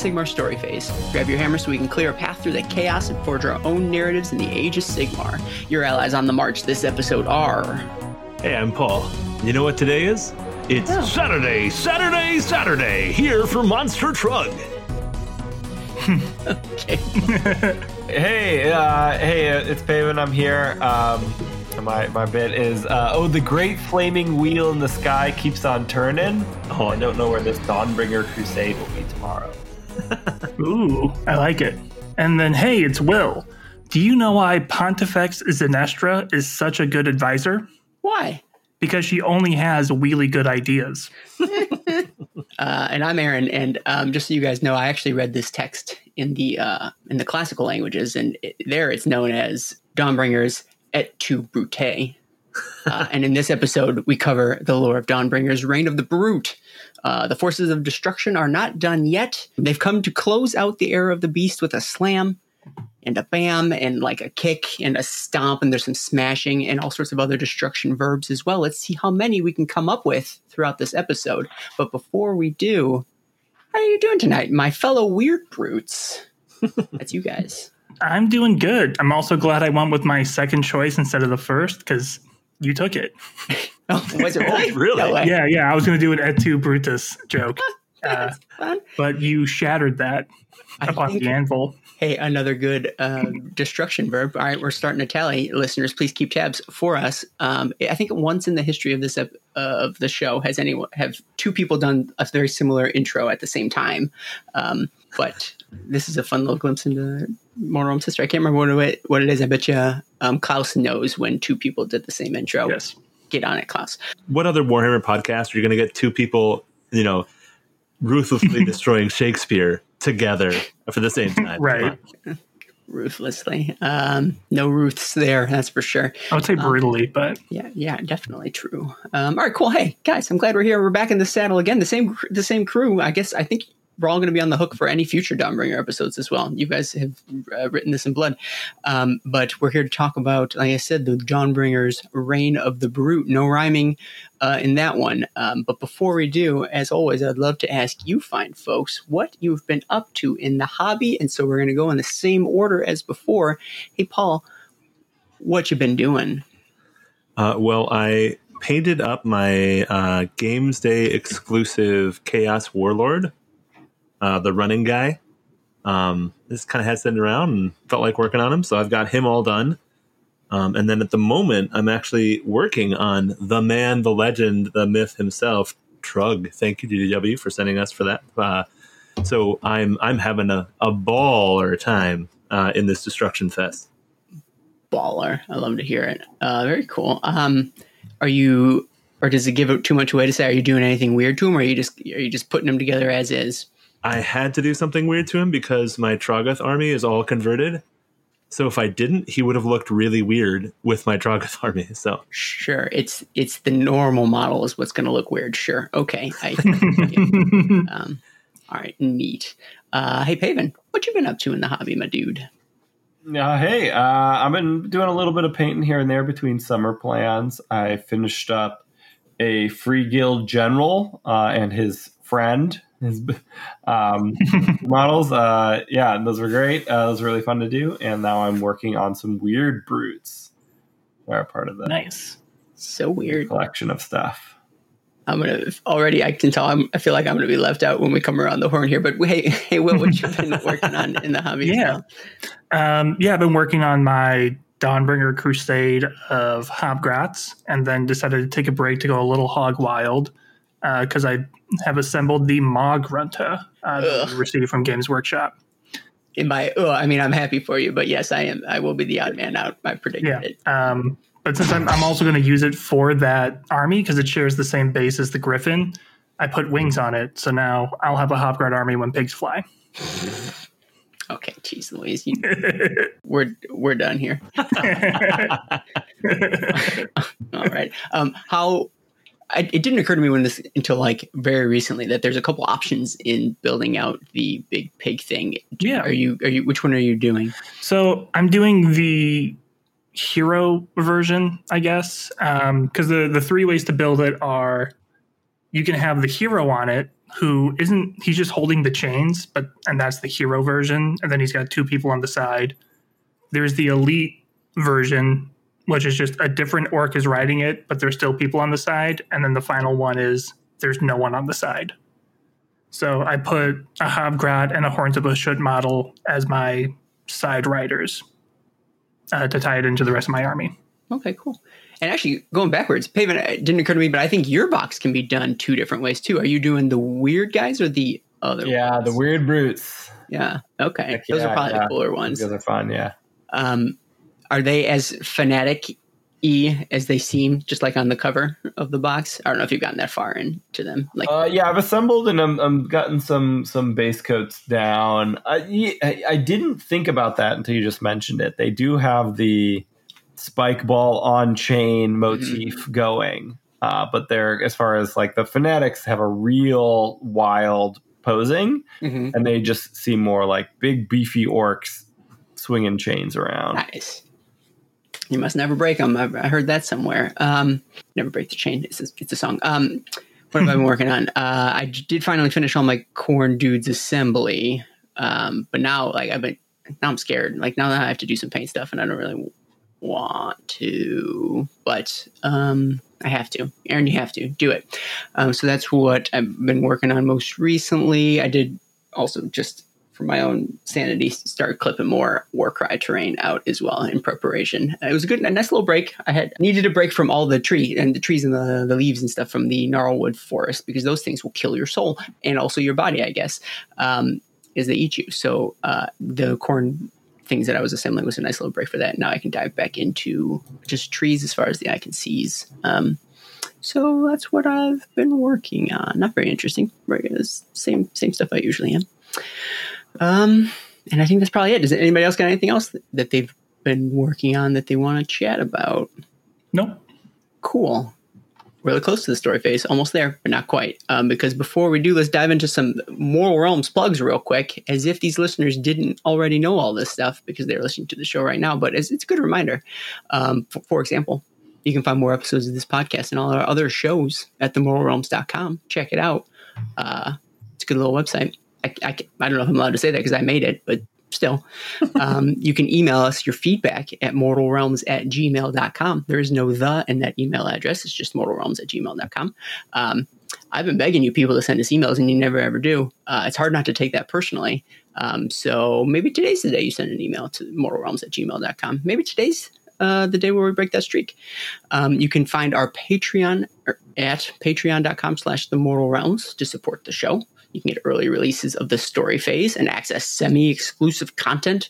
Sigmar story phase. Grab your hammer so we can clear a path through the chaos and forge our own narratives in the Age of Sigmar. Your allies on the march this episode are. Hey, I'm Paul. You know what today is? It's Oh. Saturday, Saturday, Saturday, here for Monster Trugg. Okay. Hey, uh, hey, uh, it's Paven. I'm here. Um, my my bit is uh, oh, the great flaming wheel in the sky keeps on turning. Oh, I don't know where this Dawnbringer crusade will be tomorrow. Ooh, I like it. And then, hey, it's Will. Do you know why Pontifex Zenestra is such a good advisor? Why? Because she only has really good ideas. Uh, and I'm Aaron, and um, just so you guys know, I actually read this text in the uh, in the classical languages, and it, there it's known as Dawnbringers et tu Brute. Uh, and in this episode, we cover the lore of Dawnbringer's Reign of the Brute. Uh, the forces of destruction are not done yet. They've come to close out the era of the beast with a slam and a bam and like a kick and a stomp, and there's some smashing and all sorts of other destruction verbs as well. Let's see how many we can come up with throughout this episode. But before we do, how are you doing tonight, my fellow weird brutes? That's you guys. I'm doing good. I'm also glad I went with my second choice instead of the first because you took it. Oh, was it really? really? No. Yeah, yeah. I was going to do an Et tu Brutus joke, uh, but you shattered that I upon think- the anvil. Hey, another good uh, destruction verb. All right, we're starting to tally. Listeners, please keep tabs for us. Um, I think once in the history of this ep- uh, of the show has anyone have two people done a very similar intro at the same time. Um, but this is a fun little glimpse into Mortal Sister. I can't remember what it, what it is. I bet you um, Klaus knows when two people did the same intro. Yes. Get on it, Klaus. What other Warhammer podcast are you going to get two people, you know, ruthlessly destroying Shakespeare together for the same time? Right. Ruthlessly. Um, no Ruths there, that's for sure. I would say brutally, but Yeah, yeah, definitely true. Um, all right, cool. Hey, guys, I'm glad we're here. We're back in the saddle again. The same, the same crew. I guess I think we're all going to be on the hook for any future Dawnbringer episodes as well. You guys have uh, written this in blood, um, but we're here to talk about, like I said, the Dawnbringer's reign of the brute. No rhyming uh, in that one. Um, but before we do, as always, I'd love to ask you, fine folks, what you've been up to in the hobby. And so we're going to go in the same order as before. Hey, Paul, what you been doing? Uh, well, I painted up my uh, Games Day exclusive Chaos Warlord, uh, the running guy. Um, this kind of had sitting around and felt like working on him, so I've got him all done. Um, and then at the moment, I'm actually working on the man, the legend, the myth himself, Trugg. Thank you, DDW, for sending us for that. Uh, so I'm I'm having a, a ball or a time uh, in this destruction fest. baller. I love to hear it. Uh, very cool. Um, are you, or does it give too much away to say? Are you doing anything weird to him, or are you just are you just putting them together as is? I had to do something weird to him because my Troggoth army is all converted. So if I didn't, he would have looked really weird with my Troggoth army. So Sure, it's it's the normal model is what's going to look weird. Sure, okay. I, um, all right, neat. Uh, hey, Paven, what you been up to in the hobby, my dude? Uh, hey, uh, I've been doing a little bit of painting here and there between summer plans. I finished up a free guild general uh, and his friend, his um, models. Uh, yeah, those were great. Uh, those were really fun to do. And now I'm working on some weird brutes. that are part of the nice. So weird. collection of stuff. I'm gonna already. I can tell. I'm, I feel like I'm gonna be left out when we come around the horn here. But hey, hey, Will, what you been working on in the hobby? Yeah. Um, yeah, I've been working on my Dawnbringer Crusade of Hobgrots and then decided to take a break to go a little hog wild because I have assembled the Maw-grunta uh, that we received from Games Workshop. in my oh i mean i'm happy for you but yes i am i will be the odd man out i predicted Yeah. it Um, but since I'm, I'm also going to use it for that army because it shares the same base as the Griffin, I put wings on it. So now I'll have a Hobgrot army when pigs fly. okay jeez louise you, we're we're done here all right um how I, it didn't occur to me when this until like very recently that there's a couple options in building out the big pig thing. Yeah. Are you are you which one are you doing? So I'm doing the hero version, I guess, um, because the the three ways to build it are you can have the hero on it who isn't he's just holding the chains, but and that's the hero version, and then he's got two people on the side. There's the elite version, which is just a different orc is riding it, but there's still people on the side, and then the final one is there's no one on the side. So I put a Hobgrot and a Horns of Bashut model as my side riders uh, to tie it into the rest of my army. Okay, cool. And actually, going backwards, Paven, it didn't occur to me, but I think your box can be done two different ways too. Are you doing the weird guys or the other? Yeah, ones? the weird brutes. Yeah. Okay. Heck Those yeah, are probably yeah. the cooler ones. Those are fun. Yeah. Um, are they as fanatic y as they seem, just like on the cover of the box? I don't know if you've gotten that far into them. Like, Uh, yeah, I've assembled and I'm, I'm gotten some some base coats down. I, I I didn't think about that until you just mentioned it. They do have the spike ball on chain motif going, uh, but they're as far as like the fanatics have a real wild posing, Mhm. and they just seem more like big beefy orcs swinging chains around. nice. You must never break them. I, I heard that somewhere. Um, never break the chain. It's a, it's a song. Um, what have I been working on? Uh, I did finally finish all my Khorne dudes assembly. Um, but now, like, I've been now I'm scared. Like now that I have to do some paint stuff, and I don't really want to, but um, I have to. Aaron, you have to do it. Um, so that's what I've been working on most recently. I did also just for my own sanity start clipping more Warcry terrain out as well in preparation. It was a good, a nice little break. I had needed a break from all the tree and the trees and the, the leaves and stuff from the gnarlwood forest because those things will kill your soul and also your body, I guess, um, as they eat you. So uh, the Khorne things that I was assembling was a nice little break for that. Now I can dive back into just trees as far as the eye can sees. Um, so that's what I've been working on. Not very interesting. Right, same same stuff I usually am. Um, and I think that's probably it. Does anybody else got anything else that, they've been working on that they want to chat about? Nope. Cool. Really close to the story phase, almost there, but not quite. Um, because before we do, let's dive into some Mortal Realms plugs real quick, as if these listeners didn't already know all this stuff because they're listening to the show right now. But it's, it's a good reminder. Um, for, for example, you can find more episodes of this podcast and all our other shows at themortalrealms.com. Check it out. Uh, it's a good little website. I, I, I don't know if I'm allowed to say that because I made it, but still. um, you can email us your feedback at mortalrealms at gmail.com. There is no the in that email address. It's just mortalrealms at gmail.com. Um, I've been begging you people to send us emails and you never ever do. Uh, it's hard not to take that personally. Um, so maybe today's the day you send an email to mortalrealms at gmail.com. Maybe today's uh, the day where we break that streak. Um, you can find our Patreon at patreon.com slash the mortal realms to support the show. You can get early releases of the story phase and access semi-exclusive content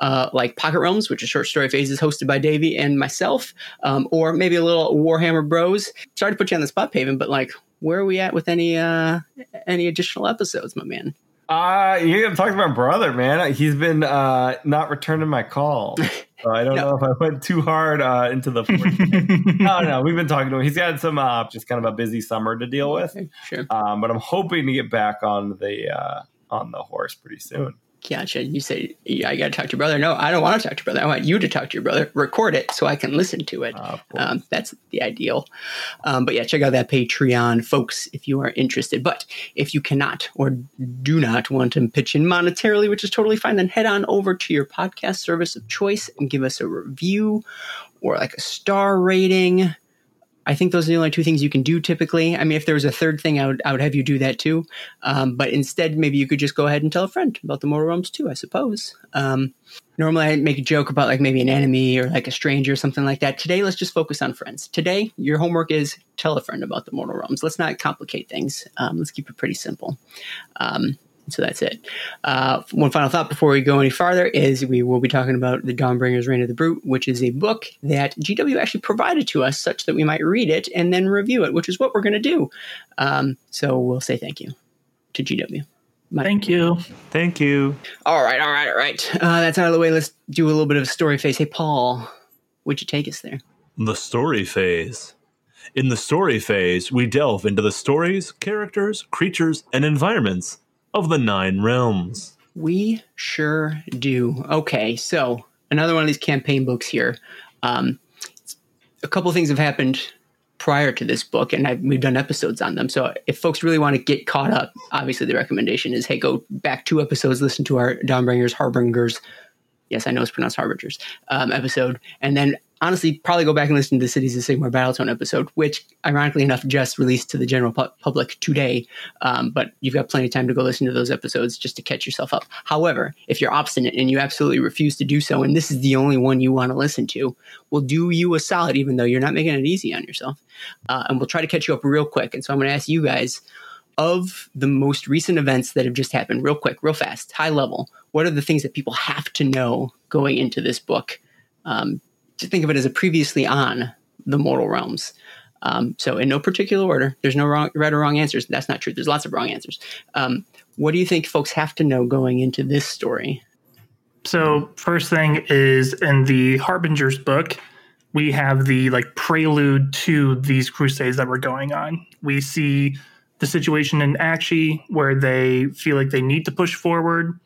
uh, like Pocket Realms, which is short story phases hosted by Davey and myself, um, or maybe a little Warhammer Bros. Sorry to put you on the spot, Paven, but like, where are we at with any uh, any additional episodes, my man? Uh, you gotta talk to my brother, man. He's been uh, not returning my call. So I don't No. know if I went too hard uh, into the. no, no, we've been talking to him. He's got some uh, just kind of a busy summer to deal with, sure. um, but I'm hoping to get back on the uh, on the horse pretty soon. Gotcha. You say, yeah, I got to talk to your brother. No, I don't want to talk to your brother. I want you to talk to your brother. Record it so I can listen to it. Of. Um, that's the ideal. Um, but yeah, check out that Patreon, folks, if you are interested. But if you cannot or do not want to pitch in monetarily, which is totally fine, then head on over to your podcast service of choice and give us a review or like a star rating. I think those are the only two things you can do typically. I mean, if there was a third thing, I would, I would have you do that too. Um, but instead, maybe you could just go ahead and tell a friend about the Mortal Realms too, I suppose. Um, normally, I make a joke about like maybe an enemy or like a stranger or something like that. Today, let's just focus on friends. Today, your homework is tell a friend about the Mortal Realms. Let's not complicate things. Um, let's keep it pretty simple. So that's it. Uh, one final thought before we go any farther is we will be talking about the Dawnbringer's Reign of the Brute, which is a book that GW actually provided to us such that we might read it and then review it, which is what we're going to do. Um, so we'll say thank you to GW. Thank you. Thank you. All right, all right, all right. Uh, that's out of the way. Let's do a little bit of story phase. Hey, Paul, would you take us there? The story phase. In the story phase, we delve into the stories, characters, creatures, and environments of the Nine Realms. We sure do. Okay, so another one of these campaign books here. Um, a couple things have happened prior to this book, and I've, we've done episodes on them. So if folks really want to get caught up, obviously the recommendation is, hey, go back two episodes, listen to our Dawnbringers, Harbingers. Yes, I know it's pronounced Harbingers um, episode, and then honestly, probably go back and listen to the Cities of Sigmar Battletome episode, which ironically enough just released to the general pu- public today. Um, but you've got plenty of time to go listen to those episodes just to catch yourself up. However, if you're obstinate and you absolutely refuse to do so, and this is the only one you want to listen to, we'll do you a solid, even though you're not making it easy on yourself. Uh, and we'll try to catch you up real quick. And so I'm going to ask you guys of the most recent events that have just happened, real quick, real fast, high level, what are the things that people have to know going into this book? Um, think of it as a previously on the mortal realms. Um, so in no particular order, there's no wrong, right or wrong answers. That's not true. There's lots of wrong answers. Um, what do you think folks have to know going into this story? So first thing is in the Harbinger's book, we have the like prelude to these crusades that were going on. We see the situation in Aqshy where they feel like they need to push forward.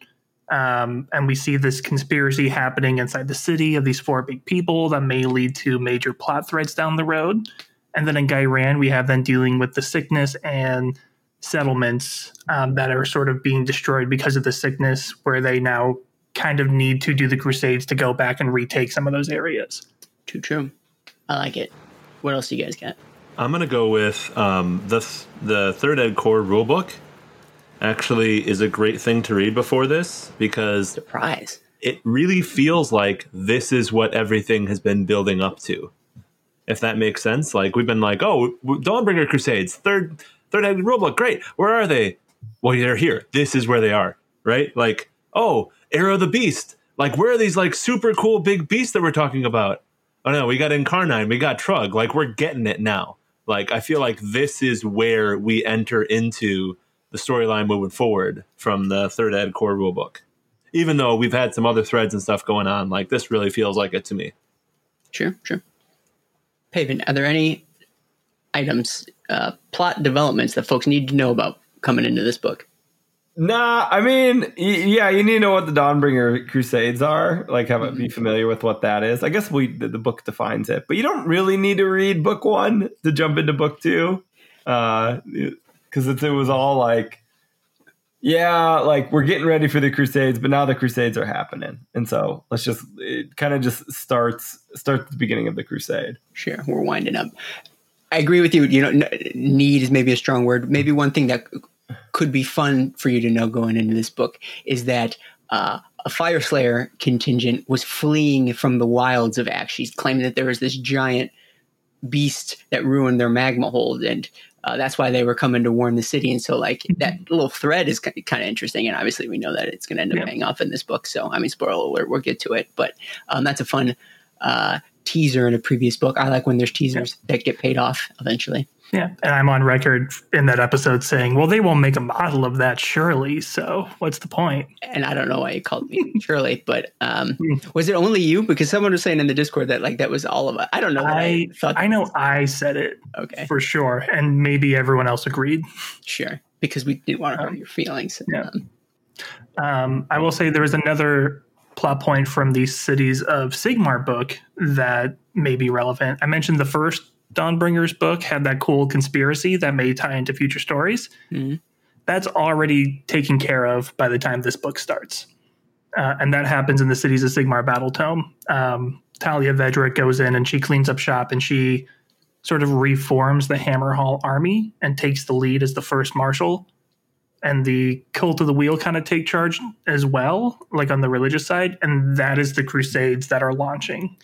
Um, and we see this conspiracy happening inside the city of these four big people that may lead to major plot threads down the road. And then in Ghyran, we have them dealing with the sickness and settlements um, that are sort of being destroyed because of the sickness, where they now kind of need to do the crusades to go back and retake some of those areas. Too true. I like it. What else do you guys got? I'm gonna go with um, the th- the third ed core rulebook. Actually, is a great thing to read before this because Surprise. it really feels like this is what everything has been building up to. If that makes sense, like we've been like, oh, Dawnbringer Crusades, third third ed rulebook, great. Where are they? Well, they're here. This is where they are, right? Like, oh, Era of the Beast. Like, where are these like super cool big beasts that we're talking about? Oh no, we got Incarnine, we got Trugg. Like, we're getting it now. Like, I feel like this is where we enter into the storyline moving forward from the third ed core rulebook. Even though we've had some other threads and stuff going on, like this really feels like it to me. Sure, sure. Paven, are there any items, uh, plot developments that folks need to know about coming into this book? Nah, I mean, y- yeah, you need to know what the Dawnbringer Crusades are. Like, have it be familiar with what that is. I guess we the, the book defines it, but you don't really need to read book one to jump into book two, because it, was all like, yeah, like we're getting ready for the Crusades, but now the Crusades are happening, and so let's just it kind of just starts starts the beginning of the Crusade. Sure, we're winding up. I agree with you. You know, need is maybe a strong word. Maybe one thing that could be fun for you to know going into this book is that uh, a Fyreslayer contingent was fleeing from the wilds of Aqshy, claiming that there was this giant beast that ruined their magma hold, and uh, that's why they were coming to warn the city. And so, like that little thread is kind of interesting, and obviously we know that it's going to end up Yeah. paying off in this book. So, I mean, spoiler alert, we'll get to it, but um, that's a fun uh, teaser in a previous book. I like when there's teasers that get paid off eventually. Yeah, and I'm on record in that episode saying, "Well, they won't make a model of that, surely. So, what's the point?" and I don't know why you called me Shirley, but um, Hmm. was it only you? Because someone was saying in the Discord that like that was all of us. I don't know. that I thought I know I said it Okay, for sure, and maybe everyone else agreed. sure. Because we didn't want to hurt your feelings. yeah. Um, Um, I will say there was another plot point from the Cities of Sigmar book that may be relevant. I mentioned the first Dawnbringers book had that cool conspiracy that may tie into future stories. Mhm. That's already taken care of by the time this book starts. Uh, and that happens in the Cities of Sigmar Battle Tome. Um, Talia Vedra goes in and she cleans up shop and she sort of reforms the Hammerhall army and takes the lead as the first marshal and the cult of the wheel kind of take charge as well, like on the religious side, and that is the crusades that are launching.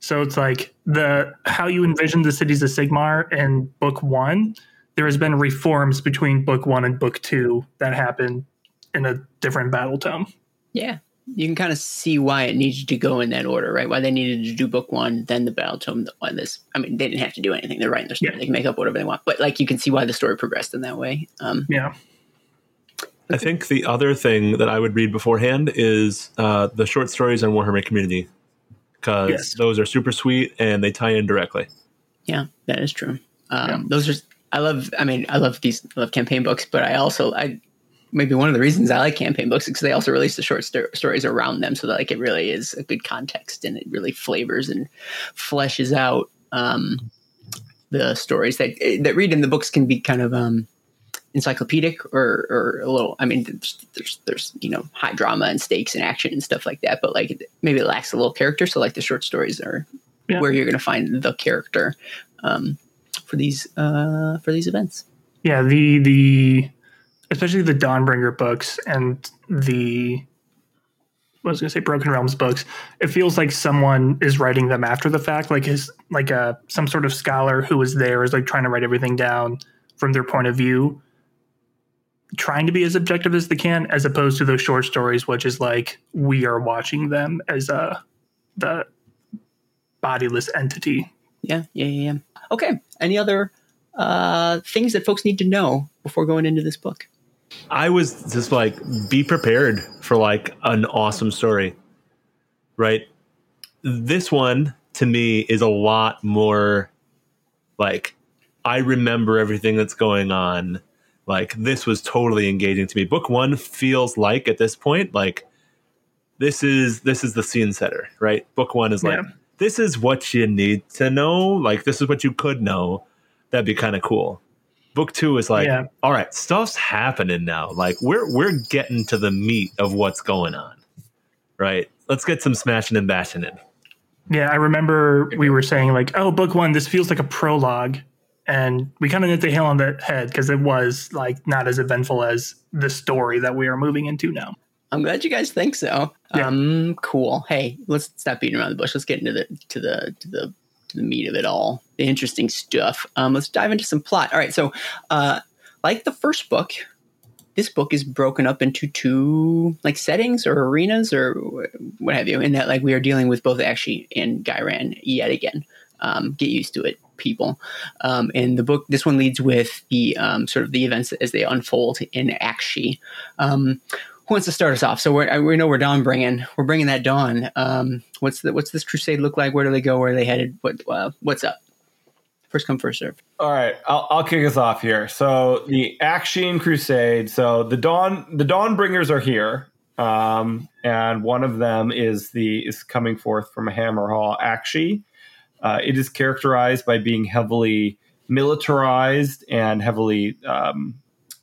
So it's like the how you envision the cities of Sigmar in book one. There has been reforms between book one and book two that happened in a different battle tome. yeah, you can kind of see why it needed to go in that order, right? Why they needed to do book one, then the battle tome. Why this? I mean, they didn't have to do anything. They're writing their story. Yeah. They can make up whatever they want, but like you can see why the story progressed in that way. Um, Yeah, I think the other thing that I would read beforehand is uh, the short stories on Warhammer Community because Yes. those are super sweet and they tie in directly. Yeah, that is true. Um, Yeah. Those are. I love. I mean, I love these. I love campaign books, but I also I maybe one of the reasons I like campaign books is because they also release the short sto- stories around them, so that like it really is a good context and it really flavors and fleshes out um, the stories that that read in the books can be kind of um, encyclopedic or or a little. I mean, there's, there's there's you know high drama and stakes and action and stuff like that, but like maybe it lacks a little character. So like the short stories are Yeah. where you're going to find the character um, for these uh, for these events. Yeah, the the especially the Dawnbringer books and the I was gonna say Broken Realms books. It feels like someone is writing them after the fact, like his like a some sort of scholar who was there is like trying to write everything down from their point of view, trying to be as objective as they can, as opposed to those short stories, which is like we are watching them as a the bodiless entity. Yeah, yeah, yeah. yeah. Okay. Any other uh, things that folks need to know before going into this book? I was just like, be prepared for like an awesome story, right? This one to me is a lot more like I remember everything that's going on. Like this was totally engaging to me. Book one feels like at this point like this is this is the scene setter, right? Book one is like Yeah. this is what you need to know. Like this is what you could know. That'd be kind of cool. Book two is like, Yeah. all right, stuff's happening now. Like we're we're getting to the meat of what's going on. Right? Let's get some smashing and bashing in. Yeah, I remember we were saying like, "Oh, book one, this feels like a prologue," and we kind of hit the nail on the head because it was like not as eventful as the story that we are moving into now. I'm glad you guys think so. Yeah. Um, cool. Hey, let's stop beating around the bush. Let's get into the to the to the to the meat of it all, the interesting stuff. Um, let's dive into some plot. All right, so uh, like the first book, this book is broken up into two like settings or arenas or what have you. In that, like we are dealing with both Aqshy and Ghyran yet again. Um, get used to it, people. Um, and the book, this one leads with the um, sort of the events as they unfold in Aqshy. Um, who wants to start us off? So we're, we know we're dawn bringing. We're bringing that dawn. Um, what's the, what's this crusade look like? Where do they go? Where are they headed? What uh, what's up? First come, first serve. All right, I'll, I'll kick us off here. So the Aqshian Crusade. So the Dawn the Dawn Bringers are here, um, and one of them is the is coming forth from Hammerhall. Aqshy. Uh, it is characterized by being heavily militarized and heavily um,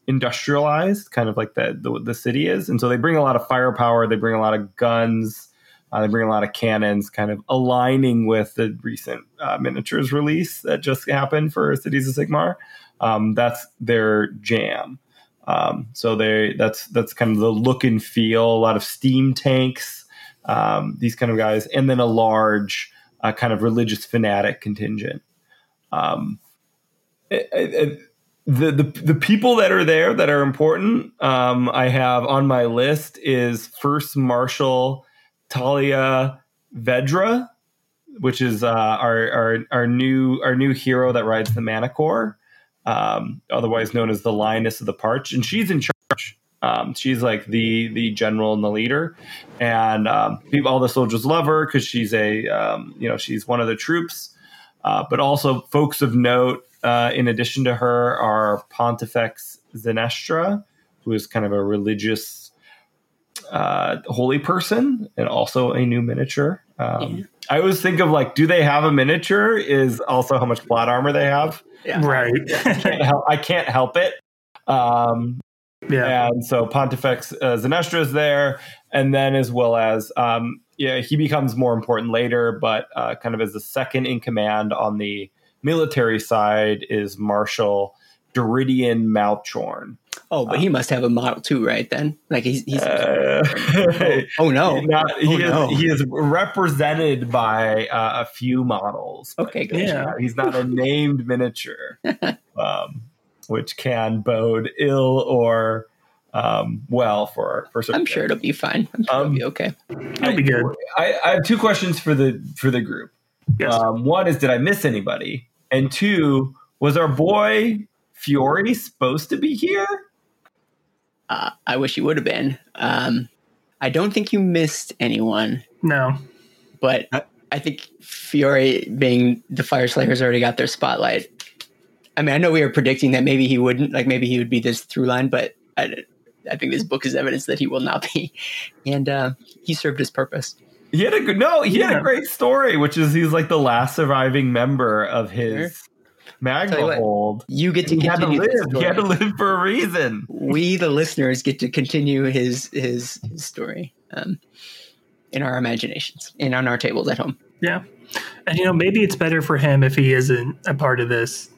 industrialized, kind of like the, the the city is. And so they bring a lot of firepower. They bring a lot of guns. Uh, they bring a lot of cannons, kind of aligning with the recent uh, miniatures release that just happened for Cities of Sigmar. Um, that's their jam. Um, so they that's that's kind of the look and feel. A lot of steam tanks, um, these kind of guys, and then a large kind of religious fanatic contingent. Um, it- it- the, the the people that are there that are important, um, I have on my list is First Marshal Talia Vedra, which is uh, our, our our new our new hero that rides the Manticore, um, otherwise known as the Lioness of the Parch, and she's in charge. Um, she's like the the general and the leader, and um, people, all the soldiers love her because she's a um, you know she's one of the troops. Uh, but also, folks of note, uh, in addition to her, are Pontifex Zenestra, who is kind of a religious uh, holy person and also a new miniature. Um, Yeah. I always think of like, do they have a miniature? Is also how much plot armor they have. Yeah. Right. Can't help, I can't help it. Um, yeah. and so Pontifex uh, Zenestra is there, and then as well as um, yeah, he becomes more important later, but uh, kind of as the second in command on the military side is Marshal Doridian Malchorn. Oh, but he must have a model too, right? Then, like he's, he's Uh, oh no, not- he, Oh, is, no. he is represented by uh, a few models. Okay, good. Yeah. He's not a named miniature, um, which can bode ill or um, well for for. certain I'm sure it'll be fine. I'm sure Um, it'll be okay. It'll be good. I, I have two questions for the for the group. Yes. Um, one is, did I miss anybody? And two, was our boy Fiore supposed to be here? Uh, I wish he would have been. Um, I don't think you missed anyone, no. but Uh, I think Fiore being the Fyreslayers already got their spotlight. I mean, I know we were predicting that maybe he wouldn't, like maybe he would be this through line, but I, I think this book is evidence that he will not be, and uh, he served his purpose. He had a good no. He had a great story, which is he's like the last surviving member of his Magma what. hold. You get to He had to continue this live. He had to story. live for a reason. We, the listeners, get to continue his his, his story um, in our imaginations and on our tables at home. Yeah. And, you know, maybe it's better for him if he isn't a part of this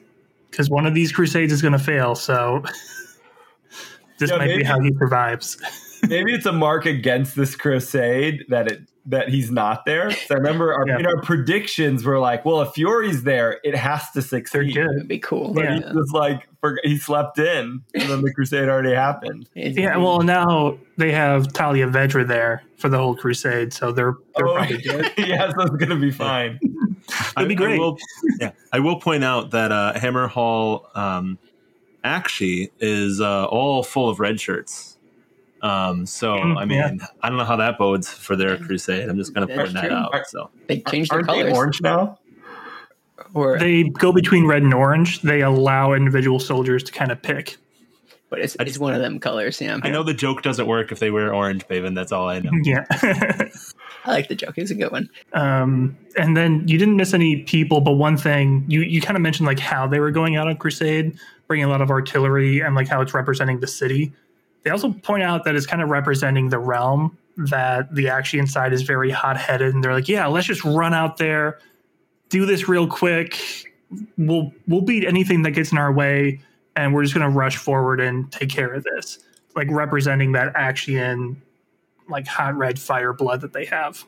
because one of these crusades is going to fail. So this Yeah, might maybe- be how he survives. Maybe it's a mark against this crusade that it that he's not there. So I remember our, Yeah. in our predictions were like, well, if Fury's there, it has to They're succeed. good. It'd be cool. But Yeah. he just like for, he slept in, and then the crusade already happened. It's- Yeah, well, now they have Talia Vedra there for the whole crusade, so they're they're Oh, probably good. yeah, so it's gonna be fine. That'd be I- great. I will, yeah, I will point out that uh, Hammerhall um, actually is uh, all full of red shirts. Um, so Mm, I mean, yeah. I don't know how that bodes for their crusade. I'm just going to That's point that out. So they changed their Aren't they colors. orange now? Or, They go between red and orange. They allow individual soldiers to kind of pick. but it's, it's just- one of them colors. Yeah, I know the joke doesn't work if they wear orange, Baven. That's all I know. Yeah. I like the joke. It was a good one. um, and then you didn't miss any people, but one thing you you kind of mentioned like how they were going out on crusade, bringing a lot of artillery and like how it's representing the city. They also point out that it's kind of representing the realm that the Aqshian side is very hot headed, and they're like, yeah, let's just run out there, do this real quick. We'll we'll beat anything that gets in our way, and we're just going to rush forward and take care of this. Like representing that Aqshian, like hot red fire blood that they have.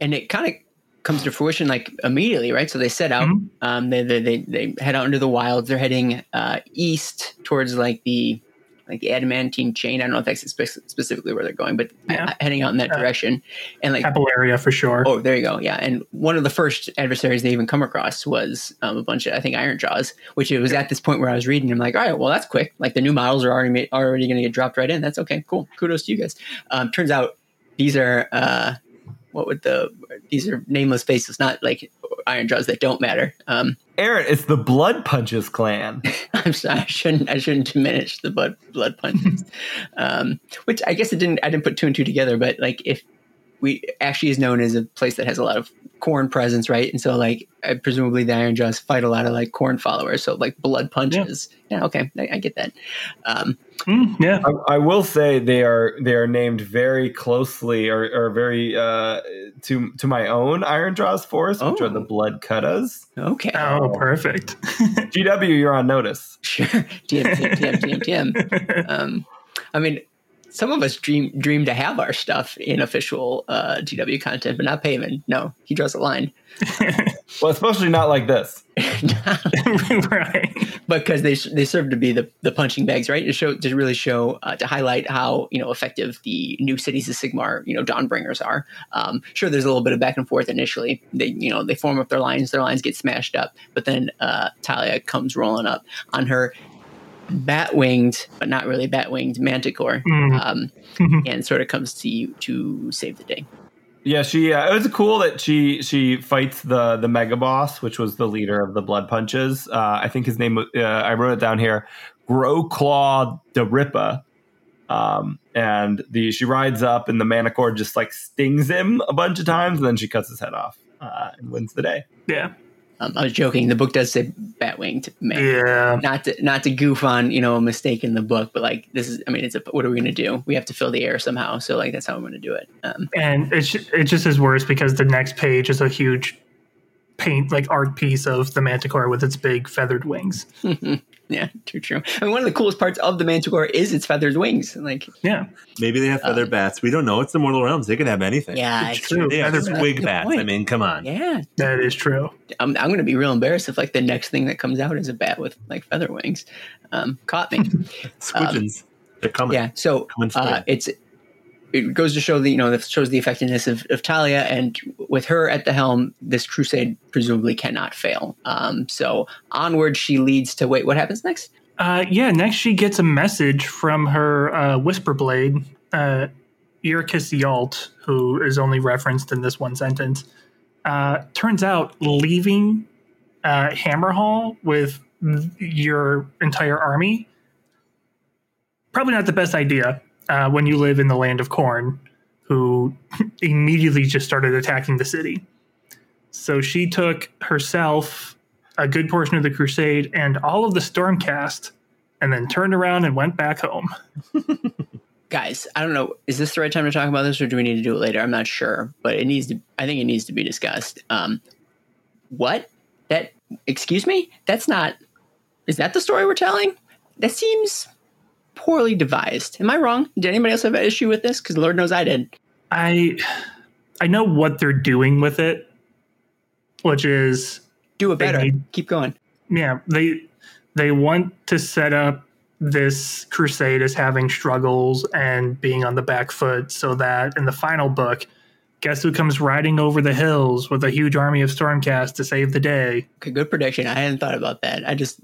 and it kind of comes to fruition like immediately, right? So they set out. Mhm. Um, they, they they they head out into the wilds. They're heading uh, east towards like the like the adamantine chain. I don't know if that's spe- specifically where they're going, but Yeah. heading out in that direction. And like, Capillaria for sure. oh, there you go, yeah. And one of the first adversaries they even come across was um, a bunch of I think Ironjawz, which it was at this point where I was reading. I'm like, all right, well that's quick. Like the new models are already made, already going to get dropped right in. That's okay, cool. Kudos to you guys. Um, turns out these are. Uh, what would the these are nameless faces, not like Ironjawz that don't matter. Um, Aaron, it's the Blood Punches clan. I'm sorry, I shouldn't I shouldn't diminish the blood blood punches. um, which I guess it didn't I didn't put two and two together, but like if we actually is known as a place that has a lot of Khorne presence, right? And so like presumably the Ironjawz fight a lot of like Khorne followers, so like blood punches. Yeah, okay, I, I get that. Um, Mm, yeah. I, I will say they are they are named very closely or, or very uh, to to my own Ironjawz force, which Oh. are the Blood Cuttas. okay, Oh, perfect. GW, you're on notice. sure. TM, TM, TM, TM, TM. Um, I mean, some of us dream dream to have our stuff in official uh, GW content, but not Payman. No, he draws a line. Well, especially not like this. right. because they they serve to be the, the punching bags, right? To show to really show uh, to highlight how you know effective the new cities of Sigmar you know Dawnbringers are. Um, sure, there's a little bit of back and forth initially. They you know they form up their lines, their lines get smashed up, but then uh, Talia comes rolling up on her bat winged, but not really bat winged manticore, Mm. um, and sort of comes to you to save the day. Yeah, she. Uh, it was cool that she she fights the the mega boss, which was the leader of the Blood Punches. Uh, I think his name. Uh, I wrote it down here. Growclaw Daripa. Um, and the she rides up, and the Manticore just like stings him a bunch of times, and then she cuts his head off uh, and wins the day. Yeah. Um, I was joking. The book does say Batwing man. Yeah. not to not to goof on you know a mistake in the book, but like this is I mean it's a what are we gonna do? We have to fill the air somehow, so like that's how I'm gonna do it. Um, And it's it just is worse because the next page is a huge paint like art piece of the manticore with its big feathered wings. yeah, true, true. I mean one of the coolest parts of the Manticore is its feathered wings. Like Yeah. Maybe they have feather Um, bats. We don't know. It's the Mortal Realms. They could have anything. yeah, It's it's true. They have Feather bats. squig Good bats. point. I mean, come on. yeah. That is true. I'm I'm gonna be real embarrassed if like the next thing that comes out is a bat with like feather wings. Um, caught me. Squidgens. They're coming. yeah so Coming for uh, it's it goes to show the you know that shows the effectiveness of, of Talia and with her at the helm this crusade presumably cannot fail. Um, so onward she leads to wait what happens next? Uh, yeah, next she gets a message from her uh, Whisper Blade, uh, Irkis Yalt, who is only referenced in this one sentence. Uh, turns out leaving uh, Hammerhall with your entire army, probably not the best idea uh, when you live in the land of Khorne, who immediately just started attacking the city. So she took herself, a good portion of the crusade and all of the stormcast and then turned around and went back home. Guys i don't know is this the right time to talk about this or do we need to do it later? I'm not sure but it needs to i think it needs to be discussed. Um what? That excuse me? That's not is that the story we're telling? That seems poorly devised. Am i wrong? Did anybody else have an issue with this? Because lord knows i did. I i know what they're doing with it which is do it better. keep going. Yeah they they want to set up this crusade as having struggles and being on the back foot so that in the final book guess who comes riding over the hills with a huge army of stormcast to save the day? Okay good prediction. I hadn't thought about that. I just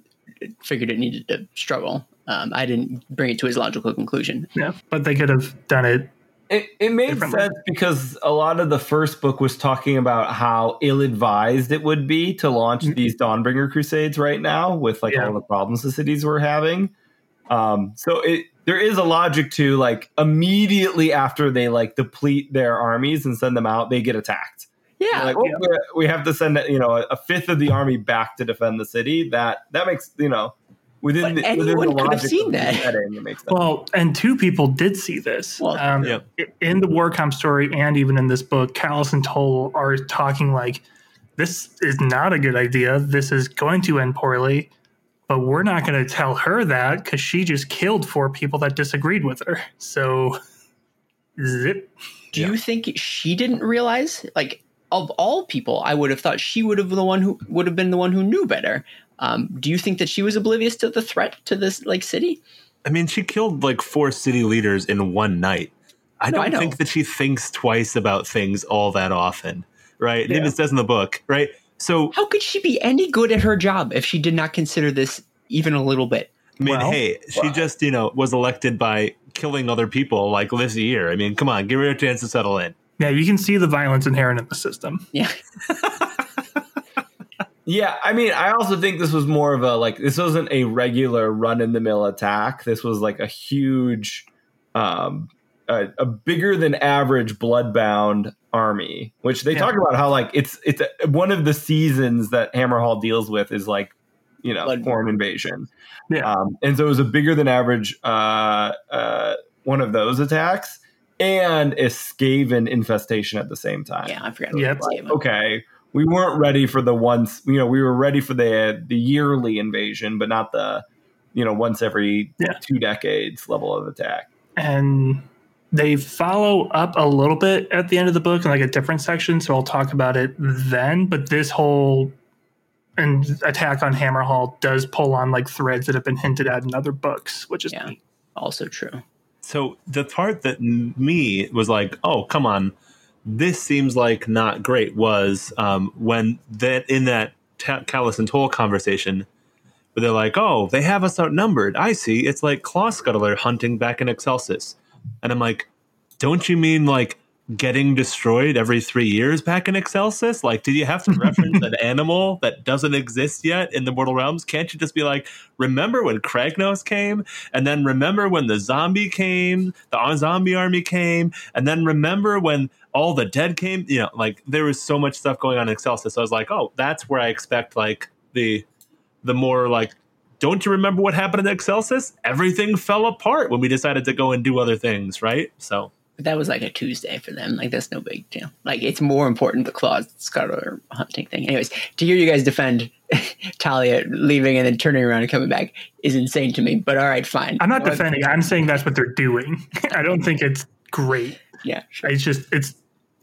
figured it needed to struggle um, i didn't bring it to his logical conclusion yeah but they could have done it It, it made sense because a lot of the first book was talking about how ill-advised it would be to launch these Dawnbringer crusades right now with like Yeah. all the problems the cities were having. Um, so it there is a logic to like immediately after they like deplete their armies and send them out, they get attacked. yeah like oh, we- we have to send you know a fifth of the army back to defend the city. That that makes you know within But the, within anyone the could have seen that. setting, it makes well and two people did see this Well, um, yeah. in the warcom story and even in this book Callis and toll are talking like this is not a good idea this is going to end poorly but we're not going to tell her that because she just killed four people that disagreed with her so zip Do you think she didn't realize? Like of all people, I would have thought she would have the one who would have been the one who knew better. Um, do you think that she was oblivious to the threat to this like city? I mean, she killed like four city leaders in one night. I No, I don't know. think that she thinks twice about things all that often, right? It Yeah. even says in the book, right? So, How could she be any good at her job if she did not consider this even a little bit? I mean, Well- hey, she just, you know, was elected by killing other people like this year. I mean, come on, give her a chance to settle in. yeah you can see the violence inherent in the system Yeah, Yeah, I mean, I also think this was more of a like this wasn't a regular run in the mill attack. This was like a huge, um, a, a bigger than average bloodbound army. Which they Yeah. talk about how like it's it's a, one of the seasons that Hammerhall deals with is like you know Blood- foreign invasion. Yeah. um, and so it was a bigger than average uh, uh, one of those attacks and a Skaven infestation at the same time yeah, I forgot. About Yep. this okay, we weren't ready for the once, you know, we were ready for the the yearly invasion, but not the, you know, once every Yeah. two decades level of attack. and they follow up a little bit at the end of the book in like a different section so i'll talk about it then but this whole and attack on hammerhall does pull on like threads that have been hinted at in other books which is Yeah. neat. Also true. So the part that me was like, oh, come on, this seems like not great was um, when that in that ta- Callis and Toll conversation, where they're like, oh, they have us outnumbered. I see. It's like Claw Scuttler hunting back in Excelsis. And I'm like, don't you mean like getting destroyed every three years back in Excelsis? Like, did you have to reference an animal that doesn't exist yet in the Mortal Realms? Can't you just be like, remember when Kragnos came? And then remember when the zombie came, the zombie army came, and then remember when all the dead came? You know, like there was so much stuff going on in Excelsis. So I was like, oh, that's where I expect like the the more like don't you remember what happened in Excelsis? Everything fell apart when we decided to go and do other things, right? So But that was like a Tuesday for them. Like that's no big deal. Like it's more important the claws scuttler hunting thing. Anyways, to hear you guys defend Talia leaving and then turning around and coming back is insane to me. But all right, fine. i'm not You know what? defending i'm saying that's what they're doing i don't think it's great Yeah, sure. it's just it's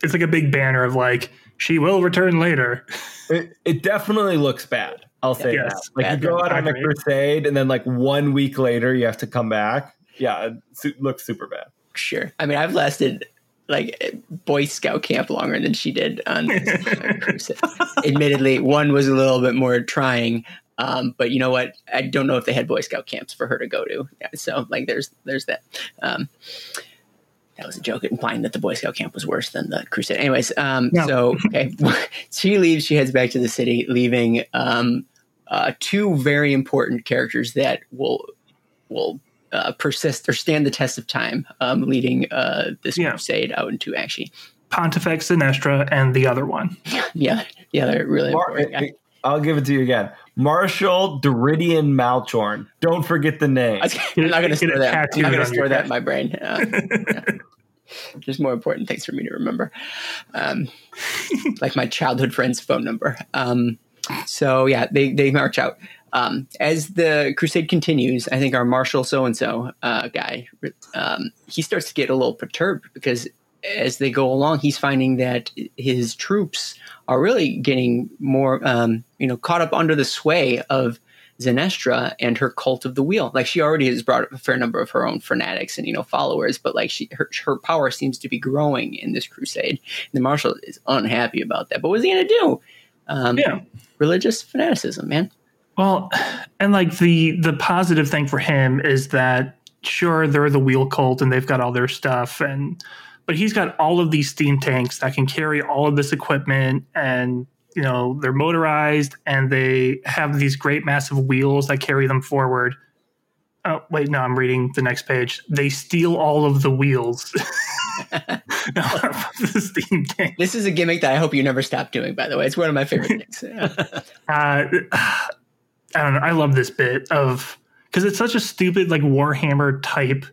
it's like a big banner of like she will return later It, it definitely looks bad. I'll say Yes. that. Like Bad. you go out on a crusade and then like one week later you have to come back. Yeah, it su- looks super bad. Sure. I mean, I've lasted like Boy Scout camp longer than she did on this cruise. Admittedly, one was a little bit more trying. Um, but you know what? I don't know if they had Boy Scout camps for her to go to. Yeah, so like, there's there's that. Um, that was a joke implying that the Boy Scout camp was worse than the Crusade. Anyways, um, No. so okay, she leaves. She heads back to the city, leaving um, uh, two very important characters that will will uh, persist or stand the test of time, um, leading uh, this Yeah. crusade out into Aqshy, pontifex Zenestra and the other one yeah, yeah, they're really Mar- important. guy. I'll give it to you again. Marshall Deridian Malchorn. Don't forget the name. I am not going to Get it store that. I'm not going to your store that in my brain. Uh, yeah. There's more important things for me to remember, um, like my childhood friend's phone number. Um, so yeah, they they march out. Um, as the crusade continues, I think our Marshal so and so guy um, he starts to get a little perturbed because as they go along, he's finding that his troops are really getting more, um, you know, caught up under the sway of Zenestra and her cult of the wheel. Like she already has brought up a fair number of her own fanatics and you know followers, but like she her, her power seems to be growing in this crusade. And the marshal is unhappy about that. But what's he gonna do? Um, Yeah. religious fanaticism, man. Well, and like the the positive thing for him is that sure they're the wheel cult and they've got all their stuff and but he's got all of these steam tanks that can carry all of this equipment and you know they're motorized and they have these great massive wheels that carry them forward. Oh wait, no, I'm reading the next page. They steal all of the wheels. the steam tank. This is a gimmick that I hope you never stop doing. By the way, it's one of my favorite things. Yeah. uh, I don't know. I love this bit of because it's such a stupid like Warhammer type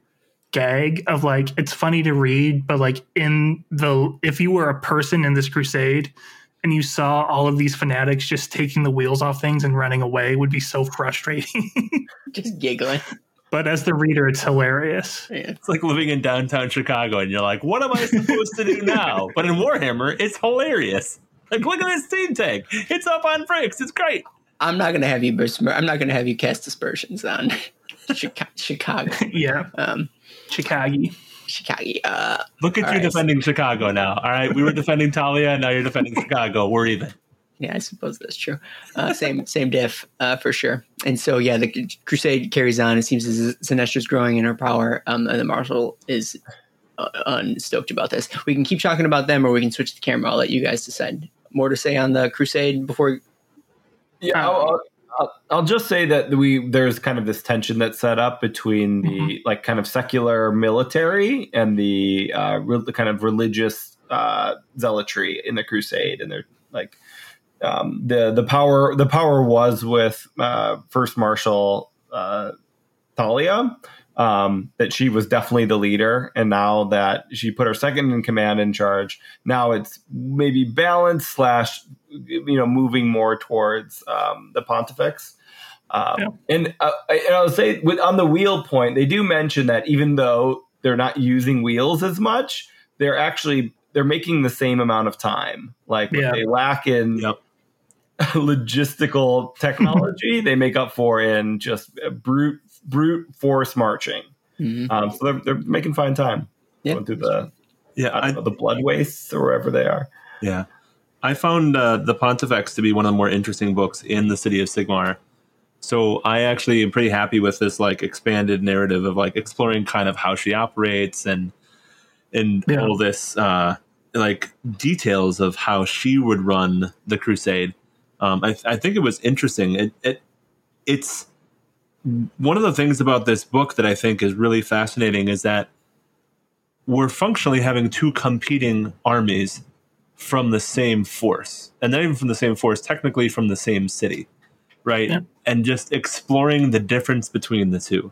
gag of like it's funny to read, but like in the if you were a person in this crusade and you saw all of these fanatics just taking the wheels off things and running away would be so frustrating. Just giggling. but as the reader, it's hilarious. Yeah. It's like living in downtown Chicago, and you're like, "What am I supposed to do now?" But in Warhammer, it's hilarious. Like, look at this steam tank. It's up on bricks. It's great. I'm not going to have you. I'm not going to have you cast aspersions on Chica- Chicago. Yeah, Um, Chicago. Chicago. Uh, Look at you right. defending Chicago now. All right, we were defending Talia, and now you're defending Chicago. We're even. yeah, I suppose that's true. Uh, same, same diff uh, for sure. And so, yeah, the crusade carries on. It seems as Zenestra's growing in her power. Um, and the marshal is uh, unstoked about this. We can keep talking about them, or we can switch the camera. I'll let you guys decide. More to say on the crusade before Yeah, I'll, I'll, I'll, I'll just say that we there's kind of this tension that's set up between the Mm-hmm. like kind of secular military and the uh, the kind of religious uh, zealotry in the crusade, and they're like um, the the power the power was with uh, First Marshal uh, Talia. Um, that she was definitely the leader, and now that she put her second in command in charge, now it's maybe balance slash you know moving more towards um, the pontifex. Um, Yeah. And uh, I- and I'll say with on the wheel point, they do mention that even though they're not using wheels as much, they're actually they're making the same amount of time. Like Yeah. they lack in Yep. logistical technology, they make up for in just brute brute force marching. Mhm. Um, so they're, they're making fine time Yeah. going through the Yeah, I I, know, the blood wastes or wherever they are. yeah. I found uh, the Pontifex to be one of the more interesting books in the city of Sigmar. So I actually am pretty happy with this like expanded narrative of like exploring kind of how she operates and and Yeah. all this uh, like details of how she would run the crusade. Um, I, I think it was interesting. It, it it's one of the things about this book that I think is really fascinating is that we're functionally having two competing armies from the same force, and not even from the same force, technically from the same city, right? Yeah. And just exploring the difference between the two.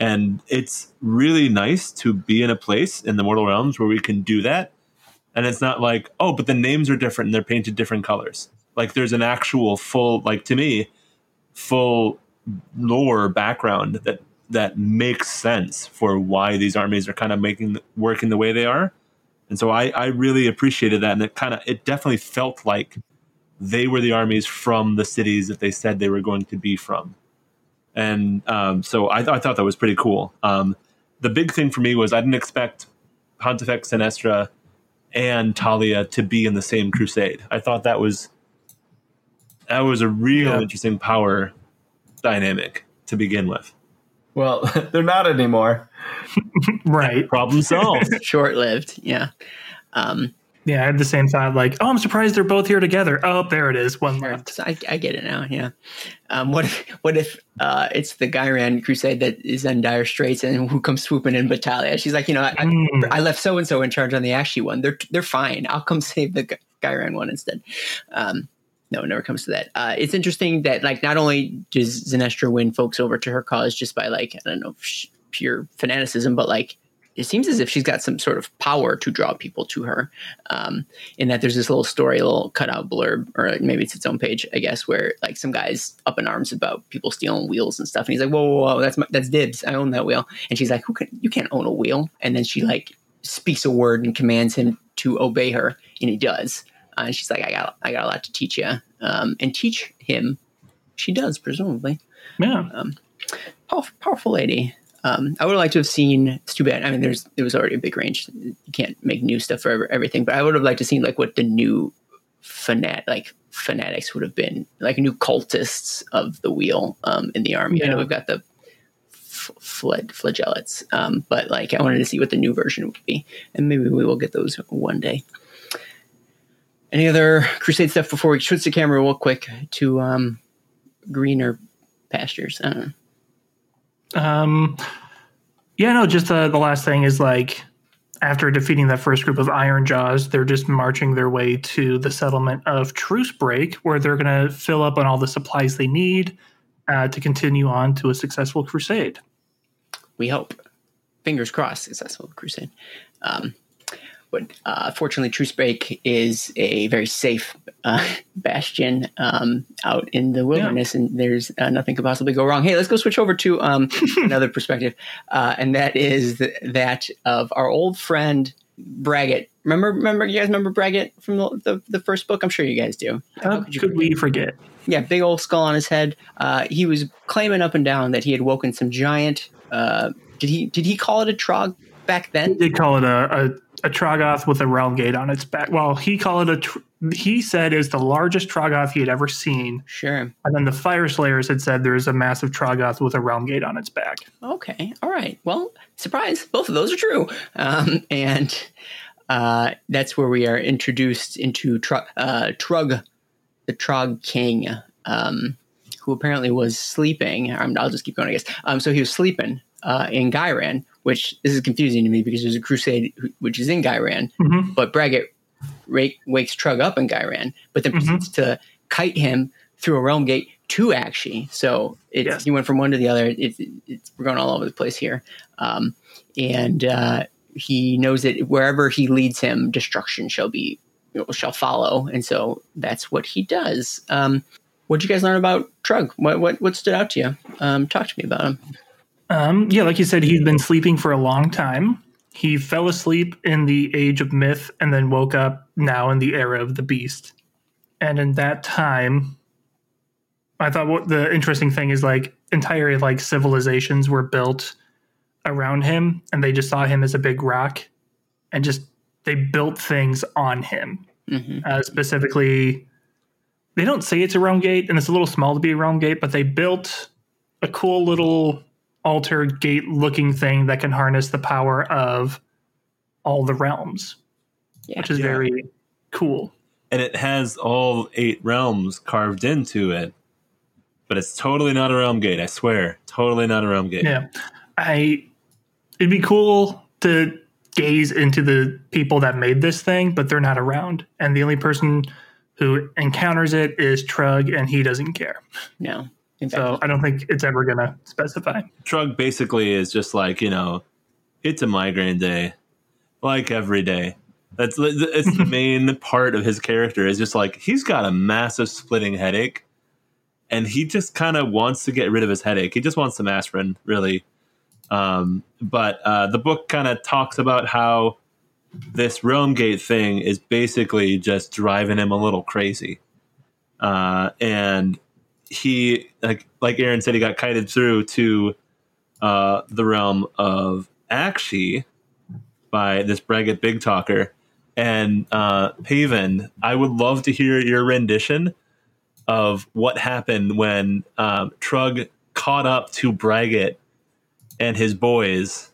And it's really nice to be in a place in the Mortal Realms where we can do that. And it's not like, oh, but the names are different and they're painted different colors. Like there's an actual full, like to me, full lore background that that makes sense for why these armies are kind of making working the way they are. And so I, I really appreciated that, and it kind of it definitely felt like they were the armies from the cities that they said they were going to be from. And um, so I, th- I thought that was pretty cool. Um, the big thing for me was I didn't expect Pontifex Zenestra and Talia to be in the same crusade. I thought that was that was a real Yeah. interesting power dynamic to begin with. Well, they're not anymore. Right. Problem solved. short lived. Yeah. Um, Yeah, I had the same thought. Like, oh, I'm surprised they're both here together. Oh, there it is. One Sure. left. I, I get it now. Yeah. Um, what if what if uh, it's the Ghyran Crusade that is in dire straits and who comes swooping in but Talia? She's like, you know, I, I- Mm. I left so and so in charge on the Aqshy one. They're they're fine. I'll come save the Gy- Ghyran one instead. Um, no, it never comes to that. Uh, it's interesting that like not only does Zenestra win folks over to her cause just by like I don't know pure fanaticism, but like it seems as if she's got some sort of power to draw people to her. Um, in that there's this little story, a little cutout blurb, or maybe it's its own page, I guess, where like some guys up in arms about people stealing wheels and stuff, and he's like, "Whoa, whoa, whoa that's my, that's dibs. I own that wheel." And she's like, "Who can? You can't own a wheel." And then she like speaks a word and commands him to obey her, and he does. Uh, and she's like, "I got, I got a lot to teach you," um, and teach him. She does, presumably. Yeah. Powerful, powerful lady. Um, I would have liked to have seen. It's too bad. I mean, there's there was already a big range. You can't make new stuff for everything, but I would have liked to seen like what the new fanat like fanatics would have been, like new cultists of the wheel um, in the army. I know we've got the f- fled flagellates, um, but like I wanted to see what the new version would be, and maybe we will get those one day. Any other crusade stuff before we switch the camera real quick to um, greener pastures? I don't know. Um, yeah, no, just uh, the last thing is like after defeating that first group of Ironjawz, they're just marching their way to the settlement of Truce Break, where they're going to fill up on all the supplies they need uh, to continue on to a successful crusade. we hope. Fingers crossed, successful crusade. Um, but uh, fortunately, Truce Break is a very safe uh, bastion um, out in the wilderness, and there's uh, nothing could possibly go wrong. Hey, let's go switch over to um, another perspective, uh, and that is th- that of our old friend Braggett. Remember, remember, you guys remember Braggett from the, the, the first book? I'm sure you guys do. How could could we forget? yeah, big old skull on his head. Uh, he was claiming up and down that he had woken some giant. Uh, did he? Did he call it a trog back then? Did call it a, a, a Troggoth with a realm gate on its back. Well, he called it a. Tr- he said is the largest Troggoth he had ever seen, Sure. and then the Fyreslayers had said there is a massive Troggoth with a realm gate on its back. Okay. All right. Well, surprise. Both of those are true. Um, and uh, that's where we are introduced into Tr- uh, Trugg, the Trog King, um, who apparently was sleeping. Um, I'll just keep going, I guess. Um, so he was sleeping uh, in Ghyran, which this is confusing to me because there's a crusade which is in Ghyran, Mhm. but Braggett ra- wakes Trugg up in Ghyran, but then Mhm. proceeds to kite him through a realm gate to Aqshy. So it's, Yes. he went from one to the other. It's, it's we're going all over the place here, um, and uh, he knows that wherever he leads him, destruction shall be you know, shall follow, and so that's what he does. Um, what did you guys learn about Trugg? What what what stood out to you? Um, talk to me about him. Um, yeah, like you said, he'd been sleeping for a long time. He fell asleep in the age of myth and then woke up now in the era of the beast. And in that time, I thought what the interesting thing is like entire like civilizations were built around him and they just saw him as a big rock and just they built things on him. hmm Uh, specifically, they don't say it's a realm gate, and it's a little small to be a realm gate, but they built a cool little altar gate looking thing that can harness the power of all the realms, Yeah. which is Yeah. very cool. and it has all eight realms carved into it. But it's totally not a realm gate. I swear, totally not a realm gate. Yeah, I. It'd be cool to gaze into the people that made this thing, but they're not around, and the only person who encounters it is Trugg, and he doesn't care. No. In fact, So I don't think it's ever going to specify. Trugg basically is just like you know, it's a migraine day, like every day. That's it's the main part of his character is just like he's got a massive splitting headache, and he just kind of wants to get rid of his headache. He just wants some aspirin, really. Um, but uh, the book kind of talks about how this realm gate thing is basically just driving him a little crazy, uh, and he like like Aaron said, he got kited through to uh, the realm of Aqshy by this Braggett Big Talker. And uh, Paven, I would love to hear your rendition of what happened when um, Trugg caught up to Braggett and his boys,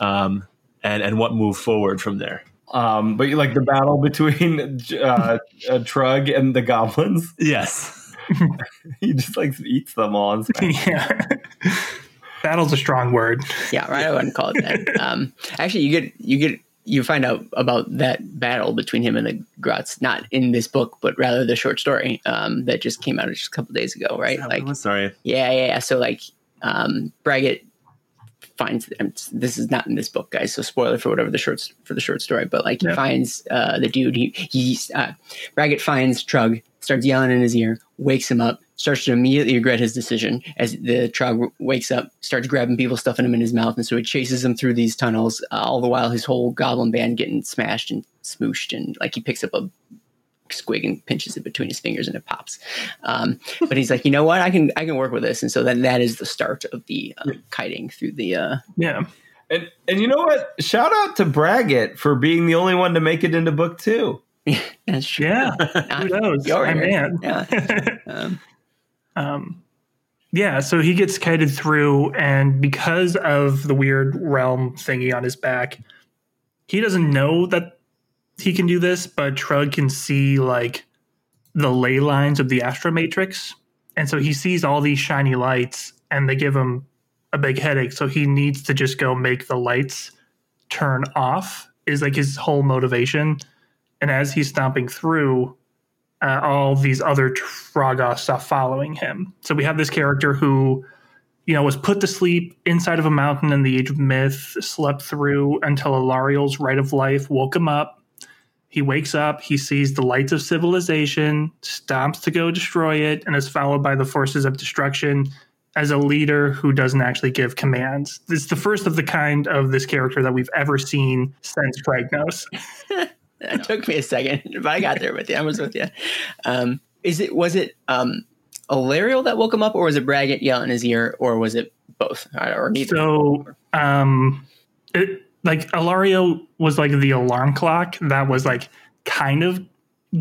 um, and and what moved forward from there. Um, but you like the battle between uh, uh, Trugg and the goblins. Yes, he just like eats them all. and yeah. Battle's a strong word. Yeah, right. I wouldn't call it that. um, actually, you get you get you find out about that battle between him and the Grots, not in this book, but rather the short story um, that just came out just a couple days ago, right? Oh, Like, sorry. yeah, yeah, yeah. So like, um, Braggett finds this is not in this book, guys. So spoiler for whatever the short for the short story, but like he Yeah. finds uh, the dude. He he's uh, Braggett finds Trugg, starts yelling in his ear, wakes him up, starts to immediately regret his decision as the Trugg wakes up, starts grabbing people, stuffing him in his mouth, and so he chases him through these tunnels. Uh, all the while, his whole goblin band getting smashed and smooshed, and like he picks up a squig and pinches it between his fingers and it pops. Um, but he's like, you know what? I can I can work with this, and so then that is the start of the uh, kiting through the. Uh, Yeah. And and you know what? Shout out to Braggett for being the only one to make it into book two. that's true. Yeah. Not Who knows? your man. Yeah. Um, Um, yeah, so he gets kited through, and because of the weird realm thingy on his back, he doesn't know that he can do this, but Trugg can see like the ley lines of the Astromatrix. And so he sees all these shiny lights and they give him a big headache. So he needs to just go make the lights turn off, is like his whole motivation. And as he's stomping through, uh, all these other Troggoth stuff following him. So we have this character who, you know, was put to sleep inside of a mountain in the Age of Myth, slept through until Alarielle's Rite of Life woke him up. He wakes up, he sees the lights of civilization, stomps to go destroy it, and is followed by the forces of destruction as a leader who doesn't actually give commands. It's the first of the kind of this character that we've ever seen since Kragnos. it took me a second, but I got there with you. I was with you. Um, is it was it um, Alarielle that woke him up, or was it Braggett yelling in his ear, or was it both, or or neither? So, um, it like Alarielle was like the alarm clock that was like kind of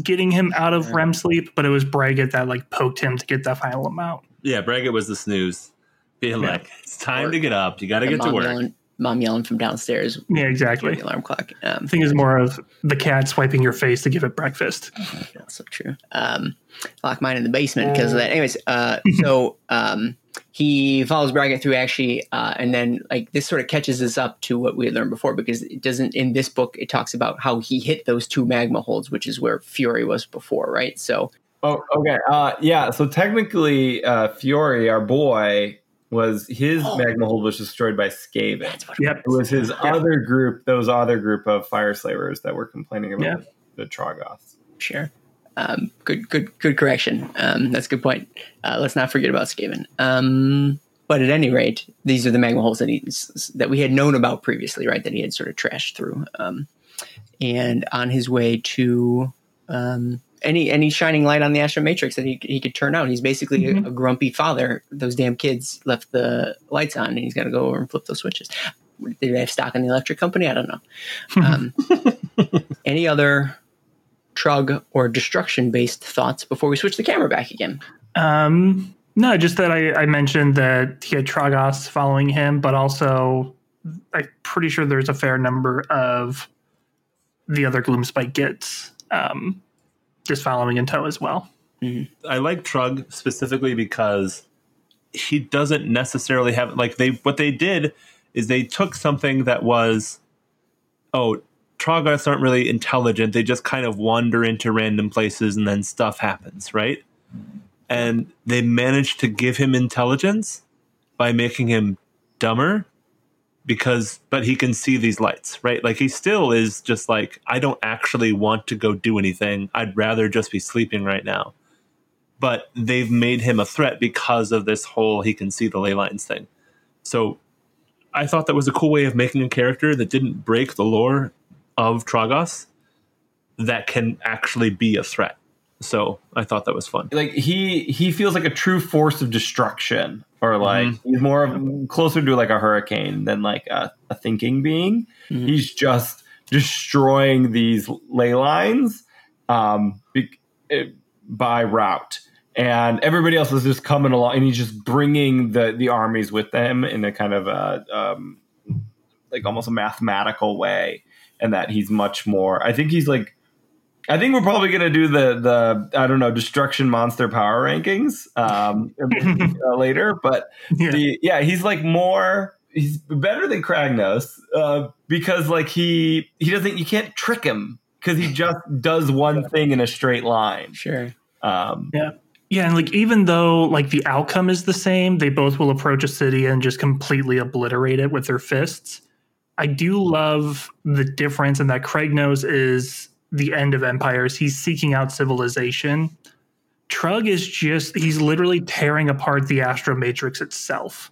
getting him out of REM sleep, but it was Braggett that like poked him to get that final amount. Yeah, Braggett was the snooze. Being Yeah. like, it's time to get up. You got to get to mom work. Yelling, mom yelling from downstairs. Yeah, exactly. The alarm clock. Um, I think it's more of the cat swiping your face to give it breakfast. That's so true. Um, lock mine in the basement because of that. Anyways, uh, so um, he follows Braggett through Aqshy, uh, and then like this sort of catches us up to what we had learned before because it doesn't in this book. It talks about how he hit those two magmaholds, which is where Fury was before, right? So Oh, okay. Uh, yeah. So technically, uh, Fiore, our boy, was his Oh. magmahold was destroyed by Skaven. that's what. Yep. It was his other group, those other group of Fyreslayers that were complaining about Yeah. the Troggoths. Sure. Um, good, good, good correction. Um, that's a good point. Uh, let's not forget about Skaven. Um, but at any rate, these are the magmaholds that he that we had known about previously, right? That he had sort of trashed through. Um, and on his way to um, any any shining light on the Astromatrix that he he could turn out, he's basically a, a grumpy father. Those damn kids left the lights on, and he's got to go over and flip those switches. Did they have stock in the electric company? I don't know. Um, any other trugg or destruction based thoughts before we switch the camera back again? Um, no, just that I, I mentioned that he had Troggoths following him, but also I'm pretty sure there's a fair number of the other Gloomspite Gitz um, just following in tow as well. I like Trugg specifically because he doesn't necessarily have like they what they did is they took something that was oh Troggoths aren't really intelligent. They just kind of wander into random places and then stuff happens right? And they managed to give him intelligence by making him dumber because but he can see these lights right? Like he still is just like I don't actually want to go do anything. I'd rather just be sleeping right now. But they've made him a threat because of this whole he can see the ley lines thing. So I thought that was a cool way of making a character that didn't break the lore of Troggoths that can actually be a threat. So I thought that was fun. Like he he feels like a true force of destruction, or like he's more of closer to like a hurricane than like a, a thinking being. Mhm. He's just destroying these ley lines um, eh, by route. And everybody else is just coming along, and he's just bringing the the armies with them in a kind of a um, like almost a mathematical way, and that he's much more. I think he's like, I think we're probably gonna do the the I don't know destruction monster power rankings um, uh, later, but Yeah. the, yeah, he's like more. he's better than Kragnos uh, because like he he doesn't you can't trick him because he just does one thing in a straight line. Sure. Um, Yeah. Yeah, and like even though like the outcome is the same, they both will approach a city and just completely obliterate it with their fists. I do love the difference in that Kragnos is the end of empires. He's seeking out civilization. Trugg is just he's literally tearing apart the Astromatrix itself.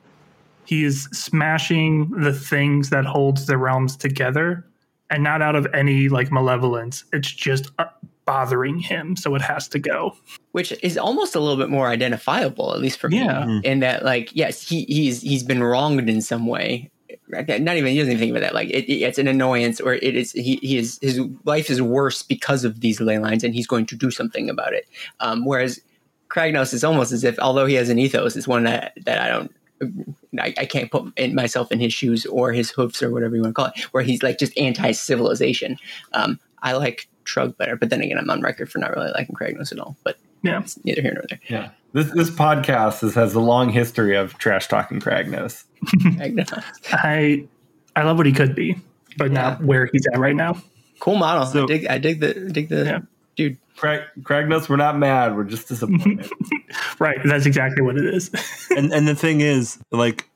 He is smashing the things that holds the realms together and not out of any like malevolence. It's just uh, bothering him, so it has to go. which is almost a little bit more identifiable, at least for me. Yeah. In that, like, yes, he he's he's been wronged in some way. Not even he doesn't even think about that. Like, it, it's an annoyance, or it is he he is his life is worse because of these ley lines, and he's going to do something about it. Um, whereas Kragnos is almost as if, although he has an ethos, it's one that that I don't. I, I can't put in myself in his shoes or his hoofs or whatever you want to call it, where he's like just anti-civilization. Um, I like Trugg better, but then again, I'm on record for not really liking Kragnos at all. But Yeah. it's neither here nor there. yeah, this this podcast is, has a long history of trash talking Kragnos. Kragnos. I I love what he could be, but Yeah. not where he's at right now. cool model. So- I dig. I dig the dig the Yeah. dude. Craig, Kragnos, we're not mad. We're just disappointed. Right, that's exactly what it is. and and the thing is, like,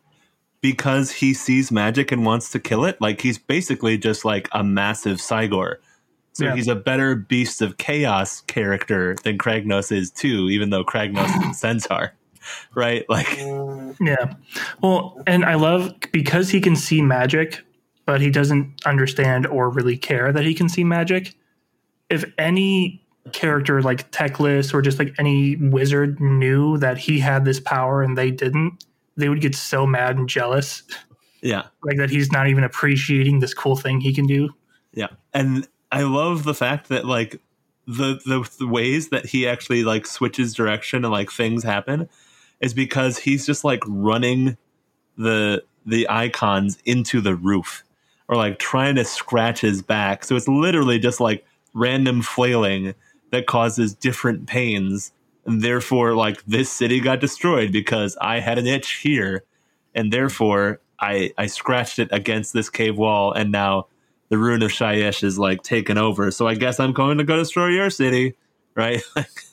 because he sees magic and wants to kill it, like he's basically just like a massive Cygor. So Yeah. he's a better Beast of Chaos character than Kragnos is too, even though Kragnos is a centaur. Right? Like yeah. Well, and I love because he can see magic, but he doesn't understand or really care that he can see magic. If any character like Teclis or just like any wizard knew that he had this power and they didn't, they would get so mad and jealous, Yeah. like that he's not even appreciating this cool thing he can do. Yeah. And I love the fact that like the, the the ways that he actually like switches direction and like things happen is because he's just like running the the icons into the roof or like trying to scratch his back. So it's literally just like random flailing that causes different pains. And therefore like this city got destroyed because I had an itch here and therefore I I scratched it against this cave wall and now the rune of Shyish is like taken over. So I guess I'm going to go destroy your city, right?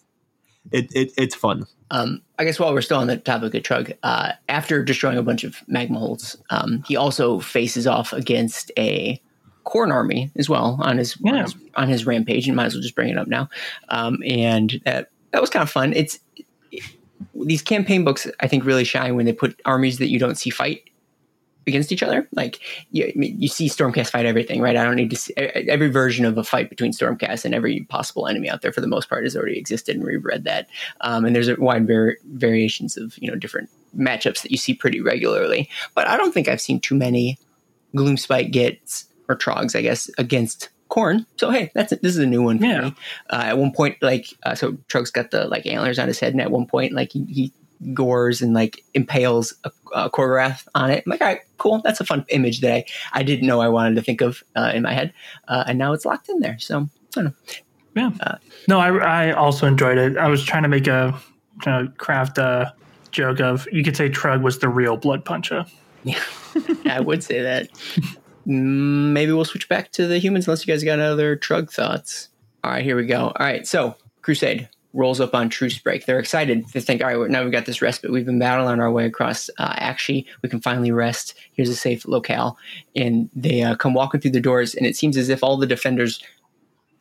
it, it it's fun. Um, I guess while we're still on the topic of Trugg, uh, after destroying a bunch of magmaholds, um, he also faces off against a Khorne army as well on his, on his on his rampage. And might as well just bring it up now. Um, and that that was kind of fun. It's these campaign books I think really shine when they put armies that you don't see fight against each other. Like you, you see Stormcast fight everything, right? I don't need to see every version of a fight between Stormcast and every possible enemy out there for the most part has already existed, and we've read that. Um, and there's a wide var- variations of you know different matchups that you see pretty regularly. But I don't think I've seen too many Gloomspite Gitz or Trogs, I guess, against Khorne. So hey, that's this is a new one for Yeah. me. Uh, at one point, like uh, so, Trog's got the like antlers on his head, and at one point, like he, he gores and like impales a, a Khorgorath on it. I'm like, all right, cool. That's a fun image that I, I didn't know I wanted to think of uh, in my head, uh, and now it's locked in there. So I don't know. Yeah. no, I, I also enjoyed it. I was trying to make a trying to craft a joke of you could say Trugg was the real blood puncher. Yeah, I would say that. Mm, Maybe we'll switch back to the humans unless you guys got other Trugg thoughts. All right, here we go. All right, so Crusade rolls up on truce break. They're excited. They think, all right, now we've got this respite. We've been battling our way across uh, Aqshy. We can finally rest. Here's a safe locale. And they uh, come walking through the doors, and it seems as if all the defenders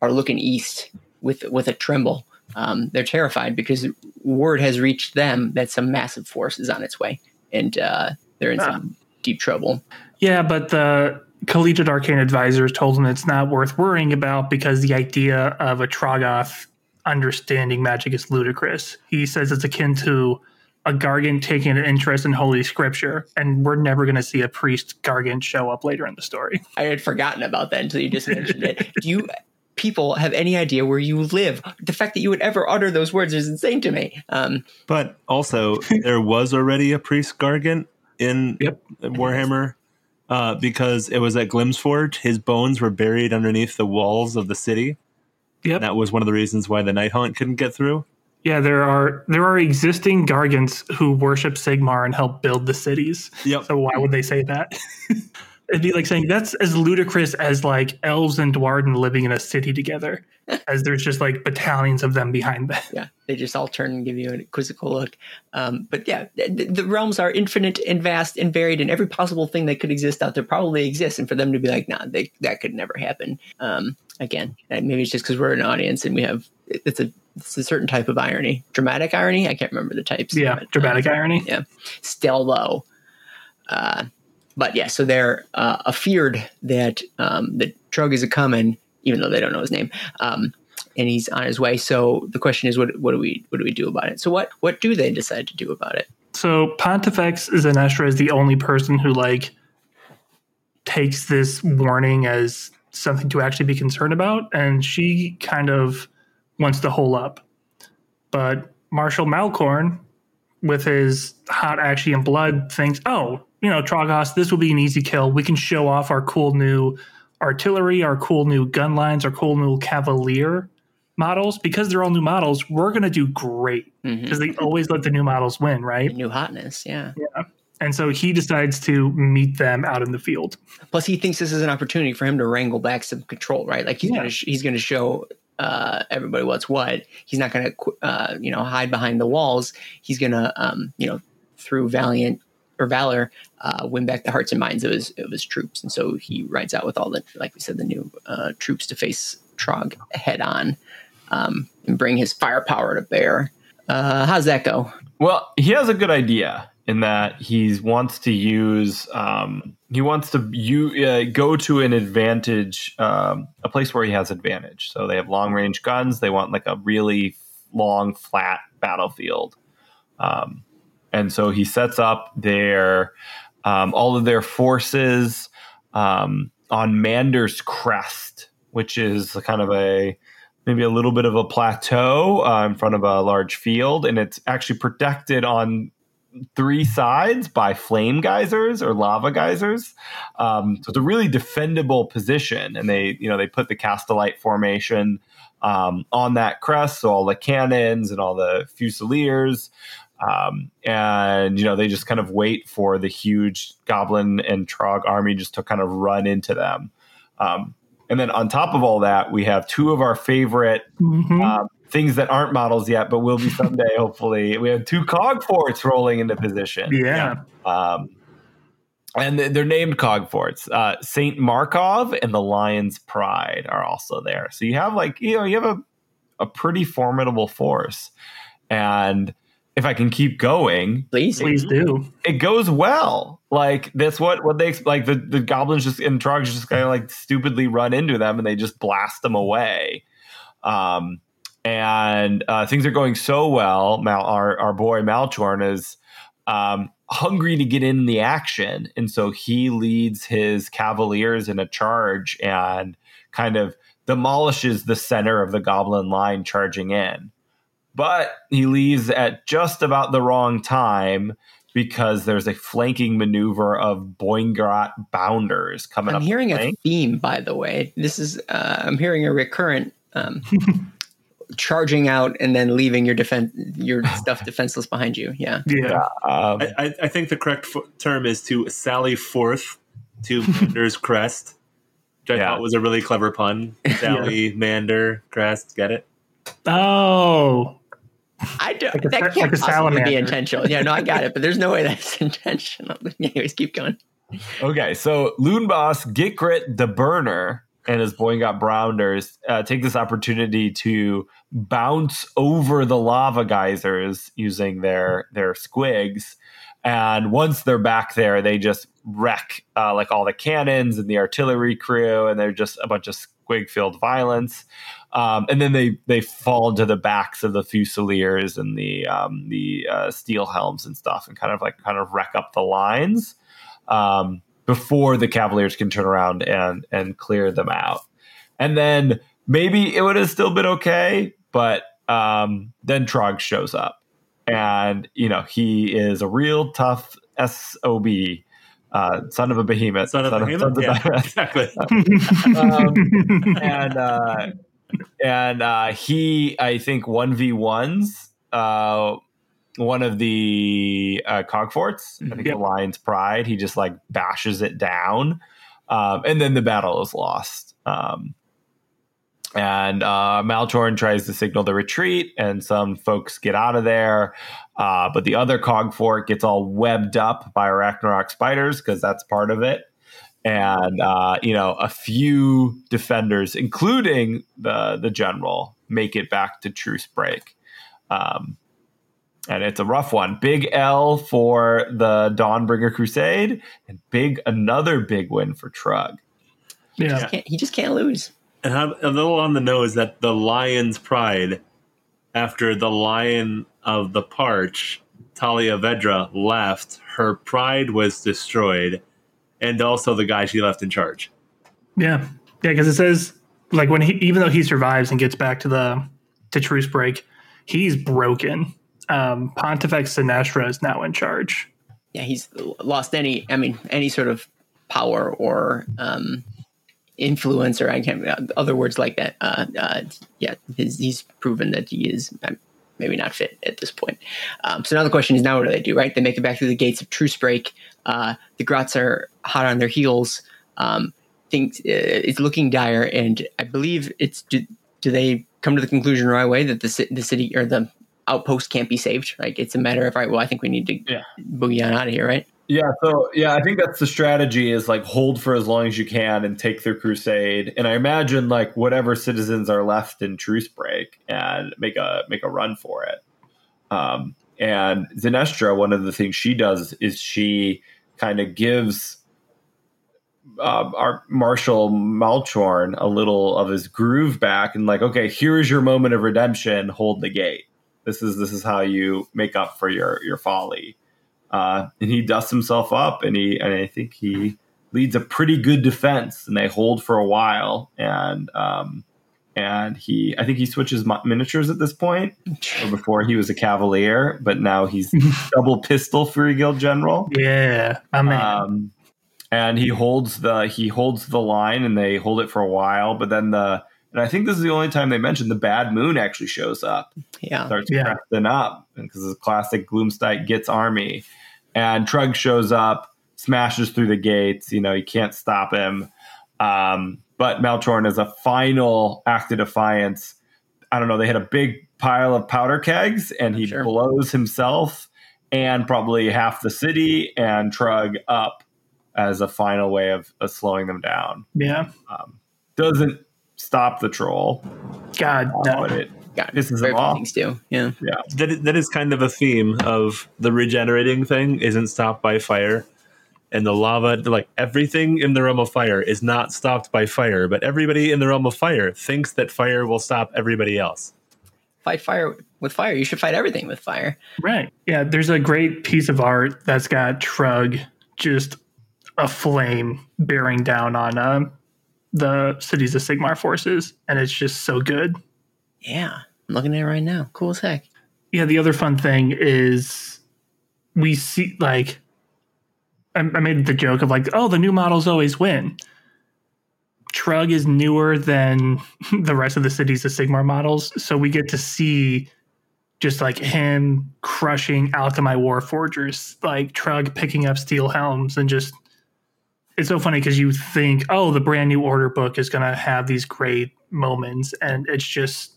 are looking east with with a tremble. Um, they're terrified because word has reached them that some massive force is on its way, and uh, they're in some deep trouble. Yeah, but the collegiate arcane advisors told them it's not worth worrying about because the idea of a Troggoth understanding magic is ludicrous. He says it's akin to a Gargant taking an interest in Holy Scripture, and we're never going to see a priest Gargant show up later in the story. I had forgotten about that until you just mentioned it. Do you people have any idea where you live? The fact that you would ever utter those words is insane to me. Um, But also, there was already a priest Gargant in Yep. Warhammer uh, because it was at Glymmsforge. His bones were buried underneath the walls of the city. Yep. That was one of the reasons why the Nighthaunt couldn't get through. Yeah, there are there are existing Gargants who worship Sigmar and help build the cities. Yep. So why would they say that? It'd be like saying that's as ludicrous as like elves and Duardin living in a city together, as there's just like battalions of them behind them. Yeah, they just all turn and give you a quizzical look. Um, but yeah, the, the realms are infinite and vast and varied, and every possible thing that could exist out there probably exists. And for them to be like, "Nah, they, that could never happen." Um, again, maybe it's just because we're an audience and we have it's a it's a certain type of irony, dramatic irony. I can't remember the types. Yeah, dramatic uh, irony. Yeah, still low. Uh, but yeah, so they're uh, afeared that um, that Trugg is a coming, even though they don't know his name, um, and he's on his way. So the question is, what what do we what do we do about it? So what what do they decide to do about it? So Pontifex Zenestra is the only person who like takes this warning as something to actually be concerned about, and she kind of wants to hole up. But Marshal Malcorn, with his hot action and blood, thinks, "Oh, you know, Troggoths, this will be an easy kill. We can show off our cool new artillery, our cool new gun lines, our cool new Cavalier models. Because they're all new models, we're going to do great because they always let the new models win, right? New hotness, yeah. Yeah. And so he decides to meet them out in the field. Plus, he thinks this is an opportunity for him to wrangle back some control, right? Like he's Yeah. gonna sh- he's gonna show uh, everybody what's what. He's not gonna uh, you know hide behind the walls. He's gonna um, you know through valiant or valor uh, win back the hearts and minds of his of his troops. And so he rides out with all the like we said the new uh, troops to face Trog head on um, and bring his firepower to bear. Uh, how's that go? Well, he has a good idea in that he wants to use um, he wants to you uh, go to an advantage um, a place where he has advantage. So they have long range guns. They want like a really long flat battlefield, um, and so he sets up their um, all of their forces um, on Mander's Crest, which is kind of a maybe a little bit of a plateau uh, in front of a large field, and it's actually protected on three sides by flame geysers or lava geysers. Um, so it's a really defendable position, and they you know they put the Castelite formation um, on that crest, so all the cannons and all the fusiliers. Um, and you know they just kind of wait for the huge goblin and trog army just to kind of run into them. Um, and then on top of all that, we have two of our favorite Mhm. um, things that aren't models yet, but will be someday, hopefully. We have two cog forts rolling into position. yeah. Um, and they're named cog forts. Uh, Saint Markov and the Lion's Pride are also there. So you have like you know you have a a pretty formidable force. And if I can keep going, Please, Please do. it goes well. Like that's what what they ex- like the the goblins just and trogs just kind of like stupidly run into them and they just blast them away. Um, and uh, things are going so well. Mal, our our boy Malchorn is um, hungry to get in the action, and so he leads his cavaliers in a charge and kind of demolishes the center of the goblin line charging in. But he leaves at just about the wrong time because there's a flanking maneuver of Boingrot Bounderz coming up. I'm up. the hearing a flank. theme, by the way. This is uh, I'm hearing a recurrent um, charging out and then leaving your defense your stuff defenseless behind you. Yeah, Yeah. Um, I, I- I think the correct f- term is to sally forth to Mander's crest, which I Yeah. thought was a really clever pun. Sally, Mander, crest, get it? Oh, I do, Like a that can't like a possibly salamander. be intentional. Yeah, no, I got it, but there's no way that's intentional. Anyways, keep going. Okay, so Loon Boss, Gitgrit, the Burner, and his Boingrot Bounderz uh, take this opportunity to bounce over the lava geysers using their their squigs. And once they're back there, they just wreck uh, like all the cannons and the artillery crew, and they're just a bunch of filled violence. Um, and then they they fall into the backs of the fusiliers and the um, the uh, steel helms and stuff, and kind of like kind of wreck up the lines um, before the Cavaliers can turn around and and clear them out. And then maybe it would have still been okay, but um, then Trog shows up, and you know he is a real tough sob, uh, son of a behemoth, Son of a Behemoth? Yeah, behemoth. exactly. Um, and uh, and uh, he, I think, one v ones uh, one of the uh, cogforts. I think Yep. the Lion's Pride. He just like bashes it down, um, and then the battle is lost. Um, and uh, Malchorn tries to signal the retreat, and some folks get out of there. Uh, but the other cogfort gets all webbed up by Arachnarok spiders because that's part of it. And uh, you know, a few defenders, including the the general, make it back to truce break. Um, and it's a rough one. Big L for the Dawnbringer Crusade, and big another big win for Trugg. Yeah. Can't, he just can't lose. And have a little on the nose that the lion's pride, after the lion of the Parch, Talia Vedra, left, her pride was destroyed, and also the guy she left in charge. Yeah, yeah, because it says like when he, even though he survives and gets back to the to truce break, he's broken. Um, Pontifex Zenestra is now in charge. Yeah, he's lost any. I mean, any sort of power or um, influence, or I can't other words like that. Uh, uh, yeah, his, he's proven that he is um, maybe not fit at this point. Um, so now the question is, now what do they do? Right, they make it back through the gates of truce break. Uh, the Grots are hot on their heels. Um, things uh, it's looking dire, and I believe it's. Do, do they come to the conclusion right away that the the city or the outpost can't be saved? Like it's a matter of right. Well, I think we need to Yeah. boogie on out of here, right? Yeah, so yeah, I think that's the strategy is like hold for as long as you can and take the crusade. And I imagine like whatever citizens are left in truce break and make a make a run for it. Um, and Zenestra, one of the things she does is she kind of gives uh, our Marshal Malchorn a little of his groove back and like, okay, here is your moment of redemption. Hold the gate. This is this is how you make up for your your folly. Uh, and he dusts himself up, and he and I think he leads a pretty good defense, and they hold for a while, and um, and he I think he switches miniatures at this point. Or before he was a cavalier, but now he's double pistol free guild general. Yeah, my man. Um, and he holds the he holds the line, and they hold it for a while. But then the and I think this is the only time they mentioned the bad moon actually shows up Yeah. starts Yeah. up because it's classic Gloomspite Gitz army. And Trugg shows up, smashes through the gates. You know, you can't stop him. Um, but Malchorn is a final act of defiance. I don't know. They had a big pile of powder kegs, and he Sure. blows himself and probably half the city and Trugg up as a final way of, of slowing them down. yeah. Um, doesn't stop the troll, God, no. but it Got This is very a few law. things do. Yeah. Yeah. That is, that is kind of a theme of the regenerating thing isn't stopped by fire, and the lava like everything in the realm of fire is not stopped by fire, but everybody in the realm of fire thinks that fire will stop everybody else. Fight fire with fire. You should fight everything with fire. Right. Yeah, there's a great piece of art that's got Trugg just a flame bearing down on um, the cities of Sigmar forces, and it's just so good. Yeah. I'm looking at it right now. Cool as heck. Yeah, the other fun thing is we see like I, I made the joke of like, oh, the new models always win. Trugg is newer than the rest of the cities of Sigmar models, so we get to see just like him crushing Alchemite Warforgers, like Trugg picking up steel helms and just it's so funny because you think, oh, the brand new order book is gonna have these great moments, and it's just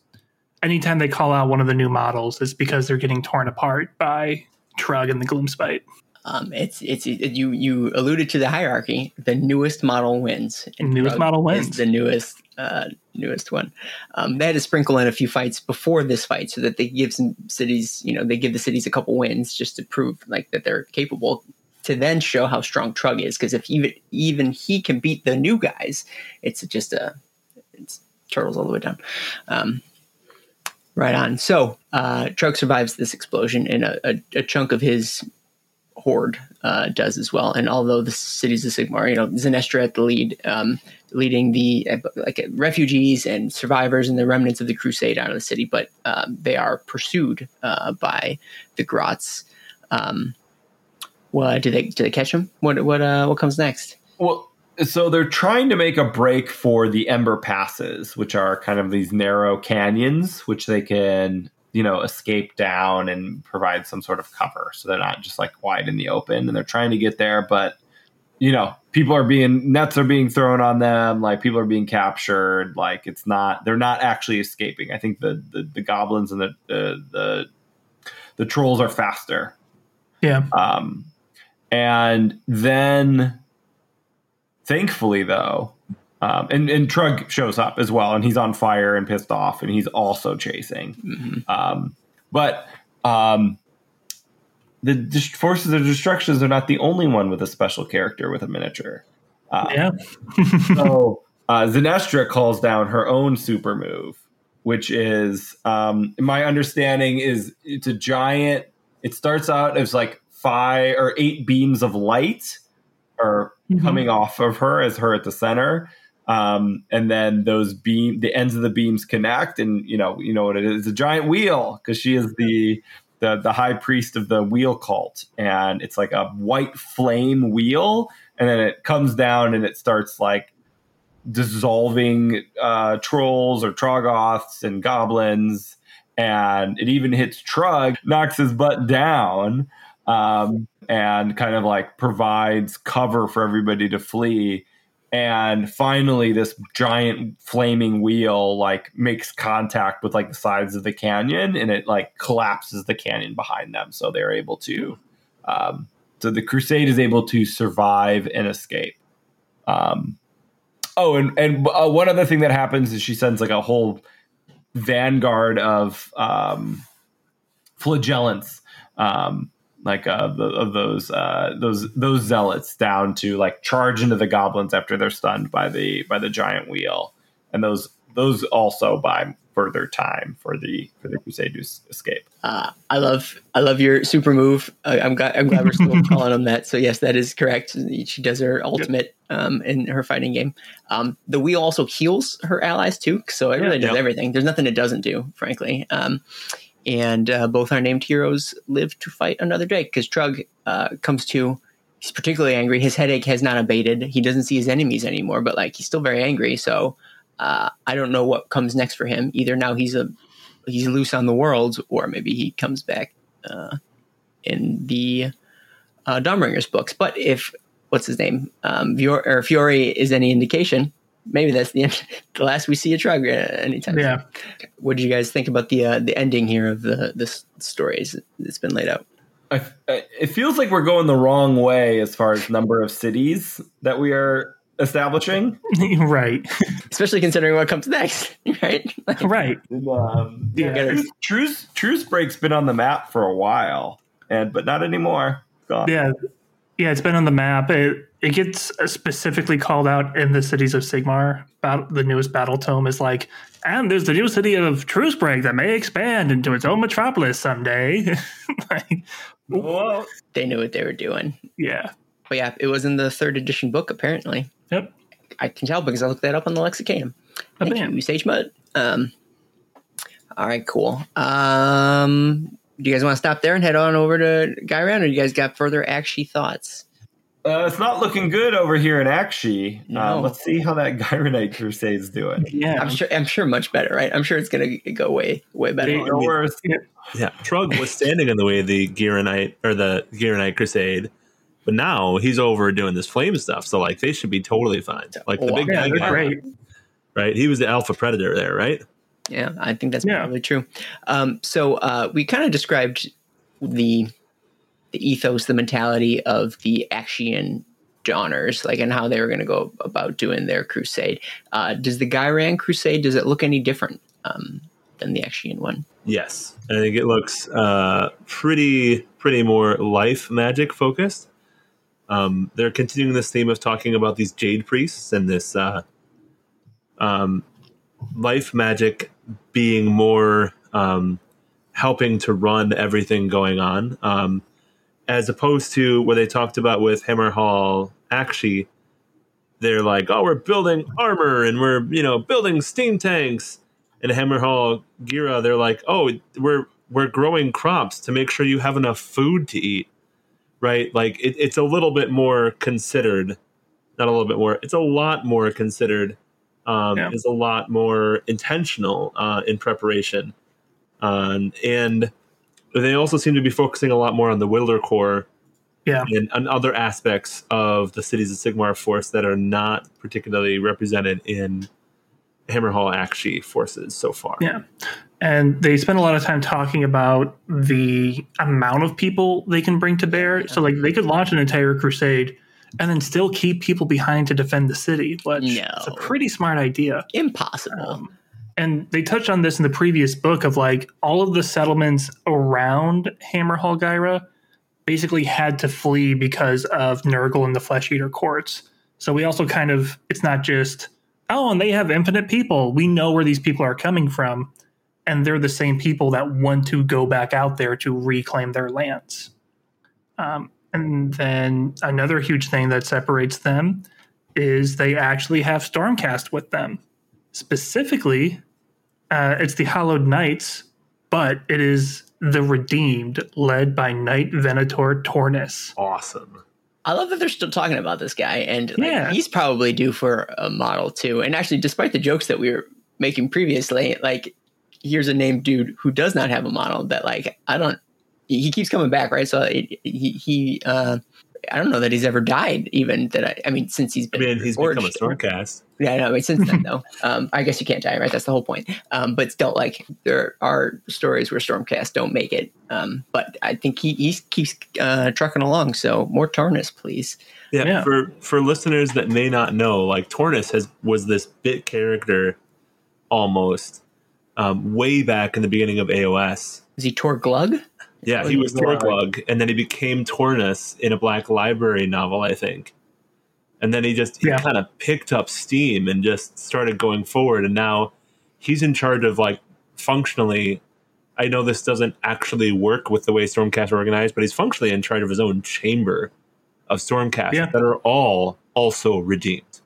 anytime they call out one of the new models, it's because they're getting torn apart by Trugg and the Gloomspite. Um, it's it's it, you you alluded to the hierarchy. The newest model wins. And Newest Krug model wins. the newest uh, newest one. Um, they had to sprinkle in a few fights before this fight so that they give some cities, you know, they give the cities a couple wins just to prove like that they're capable to then show how strong Trugg is. Because if even even he can beat the new guys, it's just a it's turtles all the way down. Um, right on. So uh, survives this explosion, and a, a, a chunk of his horde uh, does as well. And although the cities of Sigmar, you know, Zenestra at the lead, um, leading the like uh, refugees and survivors and the remnants of the crusade out of the city, but um, they are pursued uh, by the Grots. Um, what do they do? They catch them? What what uh, what comes next? Well, so they're trying to make a break for the Ember Passes, which are kind of these narrow canyons, which they can you know escape down and provide some sort of cover. So they're not just like wide in the open and they're trying to get there but you know people are being nets are being thrown on them like people are being captured like it's not they're not actually escaping. I think the the, the goblins and the, the the the trolls are faster. Yeah. um and then thankfully though um, and, and Trugg shows up as well, and he's on fire and pissed off, and he's also chasing. Mhm. Um, but um, the dis- forces of destructions are not the only one with a special character with a miniature. Um, Yeah. so uh, Zenestra calls down her own super move, which is um, my understanding is it's a giant. It starts out as like five or eight beams of light are Mhm. coming off of her as her at the center. Um, and then those beam, the ends of the beams connect, and you know, you know what it is—a giant wheel because she is the the the high priest of the wheel cult, and it's like a white flame wheel, and then it comes down and it starts like dissolving uh, trolls or troggoths and goblins, and it even hits Trugg, knocks his butt down, um, and kind of like provides cover for everybody to flee. And finally, this giant flaming wheel like makes contact with like the sides of the canyon, and it like collapses the canyon behind them, so they're able to. Um, so the crusade is able to survive and escape. Um, oh, and and uh, one other thing that happens is she sends like a whole vanguard of um, flagellants, um, like uh, the, of those uh, those those zealots down to like charge into the goblins after they're stunned by the by the giant wheel, and those those also buy further time for the for the crusade to escape. Uh, I love I love your super move. I, I'm glad I'm glad we're still calling on that. So yes, that is correct. She does her ultimate um, in her fighting game. Um, the wheel also heals her allies too, so it really does Yeah. everything. There's nothing it doesn't do, frankly. Um, and uh, both our named heroes live to fight another day because Trugg uh, comes to. He's particularly angry. His headache has not abated. He doesn't see his enemies anymore, but like he's still very angry. So uh, I don't know what comes next for him. Either now he's a he's loose on the world, or maybe he comes back uh, in the uh, Dawnbringers books. But if what's his name, um, Fior- or Fiore is any indication, maybe that's the end, the last we see a Trugg uh, anytime. Yeah. What did you guys think about the uh, the ending here of the this stories that's been laid out? I, I- it feels like we're going the wrong way as far as number of cities that we are establishing. right. Especially considering what comes next, right? Like, Right. Um, Yeah. Truce, Truce Truce Break's been on the map for a while, and but not anymore. Gone. Yeah. Yeah, it's been on the map. It it gets specifically called out in the cities of Sigmar. Bat- the newest battle tome is like, and there's the new city of Trucebreak that may expand into its own metropolis someday. like, Well, they knew what they were doing. yeah. But yeah, it was in the third edition book apparently. Yep. I can tell because I looked that up on the Lexicanum. A Thank band. you, Sage Mud. Um, all right, cool. Um, do you guys want to stop there and head on over to Ghyran, or do you guys got further Aqshy thoughts? Uh, it's not looking good over here in Aqshy. Uh, let's see how that Ghyranite Crusade's doing. Yeah. I'm sure. I'm sure much better, right? I'm sure it's gonna go way, way better. They- No worse. Yeah, Trug was standing in the way of the Ghyranite or the Ghyranite Crusade, but now he's over doing this flame stuff. So like they should be totally fine. Like the big yeah, guy, they're guy, great. right? He was the alpha predator there, right? Yeah, I think that's Yeah. probably true. Um, so uh, we kind of described the the ethos, the mentality of the Aqshian Dawners, like and how they were going to go about doing their crusade. Uh, does the Ghyran crusade does it look any different um, than the Aqshian one? Yes, I think it looks uh, pretty pretty more life magic focused. Um, they're continuing this theme of talking about these jade priests and this uh, um, life magic being more um, helping to run everything going on, um, as opposed to what they talked about with Hammerhall. Actually, they're like, "Oh, we're building armor and we're you know building steam tanks." in Hammer Hall Ghyra, they're like, "Oh, we're we're growing crops to make sure you have enough food to eat." Right? Like it, it's a little bit more considered. Not a little bit more. It's a lot more considered. Um, Yeah. It's a lot more intentional uh, in preparation. Um, and they also seem to be focusing a lot more on the Wildercorps Yeah. and, and other aspects of the cities of Sigmar force that are not particularly represented in Hammerhall Akshi forces so far. Yeah. And they spend a lot of time talking about the amount of people they can bring to bear. So, like, they could launch an entire crusade and then still keep people behind to defend the city, which is a pretty smart idea. Impossible. Um, and they touched on this in the previous book of like all of the settlements around Hammerhall Ghyra basically had to flee because of Nurgle and the Flesh Eater courts. So we also kind of it's not just oh, and they have infinite people. We know where these people are coming from, and they're the same people that want to go back out there to reclaim their lands. Um, and then another huge thing that separates them is they actually have Stormcast with them specifically uh, it's the hallowed knights but it is the redeemed led by knight venator tornus Awesome. I love that they're still talking about this guy, and like, Yeah. he's probably due for a model too. And actually, despite the jokes that we were making previously, like here's a named dude who does not have a model that like I don't. He keeps coming back, right? So it, he he. Uh, I don't know that he's ever died. Even that I, I mean, since he's been mean, he's forged. become a Stormcast. Yeah, no, I mean, since then though, um, I guess you can't die, right? That's the whole point. Um, but still, like there are stories where Stormcast don't make it. Um, but I think he, he keeps uh, trucking along. So more Tornus, please. Yeah, Yeah. For for listeners that may not know, like Tornus has was this bit character almost um, way back in the beginning of AOS. Is he Torglug? Yeah, he was. Torglug, and then he became Tornus in a Black Library novel, I think. And then he just he Yeah. kind of picked up steam and just started going forward. And now he's in charge of like functionally. I know this doesn't actually work with the way Stormcast are organized, but he's functionally in charge of his own chamber of Stormcast Yeah. that are all also redeemed.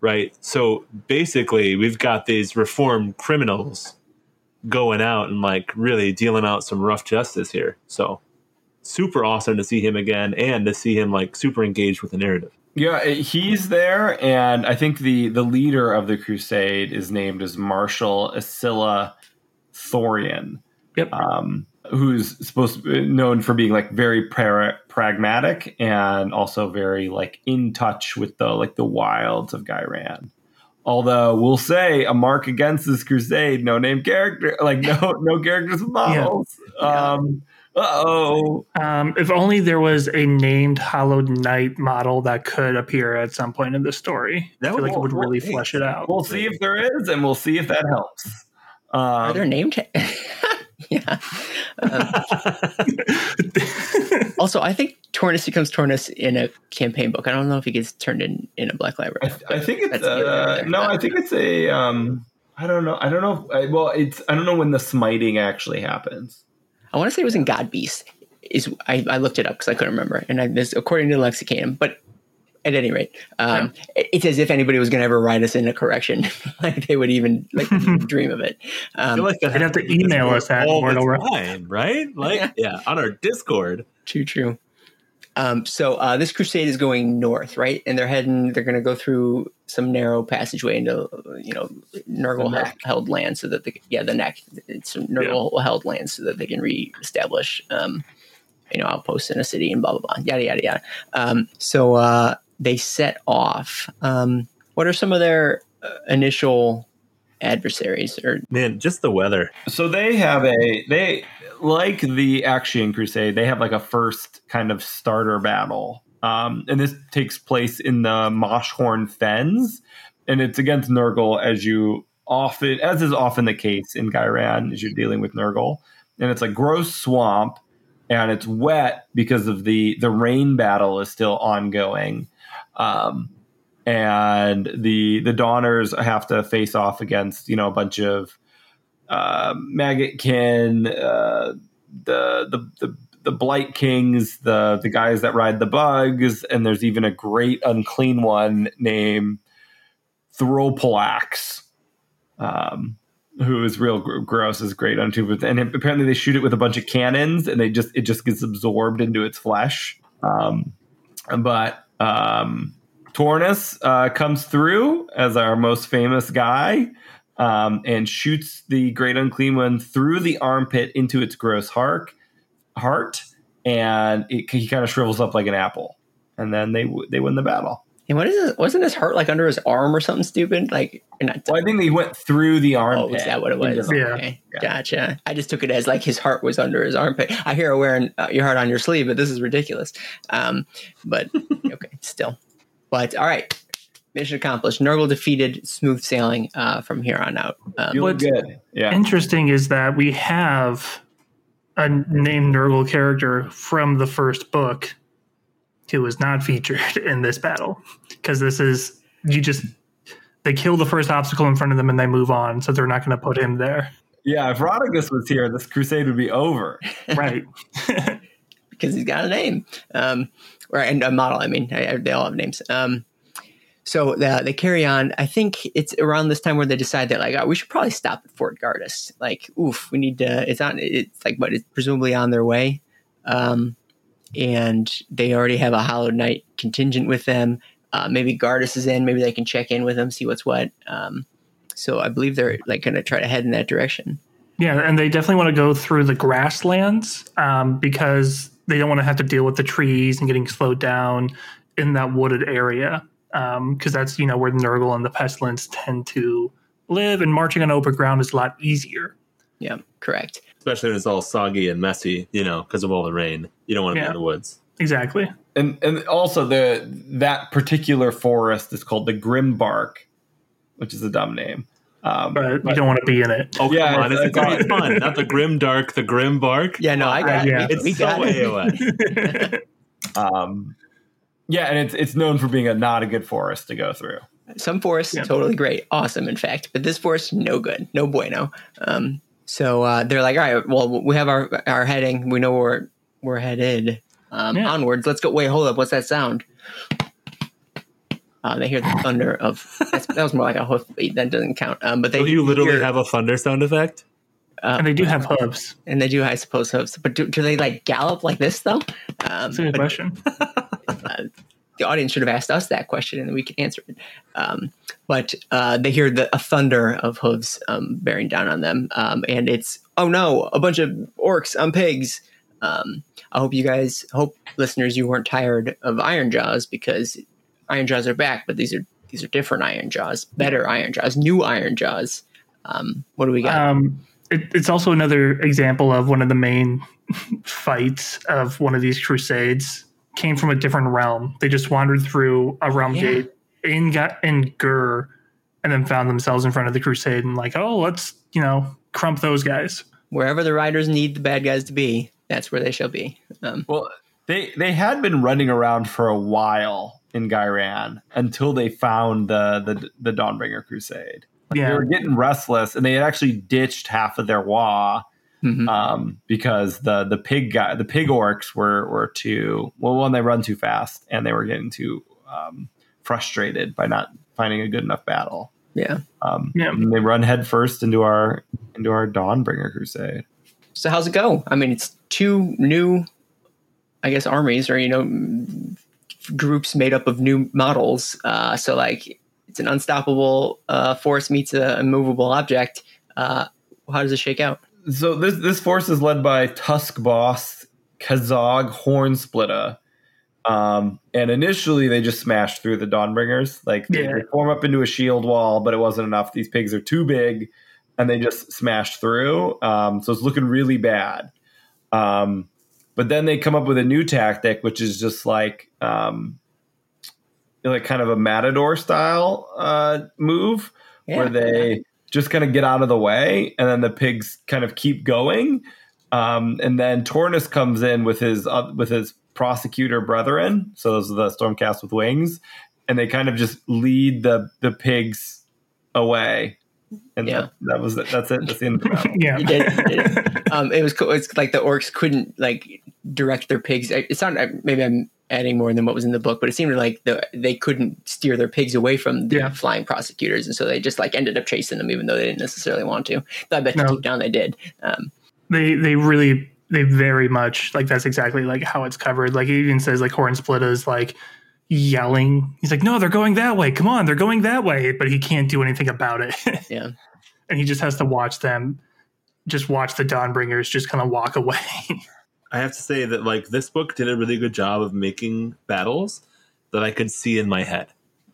Right? So basically, we've got these reformed criminals going out and like really dealing out some rough justice here. So super awesome to see him again and to see him like super engaged with the narrative. Yeah, he's there, and I think the the leader of the crusade is named as Marshal Asilla Thorian, yep um, who's supposed to be known for being like very pra- pragmatic and also very like in touch with the like the wilds of Ghyran. Although we'll say a mark against this crusade, no name character, like no no characters with models. Um, uh oh. um, if only there was a named hallowed knight model that could appear at some point in the story That i feel would- like it would really hey, flesh it out We'll see if there is, and we'll see if that helps. Are Um, there name ta- Yeah. Um, also, I think Tornus becomes Tornus in a campaign book. I don't know if he gets turned in in a Black Library. I, I think it's That's neither here nor uh, no. I think it's a. Um, I don't know. I don't know. If, I, well, it's. I don't know when the smiting actually happens. I want to say it was in God Beast. Is I, I looked it up because I couldn't remember, and I, this according to the Lexicanum. But at any rate, um, it- it's as if anybody was going to ever write us in a correction, like they would even like dream of it. I Um, feel like that You'd have to email us at all the time, right? Like, Yeah. yeah, on our Discord. True, true. Um, so uh, this crusade is going north, right? And they're heading. They're going to go through some narrow passageway into, you know, Nurgle held, held land, so that they, yeah, the neck. It's Nurgle held land, so that they can reestablish, um, you know, outposts in a city and blah blah blah, yada yada yada. Um, so uh, they set off. Um, what are some of their uh, initial adversaries? Or Man, just the weather. So they have a they like the Aqshian Crusade. They have like a first kind of starter battle, um, and this takes place in the Moshhorn Fens, and it's against Nurgle as you often as is often the case in Ghyran as you're dealing with Nurgle, and it's a gross swamp, and it's wet because of the the rain battle is still ongoing. Um, and the the Dawners have to face off against you know a bunch of uh, Maggotkin, uh, the, the the the Blight Kings, the the guys that ride the bugs, and there's even a great unclean one named Thropolax, um, who is real gr- gross, is great on tube. And apparently they shoot it with a bunch of cannons, and they just it just gets absorbed into its flesh. Um, but um, Tornus uh, comes through as our most famous guy. Um, and shoots the great unclean one through the armpit into its gross heart, heart, and it, he kind of shrivels up like an apple. And then they they win the battle. And what is it? Wasn't his heart like under his arm or something stupid? Like, not. Well, I think they went through the Oh, armpit. is that what it was? Yeah. Okay, Yeah. gotcha. I just took it as like his heart was under his armpit. I hear wearing uh, your heart on your sleeve, but this is ridiculous. Um, but okay, still. But all right, mission accomplished. Nurgle defeated. Smooth sailing uh, from here on out. Um, Feeling What's- good. Yeah. Interesting is that we have a named Nurgle character from the first book who was not featured in this battle because this is you just they kill the first obstacle in front of them and they move on, so they're not going to put him there. Yeah, if Rotigus was here, this crusade would be over. Right. because he's got a name, um, or and a model. I mean, I, I- they all have names. Um, so uh, they carry on. I think it's around this time where they decide that like oh, we should probably stop at Fort Gardus. Like, oof, we need to. It's on. It's like, but it's presumably on their way, um, and they already have a Hollow Knight contingent with them. Uh, maybe Gardus is in. Maybe they can check in with them, see what's what. Um, so I believe they're like going to try to head in that direction. Yeah, and they definitely want to go through the grasslands um, because they don't want to have to deal with the trees and getting slowed down in that wooded area. Because that's you know where the Nurgle and the Pestilence tend to live, and marching on open ground is a lot easier. Yeah, correct. Especially when it's all soggy and messy, you know, because of all the rain. You don't want to Yeah. be in the woods. Exactly. And and also the that particular forest is called the Grimbark, which is a dumb name. Um, But you don't want to be in it. Oh, Yeah, come on. It's, it's- it's gonna be fun. Not the grim dark, the grim bark. Yeah, no, I got. yeah. It's we so got it. AOS. um, yeah, and it's it's known for being a not a good forest to go through. Some forests Yeah. totally great, awesome, in fact, but this forest no good, no bueno. Um, so uh, they're like, all right, well, we have our our heading, we know where we're headed. Um, Yeah. Onwards, let's go. Wait, hold up, what's that sound? Uh, they hear the thunder of that's, that was more like a hoofbeat. That doesn't count. Um, but they So you literally hear, have a thunder sound effect? Uh, And they do have hooves. and they do, I suppose, hooves. But do, do they like gallop like this though? Um, That's a good question. uh, the audience should have asked us that question and we could answer it. Um, but uh, they hear the a thunder of hooves um, bearing down on them, um, and it's oh no, a bunch of orcs on pigs. Um, I hope you guys, hope listeners, you weren't tired of Ironjawz because Ironjawz are back, but these are these are different Ironjawz, better Ironjawz, new Ironjawz. Um, what do we got? It, it's also another example of one of the main fights of one of these crusades came from a different realm. They just wandered through a realm Yeah. gate in Ga- in Ghur, and then found themselves in front of the crusade and like, oh, let's you know crump those guys. Wherever the riders need the bad guys to be, that's where they shall be. Um, Well, they they had been running around for a while in Ghyran until they found the the the Dawnbringer Crusade. They Yeah, were getting restless, and they had actually ditched half of their wa mhm. um, because the the pig guy the pig orcs were were too well one they run too fast and they were getting too um, frustrated by not finding a good enough battle. yeah. Um, Yeah. and they run headfirst into our into our Dawnbringer Crusade. So how's it go? I mean, it's two new, I guess, armies or you know, groups made up of new models. Uh, so like, an unstoppable uh, force meets a immovable object. Uh, how does it shake out? So this this force is led by Tusk Boss Kazog Hornsplitter. Um, and initially they just smashed through the Dawnbringers. Like they, Yeah. they form up into a shield wall, but it wasn't enough. These pigs are too big, and they just smashed through. Um, so it's looking really bad. Um, but then they come up with a new tactic, which is just like um, like kind of a matador style uh, move where they just kind of get out of the way and then the pigs kind of keep going um, and then Tornus comes in with his uh, with his prosecutor brethren so those are the stormcast with wings and they kind of just lead the the pigs away and Yeah. that, that was it that's it that's the end of the battle yeah. You did. you did. um, it was cool. It's like the orcs couldn't like direct their pigs. It sounded maybe I'm adding more than what was in the book, but it seemed like the, they couldn't steer their pigs away from the Yeah. flying prosecutors, and so they just like ended up chasing them, even though they didn't necessarily want to. But I bet you No. deep down they did. Um, they they really they very much like that's exactly like how it's covered. Like it even says like Horn Split is like yelling. He's like, no, they're going that way. Come on, they're going that way, but he can't do anything about it. yeah, and he just has to watch them, just watch the Dawnbringers just kind of walk away. I have to say that like this book did a really good job of making battles that I could see in my head.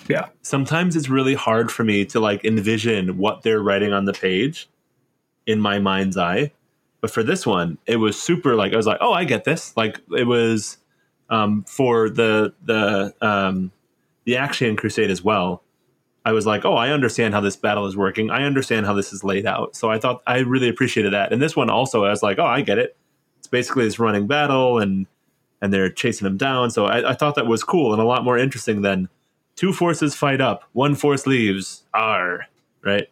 yeah, Sometimes it's really hard for me to like envision what they're writing on the page in my mind's eye. But for this one, it was super like I was like, "Oh, I get this." Like it was um for the the um the Aqshian crusade as well. I was like, "Oh, I understand how this battle is working. I understand how this is laid out." So I thought I really appreciated that. And this one also I was like, "Oh, I get it." It's basically this running battle and and they're chasing him down. So I, I thought that was cool and a lot more interesting than two forces fight up, one force leaves. R, right?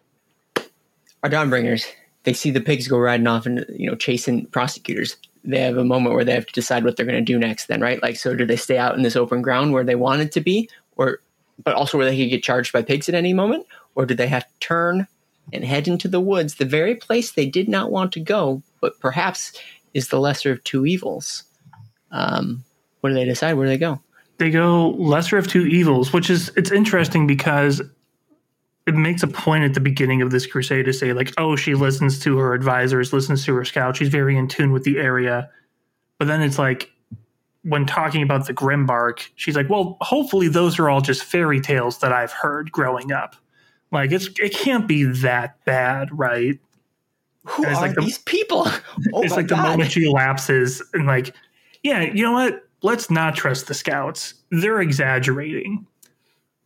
Our Dawnbringers, they see the pigs go riding off and you know chasing prosecutors. They have a moment where they have to decide what they're going to do next. Then, right? Like, so do they stay out in this open ground where they wanted to be, or but also where they could get charged by pigs at any moment, or do they have to turn and head into the woods, the very place they did not want to go, but perhaps is the lesser of two evils? Um, what do they decide? Where do they go? they go lesser of two evils, which is it's interesting because it makes a point at the beginning of this crusade to say like, oh, she listens to her advisors, listens to her scouts, she's very in tune with the area. But then it's like when talking about the Grimbark, she's like, well, hopefully those are all just fairy tales that I've heard growing up. Like it's it can't be that bad, right? Who are like the- these people? Oh it's my like the moment she lapses and like, yeah, you know what? Let's not trust the scouts. They're exaggerating.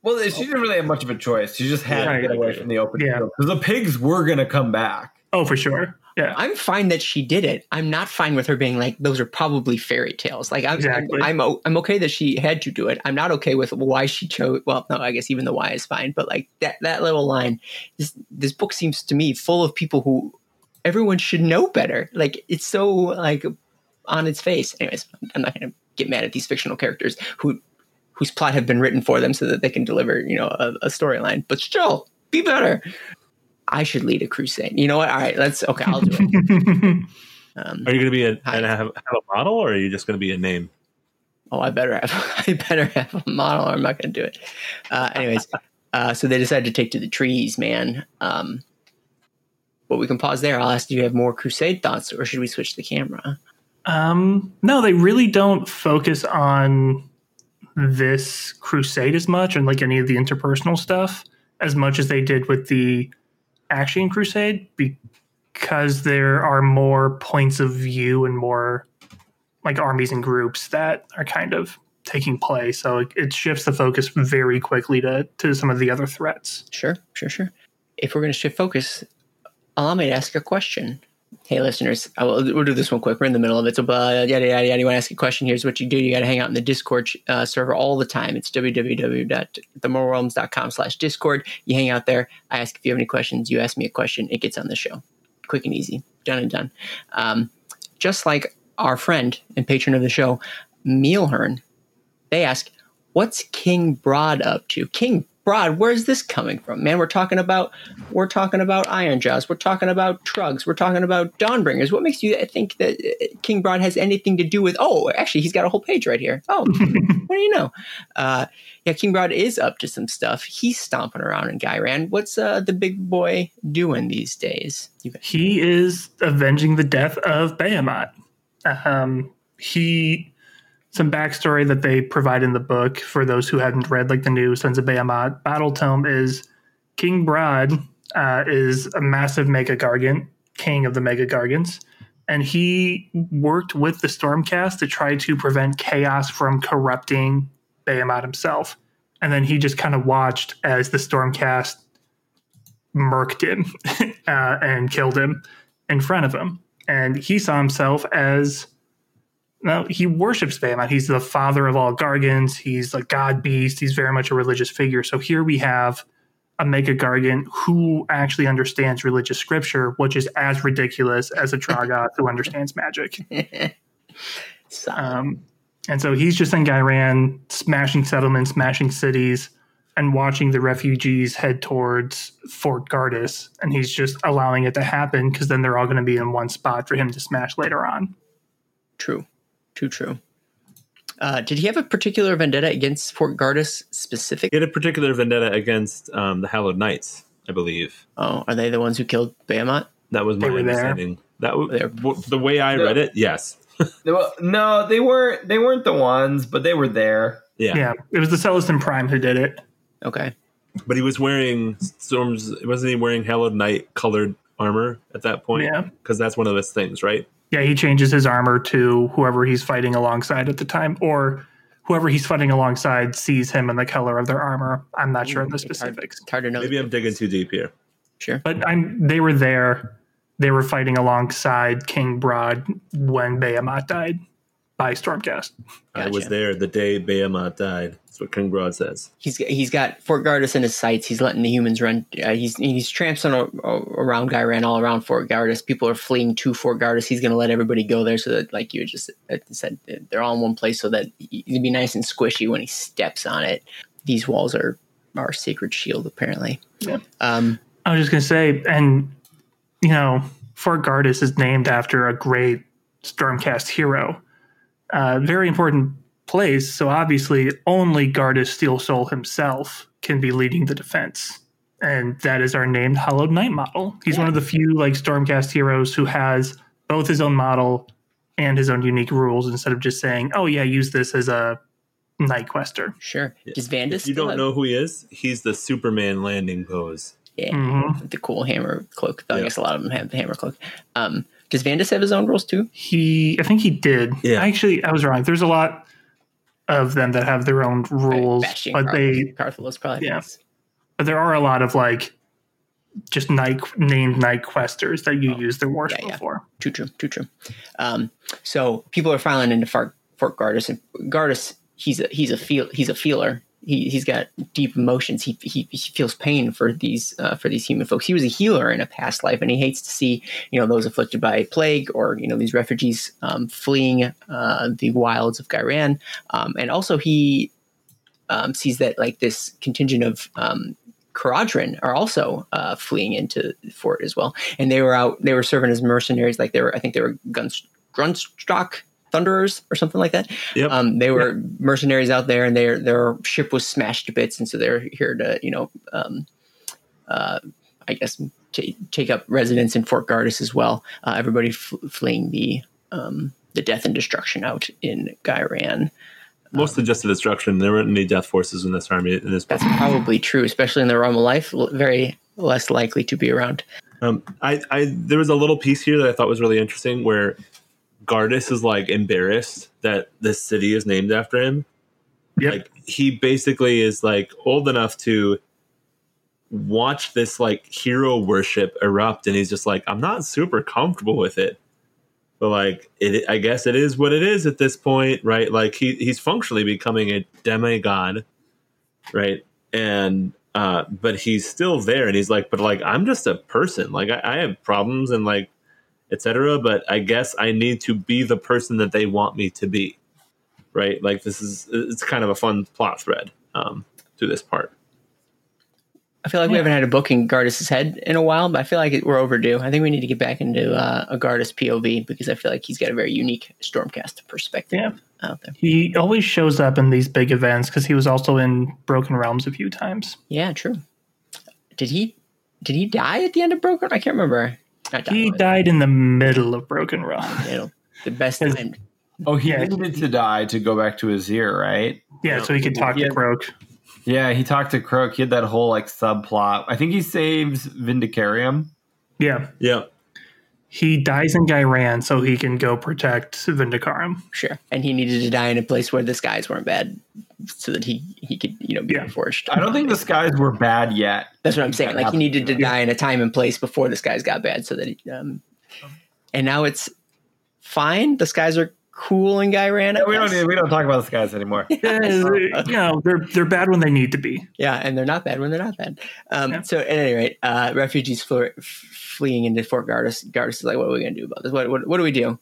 Well, she didn't really have much of a choice. She just had Right. to get away from the open Yeah. field because the pigs were going to come back. Oh, for sure. Yeah. I'm fine that she did it. I'm not fine with her being like those are probably fairy tales. Like I'm, Exactly. I'm, I'm, I'm okay that she had to do it. I'm not okay with why she chose. Well, no, I guess even the why is fine. But like that that little line, this this book seems to me full of people who everyone should know better. Like it's so like on its face. Anyways, I'm not going to get mad at these fictional characters who whose plot have been written for them so that they can deliver you know a, a storyline. But still, be better. I should lead a crusade. You know what? All right, let's. Okay, I'll do it. Um, Are you going to be a, and have, have a model, or are you just going to be a name? oh, I better have. I better have a model, or I'm not going to do it. Uh, anyways, uh, so they decided to take to the trees, man. Um, but we can pause there. I'll ask, do you have more crusade thoughts, or should we switch the camera? Um, no, they really don't focus on this crusade as much and like any of the interpersonal stuff as much as they did with the Aqshian crusade because there are more points of view and more like armies and groups that are kind of taking place so it, it shifts the focus very quickly to to some of the other threats Sure, sure, sure. If we're going to shift focus, allow me to ask a question. Hey, listeners, will, we'll do this one quick. We're in the middle of it. So, uh, yada, yada, yada. You want to ask a question? Here's what you do. You got to hang out in the Discord uh, server all the time. It's www.themortalrealms.com slash Discord. You hang out there. I ask if you have any questions. You ask me a question. It gets on the show. Quick and easy. Done and done. Um, just like our friend and patron of the show, Mealhern, they ask, what's King Brodd up to? King Brodd, where's this coming from? Man, we're talking about we're talking about Ironjawz, we're talking about Truggs, we're talking about Dawnbringers. What makes you think that uh, King Brodd has anything to do with? Oh, actually, he's got a whole page right here. Oh, what do you know? Uh, yeah, King Brodd is up to some stuff. He's stomping around in Ghyran. What's uh, the big boy doing these days? He is avenging the death of Behemoth. Um, he some backstory that they provide in the book for those who hadn't read like the new Sons of Behemoth battle tome is King Brodd uh, is a massive mega gargant, king of the mega gargants, and he worked with the Stormcast to try to prevent chaos from corrupting Behemoth himself. And then he just kind of watched as the Stormcast murked him uh, and killed him in front of him. And he saw himself as no, he worships Behemoth. He's the father of all Gargants. He's a god beast. He's very much a religious figure. So here we have a mega Gargant who actually understands religious scripture, which is as ridiculous as a Troggoth who understands magic. Um, and so he's just in Ghyran, smashing settlements, smashing cities, and watching the refugees head towards Fort Gardus. And he's just allowing it to happen because then they're all going to be in one spot for him to smash later on. true, too true. Uh, did he have a particular vendetta against Fort Gardus specific? He had a particular vendetta against um, the Hallowed Knights. I believe. Oh, are they the ones who killed Behemoth? That was my They there? understanding. That was They're- the way I read it. Yes. They were- No, they weren't. They weren't the ones, but they were there. Yeah. Yeah, it was the Celestant Prime who did it. Okay. But he was wearing storms. Wasn't he wearing Hallowed Knight colored armor at that point? Yeah. Because that's one of his things, right? Yeah, he changes his armor to whoever he's fighting alongside at the time, or whoever he's fighting alongside sees him in the color of their armor. I'm not sure of the It's hard- specifics, It's hard to know. Maybe I'm digging too deep here. Sure. but I'm. They were there. They were fighting alongside King Brodd when Behemoth died by Stormcast. I was there the day Behemoth died. That's what King Brodd says. He's he's got Fort Gardus in his sights. He's letting the humans run. Uh, he's he's tramping a, around Ghyran all around Fort Gardus. People are fleeing to Fort Gardus. He's going to let everybody go there so that, like you just uh, said, they're all in one place so that he can be nice and squishy when he steps on it. These walls are our sacred shield, apparently. Yeah. Um, I was just gonna say, and you know, Fort Gardus is named after a great Stormcast hero. Uh, very important place. So obviously, only Gardus Steel Soul himself can be leading the defense, and that is our named Hallowed Knight model. He's Yeah. one of the few like Stormcast heroes who has both his own model and his own unique rules instead of just saying, "Oh yeah, use this as a Knight Questor." sure. Does Vandus? If you don't know who he is, he's the Superman landing pose. Yeah, Mhm. the cool hammer cloak. I Yeah. guess a lot of them have the hammer cloak. Um, does Vandus have his own rules too? He, I think he did. Yeah. Actually, I was wrong. There's a lot of them that have their own rules, Bastian but they, Carthalos probably. Yeah. but there are a lot of like just night named knight questors that you use their war yeah, yeah. for. Too true. Too true. Um, so people are filing into Fort, Fort Gardus, and Gardus, he's a he's a feel he's a feeler. He he's got deep emotions. He he, he feels pain for these uh, for these human folks. He was a healer in a past life, and he hates to see you know those afflicted by plague or you know these refugees um, fleeing uh, the wilds of Ghyran. Um, and also he um, sees that like this contingent of um, Kharadron are also uh, fleeing into the fort as well, and they were out. They were serving as mercenaries, like they were. I think they were guns, Grundstok Thunderers or something like that. Yep. Um, they were mercenaries out there, and their their ship was smashed to bits, and so they're here to you know, um, uh, I guess t- take up residence in Fort Gardus as well. Uh, everybody f- fleeing the um, the death and destruction out in Ghyran. Mostly just a destruction. There weren't any death forces in this army. In this, That's probably true, especially in the realm of life. Very less likely to be around. um, I, I, there was a little piece here that I thought was really interesting where Gardus is like embarrassed that this city is named after him. Yep. Like he basically is like old enough to watch this like hero worship erupt, and he's just like, I'm not super comfortable with it. But like it, I guess it is what it is at this point, right? Like he he's functionally becoming a demigod, right? And uh, but he's still there, and he's like, but like I'm just a person. Like I, I have problems and like etc. But I guess I need to be the person that they want me to be, right? Like this is it's kind of a fun plot thread um, to this part. I feel like we haven't had a book in Gardus's head in a while, but I feel like it, we're overdue. I think we need to get back into uh, a Gardus POV because I feel like he's got a very unique Stormcast perspective Yeah. out there. He always shows up in these big events because he was also in Broken Realms a few times. Yeah, true. Did he did he die at the end of Broken? I can't remember. Not He but, died in the middle of Broken Realms. you know, the best His- time. Oh, he Yeah. needed to die to go back to Azyr, right? Yeah, so he could talk Yeah. to Croak. Yeah, he talked to Croak. He had that whole like subplot. I think he saves Vindicarum. Yeah, Yeah, he dies in Ghyran so he can go protect Vindicarum. Sure, and he needed to die in a place where the skies weren't bad, so that he he could you know be Yeah. forged. I don't think the skies were bad yet. That's what I'm saying. Like he happened. needed to die in a time and place before the skies got bad, so that he, um, and now it's fine. The skies are cool in Ghyran. I We don't need, we don't talk about the skies anymore. Yeah, you know, they're they're bad when they need to be. Yeah, and they're not bad when they're not bad. Um, Yeah. So at any rate, uh, refugees fle- fleeing into Fort Gardus. Gardus is like, what are we going to do about this? What, what, what do we do?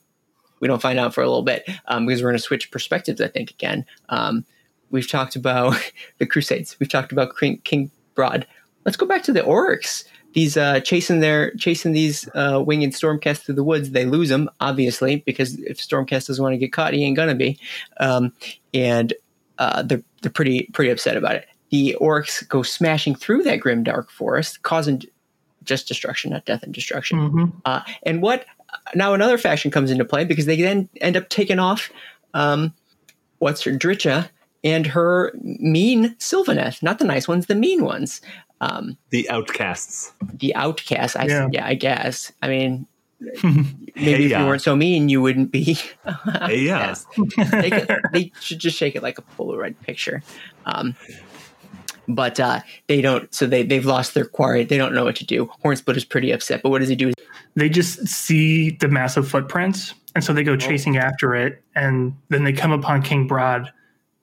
We don't find out for a little bit um, because we're going to switch perspectives, I think, again. Um, we've talked about the Crusades. We've talked about King, King Broad. Let's go back to the Orruks. These uh, chasing their chasing these uh, winged Stormcast through the woods. They lose them obviously because if Stormcast doesn't want to get caught, he ain't gonna be. Um, and uh, they're they're pretty pretty upset about it. the orcs go smashing through that grim dark forest, causing just destruction, not death and destruction. Mhm. Uh, and what now another faction comes into play because they then end up taking off um, what's her Drycha and her mean Sylvaneth, not the nice ones, the mean ones. Um, The outcasts. the outcasts. I Yeah. yeah. I guess. I mean, Hey, maybe if you weren't so mean, you wouldn't be. Hey, yeah. Yes. Take they should just shake it like a Polaroid picture. Um, but uh, they don't. So they they've lost their quarry. They don't know what to do. Hornsplit is pretty upset. But what does he do? they just see the massive footprints and so they go chasing after it and then they come upon king brodd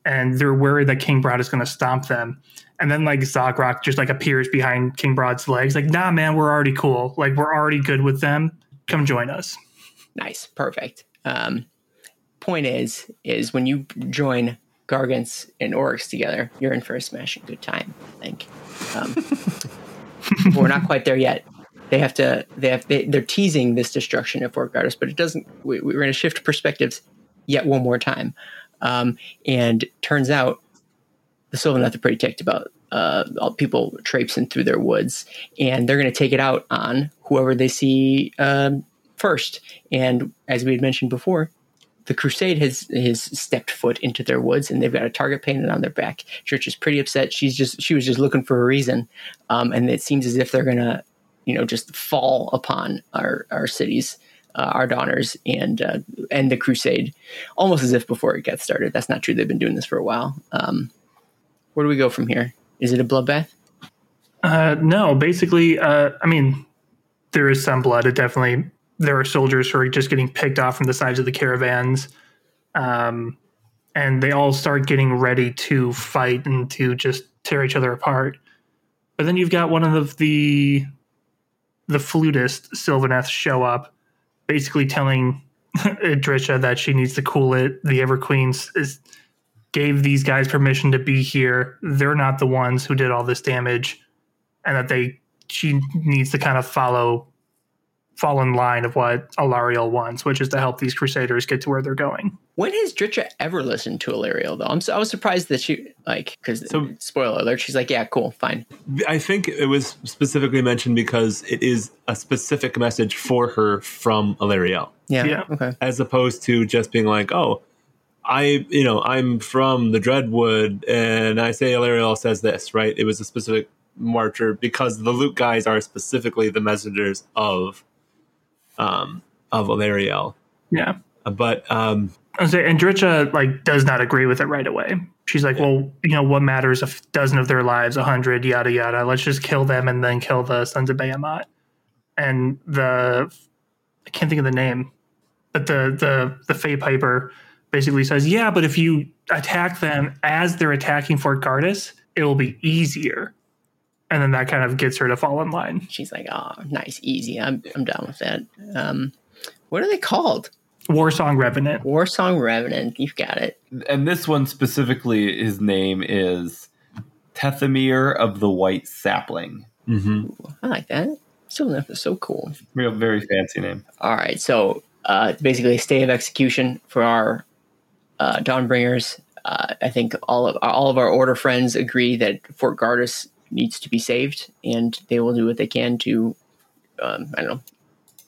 and they're worried that king brodd is going to stomp them and then like Zogrok just like appears behind king brodd's legs like nah man we're already cool like we're already good with them come join us Nice, perfect. Um, point is, is when you join Gargants and Orcs together, you're in for a smashing good time. I think. Um, we're not quite there yet. They have to. They have. They, they're teasing this destruction of Orc artists, but it doesn't. We, we're going to shift perspectives yet one more time. Um, and turns out the Sylvaneth are pretty ticked about uh, people traipsing through their woods, and they're going to take it out on whoever they see um, first. And as we had mentioned before, the Crusade has has stepped foot into their woods, and they've got a target painted on their back. Church is pretty upset. She's just she was just looking for a reason, um, and it seems as if they're gonna, you know, just fall upon our our cities. Uh, our donors and uh, and the crusade, almost as if before it gets started. That's not true. They've been doing this for a while. Um, where do we go from here? Is it a bloodbath? uh, no basically uh, i mean there is some blood it definitely there are soldiers who are just getting picked off from the sides of the caravans um, and they all start getting ready to fight and to just tear each other apart. But then you've got one of the the flutist Sylvaneth show up, basically telling Idrisha that she needs to cool it. The Ever Queens is gave these guys permission to be here. They're not the ones who did all this damage, and that they she needs to kind of follow fall in line of what Alarielle wants, which is to help these crusaders get to where they're going. When has Drycha ever listened to Illyrio though? I'm so, I was surprised that she like because So- spoiler alert, she's like, yeah, cool, fine. I think it was specifically mentioned because it is a specific message for her from Alarielle, Yeah, Yeah. okay. as opposed to just being like, "Oh, I, you know, I'm from the Dreadwood, and I say Alarielle says this." Right? It was a specific marcher because the Luke guys are specifically the messengers of, um, of Alarielle. Yeah. But um, I was saying, and Drycha like does not agree with it right away. She's like, well, you know, what matters a dozen of their lives, a hundred, yada yada. Let's just kill them and then kill the sons of Behemoth. And the I can't think of the name, but the the the Fey Piper basically says, yeah, but if you attack them as they're attacking Fort Gardus, it will be easier. And then that kind of gets her to fall in line. She's like, oh, nice, easy. I'm I'm down with that. Um, what are they called? War Song Revenant. War Song Revenant. You've got it. And this one specifically, his name is Tethemir of the White Sapling. mhm. I like that. Sylvaneth is so cool. Real, very fancy name. All right, so uh, basically a stay of execution for our uh, Dawnbringers. Uh, I think all of all of our order friends agree that Fort Gardus needs to be saved, and they will do what they can to, um, I don't know,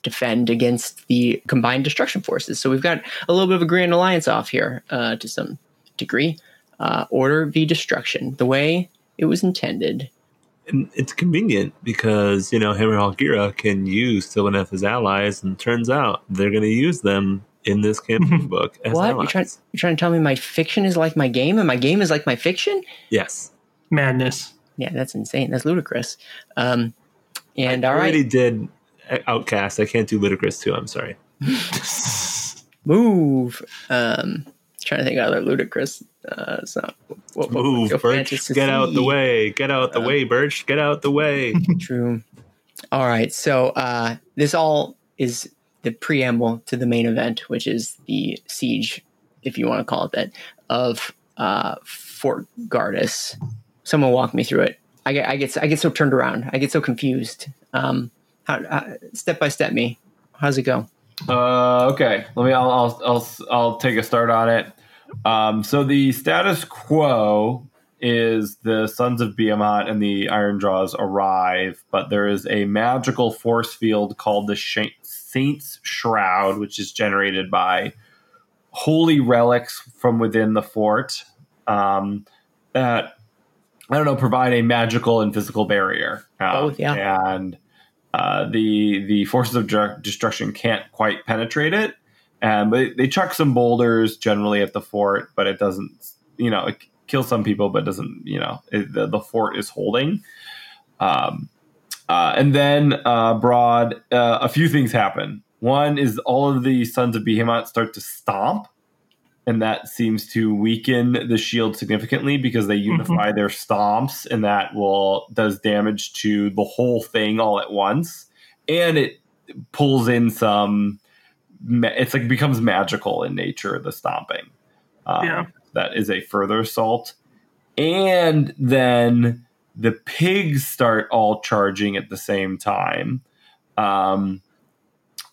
defend against the combined destruction forces. So we've got a little bit of a grand alliance off here uh, to some degree. Uh, order v destruction, the way it was intended. and it's convenient because you know Hammerhall Ghyra can use Sylvaneth as allies, and turns out they're going to use them in this campaign book as what allies. you're trying? You're trying to tell me my fiction is like my game, and my game is like my fiction? Yes, Madness. Yeah, that's insane. That's ludicrous. Um, and I all already right, did Outcast. I can't do Ludicrous too. I'm sorry. move. Um, trying to think of other ludicrous. Uh, it's not. What, what Move, Birch. Get out the way. Get out the Uh, way, Birch. Get out the way. True. All right. So uh, this all is the preamble to the main event, which is the siege, if you want to call it that, of uh, Fort Gardus. Someone walk me through it. I get, I get, I get so turned around. I get so confused. Um, how, uh, step by step, me. How's it go? Uh, okay, let me. I'll, I'll I'll I'll take a start on it. Um, so the status quo is the Sons of Behemat and the Ironjawz arrive, but there is a magical force field called the Saint's Shroud, which is generated by holy relics from within the fort um, that I don't know provide a magical and physical barrier. Um, Both, yeah. And uh, the the forces of destruction can't quite penetrate it. And but they chuck some boulders generally at the fort, but it doesn't. You know, it kills some people, but doesn't. You know, it, the, the fort is holding. Um, uh, and then uh, Brodd, uh, a few things happen. One is all of the sons of Behemoth start to stomp, and that seems to weaken the shield significantly because they mm-hmm. unify mm-hmm. their stomps, and that will does damage to the whole thing all at once, and it pulls in some. It's like becomes magical in nature. The stomping, um, yeah, that is a further assault, and then the pigs start all charging at the same time. Um,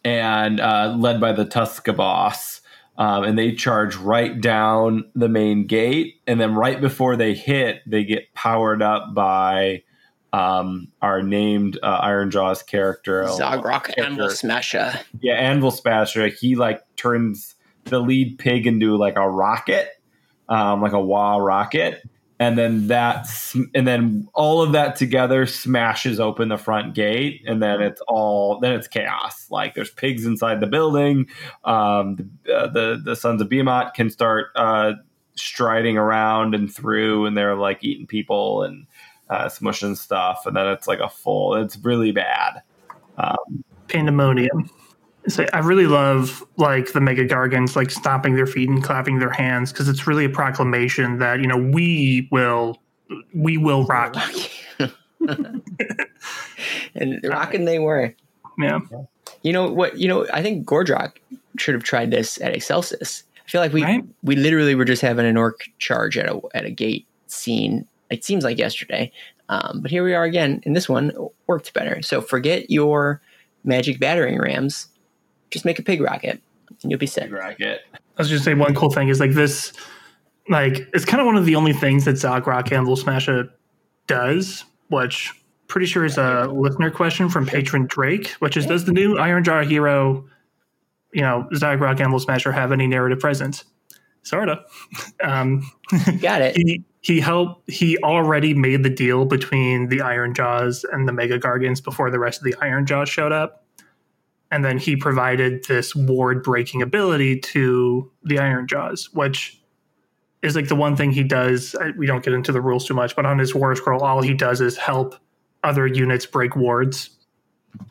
and uh, led by the Tuska boss. Um, and they charge right down the main gate. And then right before they hit, they get powered up by um, our named uh, Ironjawz character, Zogrok Anvilsmasha. Yeah, Anvilsmasha. He like turns the lead pig into like a rocket, um, like a wah rocket, and then that and then all of that together smashes open the front gate and then it's all then it's chaos. Like there's pigs inside the building. Um, the, uh, the, the sons of Behemat can start uh, striding around and through and they're like eating people and uh, smushing stuff. And then it's like a full it's really bad. Um, pandemonium so I really love like the Mega Gargants like stomping their feet and clapping their hands because it's really a proclamation that you know we will we will rock. and rocking they were. Yeah. You know what? You know I think Gordrakk should have tried this at Excelsis. I feel like we right? we literally were just having an orc charge at a at a gate scene. It seems like yesterday, um, but here we are again. And this one worked better. So forget your magic battering rams just make a pig rocket and you'll be set. Pig rocket. I was just say one cool thing is like this, like it's kind of one of the only things that Zogrok Anvilsmasha does, which pretty sure is a listener question from patron Drake, which is does the new Ironjaw hero, you know, Zogrok Anvilsmasha have any narrative presence? Sorta. Um, Got it. he he helped. He already made the deal between the Ironjawz and the Mega Gargants before the rest of the Ironjawz showed up and then he provided this ward breaking ability to the Ironjawz, which is like the one thing he does. We don't get into the rules too much, but on his war scroll, all he does is help other units break wards.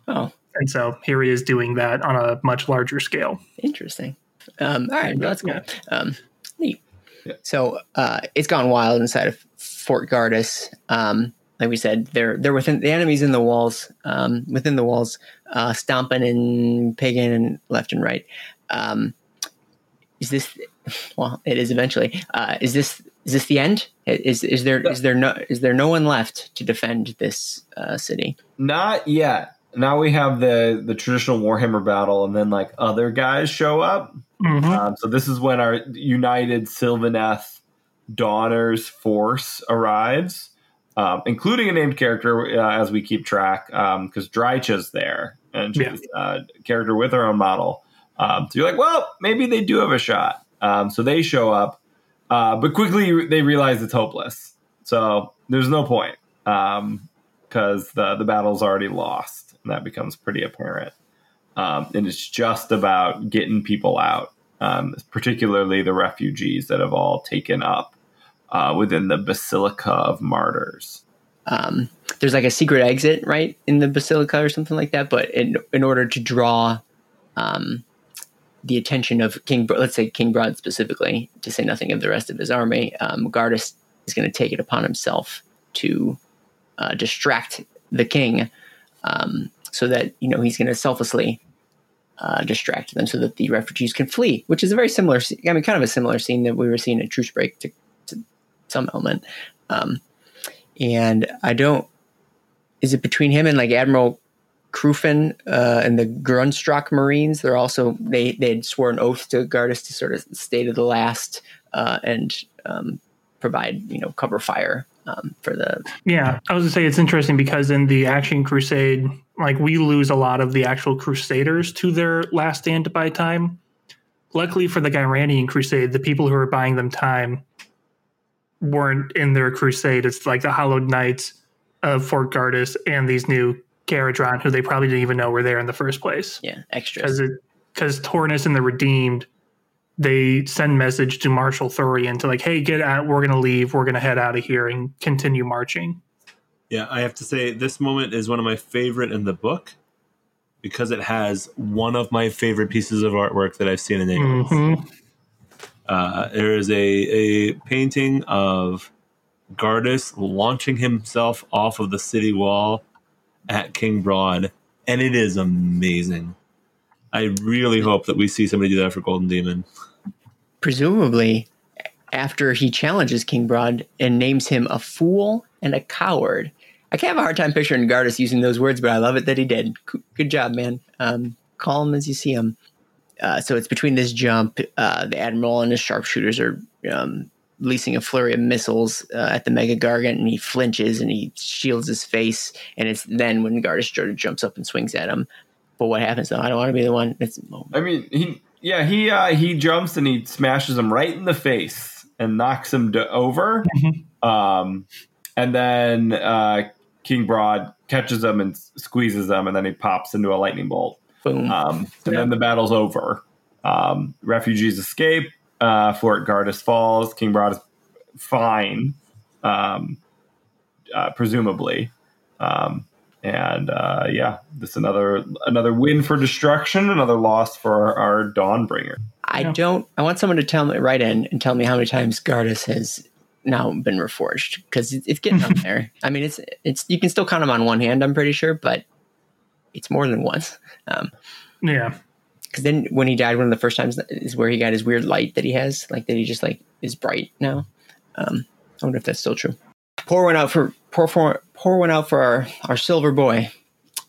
Oh, and so here he is doing that on a much larger scale. Interesting. Um, all right, well, that's cool. Um, neat. Yeah. So uh, it's gone wild inside of Fort Gardus. Um, like we said, they're they're within the enemies in the walls, um, within the walls, uh, stomping and pigging and left and right. Um, is this? Well, it is eventually. Uh, is this is this the end? Is is there is there no is there no one left to defend this uh, city? Not yet. Now we have the the traditional Warhammer battle, and then like other guys show up. Mm-hmm. Um, so this is when our united Sylvaneth Dawners force arrives um, including a named character uh, as we keep track, because um, Drycha's there and she's yeah. a character with her own model. Um, so you're like, well, maybe they do have a shot. Um, so they show up, uh, but quickly they realize it's hopeless. So there's no point because um, the the battle's already lost, and that becomes pretty apparent. Um, and it's just about getting people out, particularly the refugees that have all taken up uh, within the Basilica of Martyrs. Um, there's like a secret exit, right, in the Basilica or something like that. But in in order to draw um, the attention of King, let's say King Brodd specifically, to say nothing of the rest of his army, um, Gardus is going to take it upon himself to uh, distract the king, um, so that you know he's going to selflessly uh, distract them, so that the refugees can flee. Which is a very similar, I mean, kind of a similar scene that we were seeing at Truce Break to some element. Um, and I don't. Is it between him and like Admiral Krufen uh, and the Grundstok Marines? They're also they they had sworn an oath to Gardus to sort of stay to the last uh, and um, provide you know cover fire um, for the Yeah, I was gonna say it's interesting because in the Aqshian Crusade, like we lose a lot of the actual Crusaders to their last stand buy time. Luckily for the Ghyranian Crusade, the people who are buying them time weren't in their crusade. It's like the Hallowed Knights of Fort Gardus and these new Kharadron, who they probably didn't even know were there in the first place. yeah extra. Because because Tornus and the Redeemed, they send message to Marshal Thorian to like, hey, get out. We're gonna leave. We're gonna head out of here and continue marching. Yeah, I have to say this moment is one of my favorite in the book because it has one of my favorite pieces of artwork that I've seen in England. Mhm. Uh, there is a, a painting of Gardus launching himself off of the city wall at King Brodd, and it is amazing. I really hope that we see somebody do that for Golden Demon. presumably after he challenges King Brodd and names him a fool and a coward. I can't have a hard time picturing Gardus using those words, but I love it that he did. Good job, man. Um, call him as you see him. Uh, so it's between this jump, uh, the admiral and his sharpshooters are um, releasing a flurry of missiles uh, at the Mega Gargant, and he flinches and he shields his face. And it's then when Gardus sort of jumps up and swings at him. But what happens though? I don't want to be the one. It's, I mean, he yeah he uh, he jumps and he smashes him right in the face and knocks him to over. um, and then uh, King Brodd catches him and squeezes him, and then he pops into a lightning bolt. Boom. Um, and then the battle's over. Um, refugees escape. Uh, Fort Gardus falls. King Brodd is fine, um, uh, presumably. Um, and uh, yeah, this another another win for destruction, another loss for our, our Dawnbringer. I Yeah. don't. I want someone to tell me right in and tell me how many times Gardus has now been reforged because it's, it's getting up there. I mean, it's it's you can still count them on one hand. I'm pretty sure, but it's more than once. Um, Yeah. because then when he died, one of the first times is where he got his weird light that he has, like that he just like is bright now. Um, I wonder if that's still true. Pour one out for pour for pour one out for our our silver boy,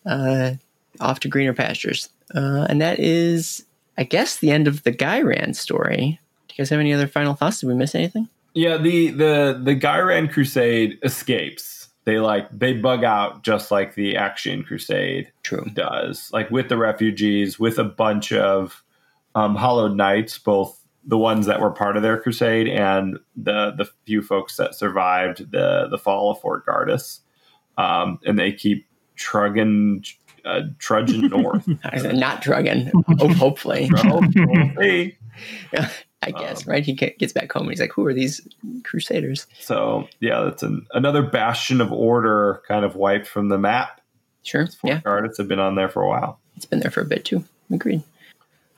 uh, off to greener pastures, uh, and that is, I guess, the end of the Ghyran story. Do you guys have any other final thoughts? Did we miss anything? Yeah, the the the Ghyran Crusade escapes. They like they bug out just like the Aqshian Crusade True. does, like with the refugees, with a bunch of um, Hallowed Knights, both the ones that were part of their crusade and the the few folks that survived the the fall of Fort Gardus, um, and they keep trugging, uh, trudging north. I said Not oh, hopefully. See. I guess Um, right. He gets back home and he's like, "Who are these Crusaders?" So yeah, that's an, another bastion of order kind of wiped from the map. Sure. Fort Yeah. Gardus have been on there for a while. it's been there for a bit too. Agreed.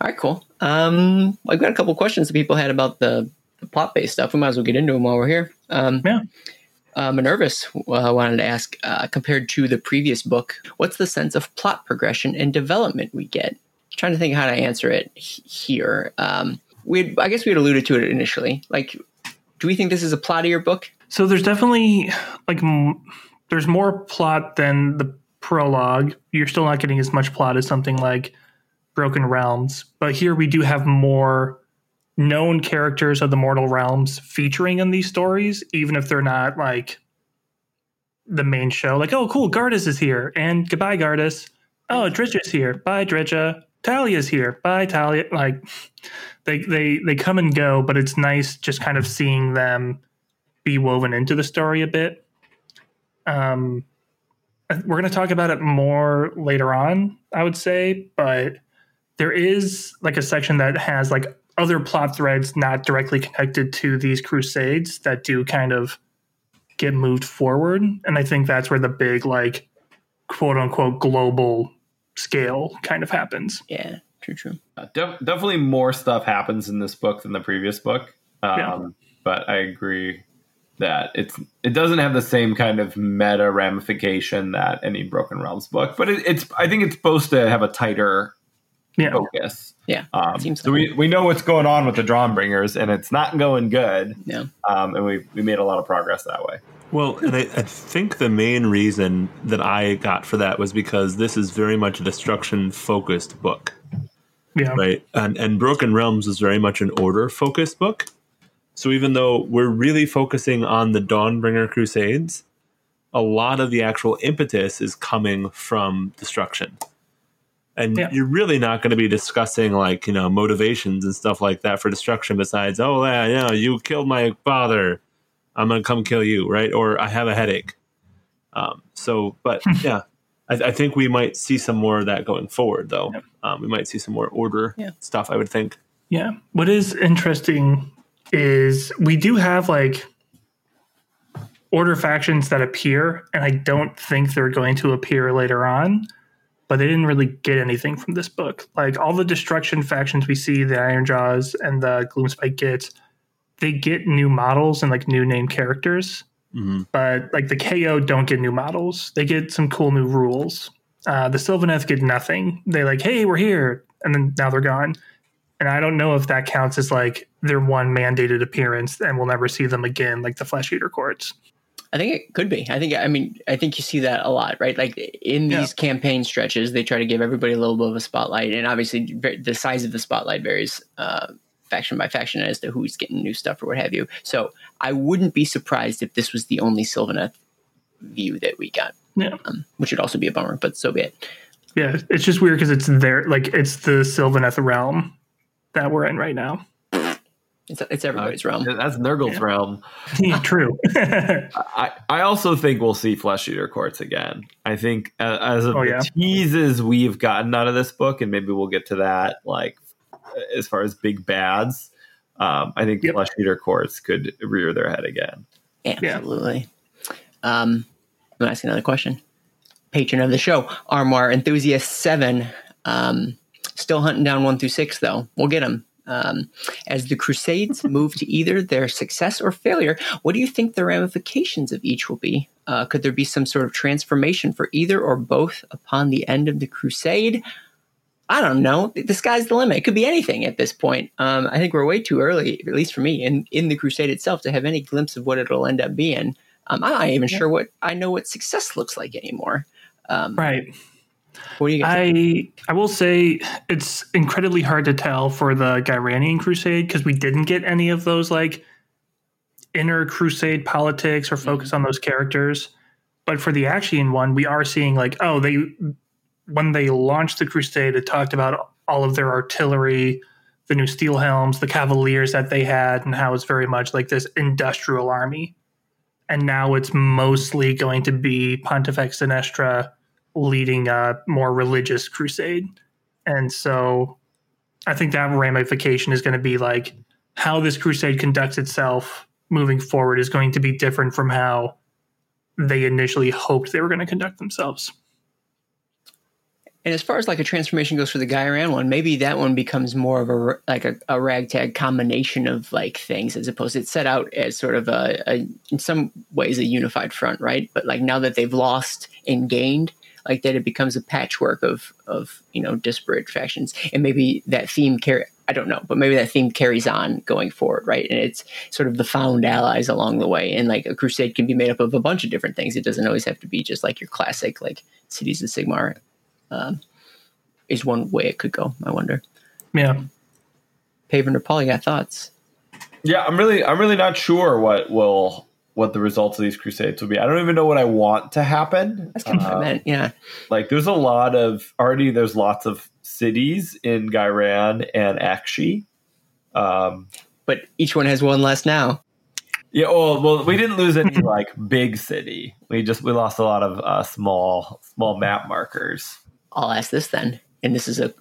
All right, cool. Um, I've got a couple questions that people had about the, the plot based stuff. We might as well get into them while we're here. Um, Yeah. Uh, Minervis uh, wanted to ask, uh, compared to the previous book, what's the sense of plot progression and development we get? trying to think how to answer it he- here. Um, we, I guess we had alluded to it initially. Like, do we think this is a plot of your book? So there's definitely like m- there's more plot than the prologue. You're still not getting as much plot as something like Broken Realms, but here we do have more known characters of the Mortal Realms featuring in these stories, even if they're not like the main show. Like, oh, cool, Gardus is here, and goodbye, Gardus. Oh, Drycha's here. Bye, Drycha. Talia's here. Bye, Talia. Like, they they they come and go, but it's nice just kind of seeing them be woven into the story a bit. Um, we're going to talk about it more later on, I would say, but there is like a section that has like other plot threads not directly connected to these crusades that do kind of get moved forward. And I think that's where the big, like, quote unquote, global scale kind of happens. Yeah, true, true. Uh, def- definitely more stuff happens in this book than the previous book. Um, Yeah. But I agree that it's it doesn't have the same kind of meta ramification that any Broken Realms book, but it, it's I think it's supposed to have a tighter Yeah. focus. Yeah, Um, seems so we, we know what's going on with the Dawnbringers, and it's not going good. yeah. Um, and we we made a lot of progress that way. Well, and I, I think the main reason that I got for that was because this is very much a destruction focused book, Yeah. right? And and Broken Realms is very much an order focused book. So even though we're really focusing on the Dawnbringer Crusades, a lot of the actual impetus is coming from destruction. And Yeah. you're really not going to be discussing like, you know, motivations and stuff like that for destruction besides, oh, yeah, you know, you killed my father. I'm going to come kill you, right? Or I have a headache. Um, so, but yeah, I, I think we might see some more of that going forward, though. Yep. Um, we might see some more order Yeah. stuff, I would think. Yeah. What is interesting is we do have like order factions that appear, and I don't think they're going to appear later on, but they didn't really get anything from this book. Like all the destruction factions we see, the Ironjawz and the Gloomspite Gitz, they get new models and like new name characters, hmm but like the KO don't get new models. They get some cool new rules. Uh, the Sylvaneth get nothing. They like, hey, we're here, and then now they're gone. And I don't know if that counts as like their one mandated appearance, and we'll never see them again, like the Flesh Eater courts. I think it could be. I think. I mean, I think you see that a lot, right? Like in Yeah. these campaign stretches, they try to give everybody a little bit of a spotlight, and obviously, the size of the spotlight varies uh, faction by faction as to who's getting new stuff or what have you. So, I wouldn't be surprised if this was the only Sylvaneth view that we got, Yeah, um, which would also be a bummer. But so be it. yeah. It's just weird because it's there, like it's the Sylvaneth realm that we're in right now. It's it's everybody's realm. That's Nurgle's realm. True. I, I also think we'll see Flesh Eater Courts again. I think uh, as of Oh, the yeah. teases we've gotten out of this book, and maybe we'll get to that, like as far as big bads, um, I think Yep. Flesh Eater Courts could rear their head again. Absolutely. Um, let me ask another question. Patron of the show, Armoire Enthusiast Seven. Um, still hunting down one through six, though. We'll get them. Um, as the Crusades move to either their success or failure, what do you think the ramifications of each will be? Uh, could there be some sort of transformation for either or both upon the end of the Crusade? I don't know. The sky's the limit. It could be anything at this point. Um, I think we're way too early, at least for me, in, in the Crusade itself, to have any glimpse of what it'll end up being. Um, I'm not even sure what I know what success looks like anymore. Um, right. What do you? I I will say it's incredibly hard to tell for the Ghyranian Crusade because we didn't get any of those like inner Crusade politics or focus on those characters. But for the Aqshian one, we are seeing like oh they when they launched the Crusade, it talked about all of their artillery, the new steel helms, the Cavaliers that they had, and how it's very much like this industrial army. And now it's mostly going to be Pontifex Zenestra leading a more religious crusade. And so I think that ramification is going to be like how this crusade conducts itself moving forward is going to be different from how they initially hoped they were going to conduct themselves. And as far as like a transformation goes for the Ghyran one, maybe that one becomes more of a like a, a ragtag combination of like things as opposed to it's set out as sort of a, a in some ways a unified front, right? But like now that they've lost and gained, like that it becomes a patchwork of of you know disparate factions, and maybe that theme carry. I don't know, but maybe that theme carries on going forward, right? And it's sort of the found allies along the way. And like a crusade can be made up of a bunch of different things. It doesn't always have to be just like your classic like cities of Sigmar um, is one way it could go. I wonder. Yeah. Paven or Paul, you got thoughts? Yeah, I'm really I'm really not sure what will what the results of these crusades will be. I don't even know what I want to happen. That's kind of what I Um, meant. Yeah. like there's a lot of already there's lots of cities in Ghyran and Aqshy. Um But each one has one less now. yeah, well, well, we didn't lose any like big city. We just we lost a lot of uh, small small map markers. I'll ask this then. And this is a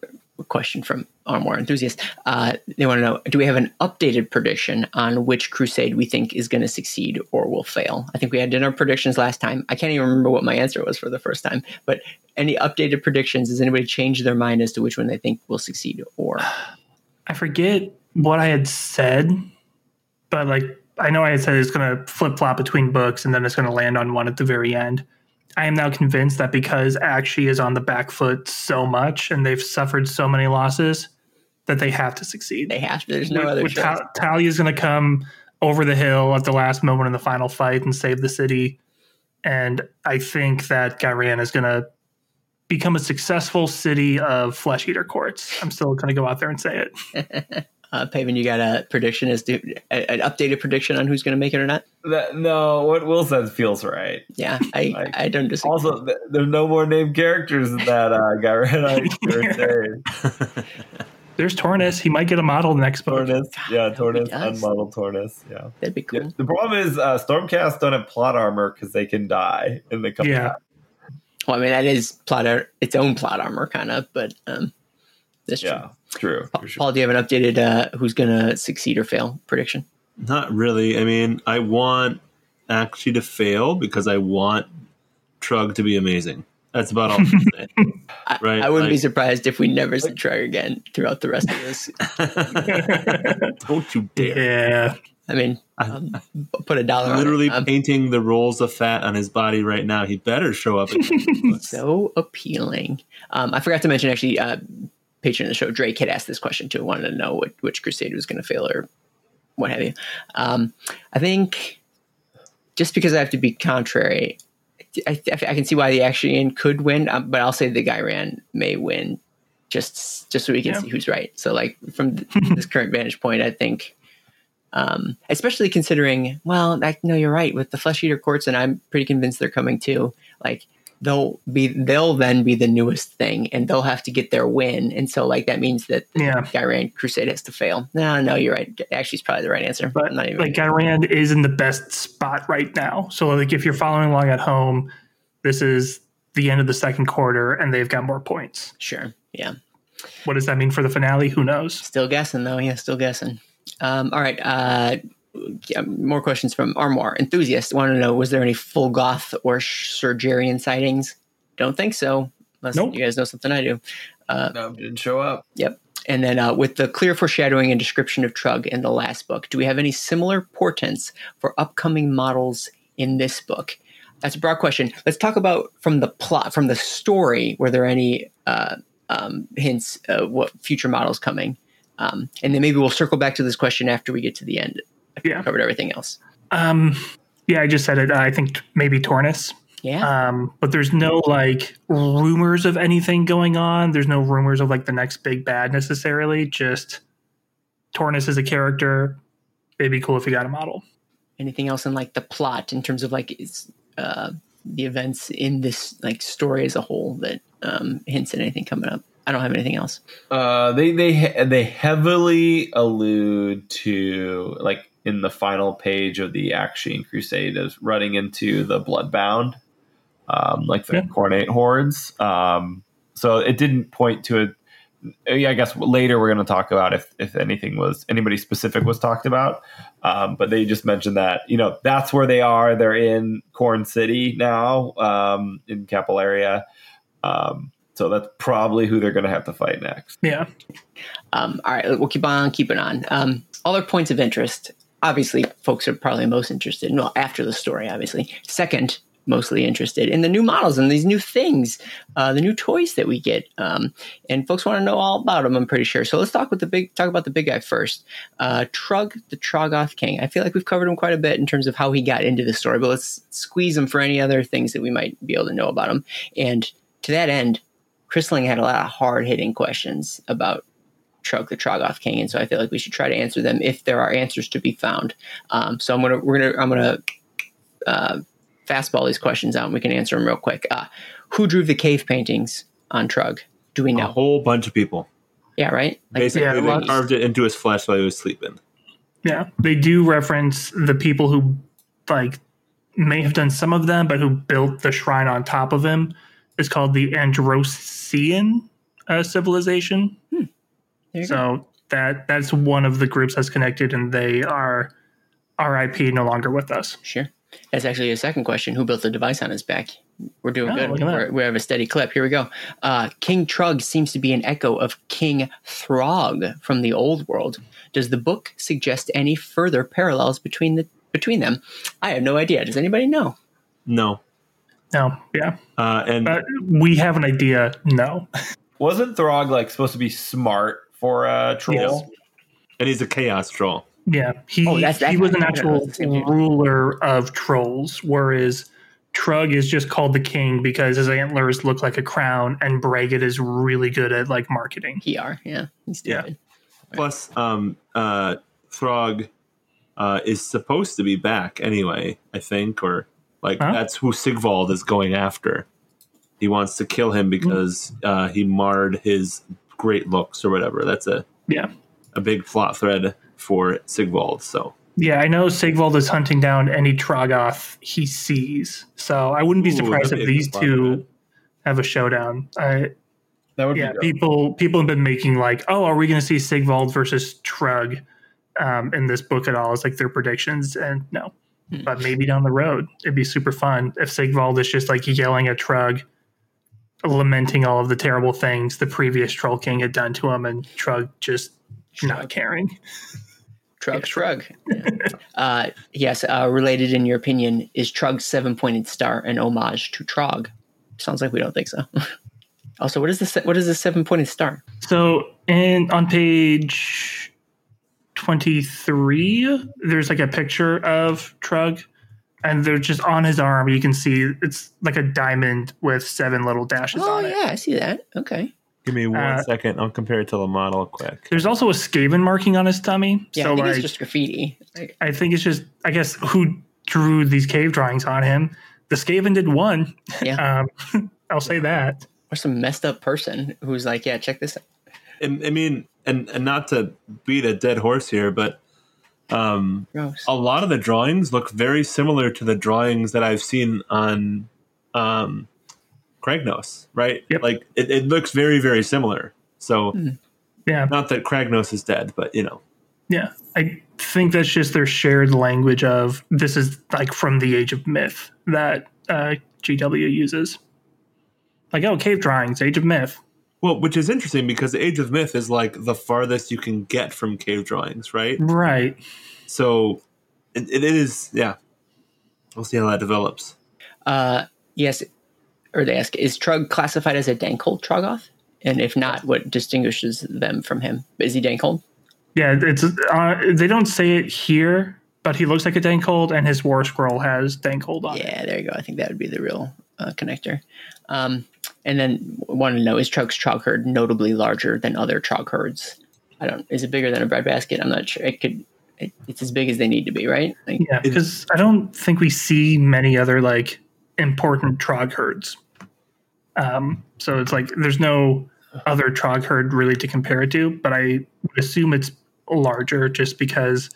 question from Armoire Enthusiast. Uh, they want to know Do we have an updated prediction on which crusade we think is going to succeed or will fail? I think we had dinner predictions last time. I can't even remember what my answer was for the first time. But any updated predictions? Has anybody changed their mind as to which one they think will succeed or? I forget what I had said, but like I know I had said it's going to flip flop between books and then it's going to land on one at the very end. I am now convinced that because Aqshy is on the back foot so much and they've suffered so many losses that they have to succeed. They have to. There's no With- other with choice. Ta- Talia's going to come over the hill at the last moment in the final fight and save the city. And I think that Ghyran is going to become a successful city of flesh eater courts. I'm still going to go out there and say it. Uh, Paven, you got a prediction as to a- an updated prediction on who's going to make it or not? That, no, what Will says feels right. Yeah, I, Like, I don't disagree. Also, th- there's no more named characters in that uh, guy red eye Tornus. There's Tornus. He might get a model next book. Tornus, yeah, Tornus, does. unmodeled Tornus, yeah. That'd be cool. Yeah, The problem is uh, Stormcast don't have plot armor because they can die in the come Yeah. back. Well, I mean, that is plot ar- its own plot armor, kind of, but um, that's true. Yeah, true. Pa- for sure. Paul, do you have an updated uh, who's going to succeed or fail prediction? Not really. I mean, I want actually to fail because I want Trugg to be amazing. That's about all. I. I, Right, I wouldn't be surprised if we never see Trugg again throughout the rest of this. Don't you dare! Yeah. I mean, um, put a dollar on Literally it. Um, painting the rolls of fat on his body right now. He better show up. So appealing. Um, I forgot to mention actually, uh, patron of the show Drake had asked this question too. Wanted to know what, which Crusade was going to fail or what have you. Um, I think just because I have to be contrary, I, I can see why the Aqshian could win, um, but I'll say the Ghyran may win, just just so we can Yeah. see who's right. So like from th- this current vantage point, I think. Um, especially considering, well, I, no, you're right. With the flesh eater courts, and I'm pretty convinced they're coming too. Like they'll be, they'll then be the newest thing, and they'll have to get their win. And so, like that means that Yeah. Ghyran Crusade has to fail. No, no, you're right. Actually, it's probably the right answer. But I'm not even. like Ghyran is in the best spot right now. So like if you're following along at home, this is the end of the second quarter and they've got more points. sure, yeah. What does that mean for the finale? Who knows? Still guessing though. Yeah, still guessing. Um, all right. Uh, more questions from Armoire enthusiast. Want to know was there any full goth or Surgerian sightings? Don't think so. Unless Nope. you guys know something I do. No, didn't show up. Yep. And then uh, with the clear foreshadowing and description of Trugg in the last book, do we have any similar portents for upcoming models in this book? That's a broad question. Let's talk about from the plot, from the story. Were there any uh, um, hints of what future models coming? Um, and then maybe we'll circle back to this question after we get to the end. Yeah. Covered everything else. Um yeah, I just said it. I think maybe Tornus. Yeah. Um, but there's no like rumors of anything going on. There's no rumors of like the next big bad necessarily. Just Tornus is a character. It'd be cool if you got a model. Anything else in like the plot in terms of like is, uh, the events in this like story as a whole that um, hints at anything coming up? I don't have anything else. Uh, they they they heavily allude to like in the final page of the Aqshian Crusade is running into the Bloodbound, um, like the Yeah. Khornate hordes. Um, so it didn't point to it. Yeah, I guess later we're going to talk about if if anything was anybody specific was talked about. Um, but they just mentioned that you know that's where they are. They're in Corn City now, um, in Capillaria. Um, so that's probably who they're going to have to fight next. Yeah. Um, all right, we'll keep on keeping on. Um, other points of interest. Obviously, folks are probably most interested. Well, after the story, obviously. Second, mostly interested in the new models and these new things, uh, the new toys that we get. Um, and folks want to know all about them. I'm pretty sure. So let's talk with the big talk about the big guy first. Uh, Trugg, the Troggoth King. I feel like we've covered him quite a bit in terms of how he got into the story, but let's squeeze him for any other things that we might be able to know about him. And to that end, Chrisling had a lot of hard hitting questions about Trugg the Troggoth King, and so I feel like we should try to answer them if there are answers to be found. Um, so I'm gonna we're gonna I'm gonna uh, fastball these questions out, and we can answer them real quick. Uh, who drew the cave paintings on Trugg? Do we know? A whole bunch of people. yeah, right. Like, Basically, Yeah, they lots- carved it into his flesh while he was sleeping. Yeah. They do reference the people who like may have done some of them, but who built the shrine on top of him. It's called the Androsian uh, civilization. There you go. So that that's one of the groups that's connected, and they are RIP no longer with us. Sure. That's actually a second question. Who built the device on his back? We're doing Oh, good. look at that. We're, we have a steady clip. Here we go. Uh, King Trugg seems to be an echo of King Throg from the old world. Does the book suggest any further parallels between the between them? I have no idea. Does anybody know? No, No, yeah, uh, and uh, we have an idea. No, Wasn't Throg like supposed to be smart for a troll? Yes. and he's a chaos troll. yeah, he Oh, that's- he was an I didn't know actual it was the same dude. ruler of trolls, whereas Trugg is just called the king because his antlers look like a crown, and Braggett is really good at like marketing. PR. Yeah. He's Yeah. Plus, um, uh, Throg uh, is supposed to be back anyway. I think, or like Huh? that's who Sigvald is going after. He wants to kill him because uh, he marred his great looks or whatever. That's a Yeah. a big plot thread for Sigvald. So Yeah, I know Sigvald is hunting down any Troggoth he sees. So I wouldn't be surprised that'd if these good plot for two have a showdown. I, That would yeah, be people people have been making like, oh, are we going to see Sigvald versus Trugg um, in this book at all? It's like their predictions, and no, Hmm. but maybe down the road it'd be super fun if Sigvald is just like yelling at Trugg, lamenting all of the terrible things the previous Troll King had done to him, and Trugg just not caring. Trugg, shrug. Yeah. uh, yes, uh, related in your opinion, is Trugg's seven pointed star an homage to Trog? Sounds like we don't think so. also, what is the what is the seven pointed star? So, in on page twenty three, there's like a picture of Trugg, and they're just on his arm. You can see it's like a diamond with seven little dashes Oh on it. yeah, I see that. Okay. give me one Uh, second. I'll compare it to the model quick. There's also a Skaven marking on his tummy. Yeah, so I think like, it's just graffiti. I think it's just I guess who drew these cave drawings on him. The Skaven did one. Yeah. um, I'll say that. or some messed up person who's like, yeah, check this out. I, I mean, and and not to beat a dead horse here, but um, Gross. a lot of the drawings look very similar to the drawings that I've seen on um, Kragnos, right? Yep. Like it, it looks very, very similar. So Yeah, not that Kragnos is dead, but you know, Yeah, I think that's just their shared language of this is like from the age of myth that uh, GW uses. Like, oh, cave drawings, age of myth. Well, which is interesting because the Age of Myth is like the farthest you can get from cave drawings, right? Right. So it, it is, yeah. We'll see how that develops. Uh, yes, or they ask, is Trugg classified as a Dankhold Troggoth? And if not, what distinguishes them from him? Is he Dankhold? Yeah, it's uh, they don't say it here, but he looks like a Dankhold, and his war scroll has Dankhold on it. Yeah, there you go. I think that would be the real uh, connector. Um, and then want to know is Trugg's Trog herd notably larger than other Trog herds? I don't. Is it bigger than a breadbasket? I'm not sure. It could. It, it's as big as they need to be, right? Like, Yeah, because I don't think we see many other like important trog herds. Um, so it's like there's no other trog herd really to compare it to, but I would assume it's larger just because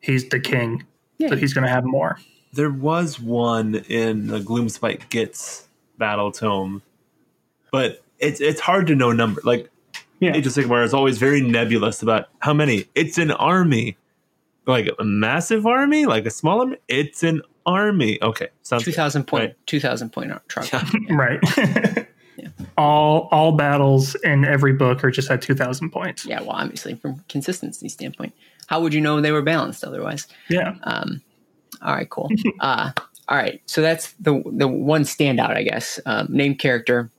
he's the king, Yeah. so he's going to have more. There was one in the Gloomspite Gitz battle tome, but it's it's hard to know number. Like Yeah, Age of Sigmar is always very nebulous about how many. It's an army, like a massive army, like a small army. It's an army. Okay, sounds two good. point, Right. two thousand point Trog. right. All all battles in every book are just at two thousand points. Yeah, well, obviously from consistency standpoint, how would you know they were balanced otherwise? Yeah, Um, all right, cool. uh, all right, so that's the the one standout, I guess. Um, name character,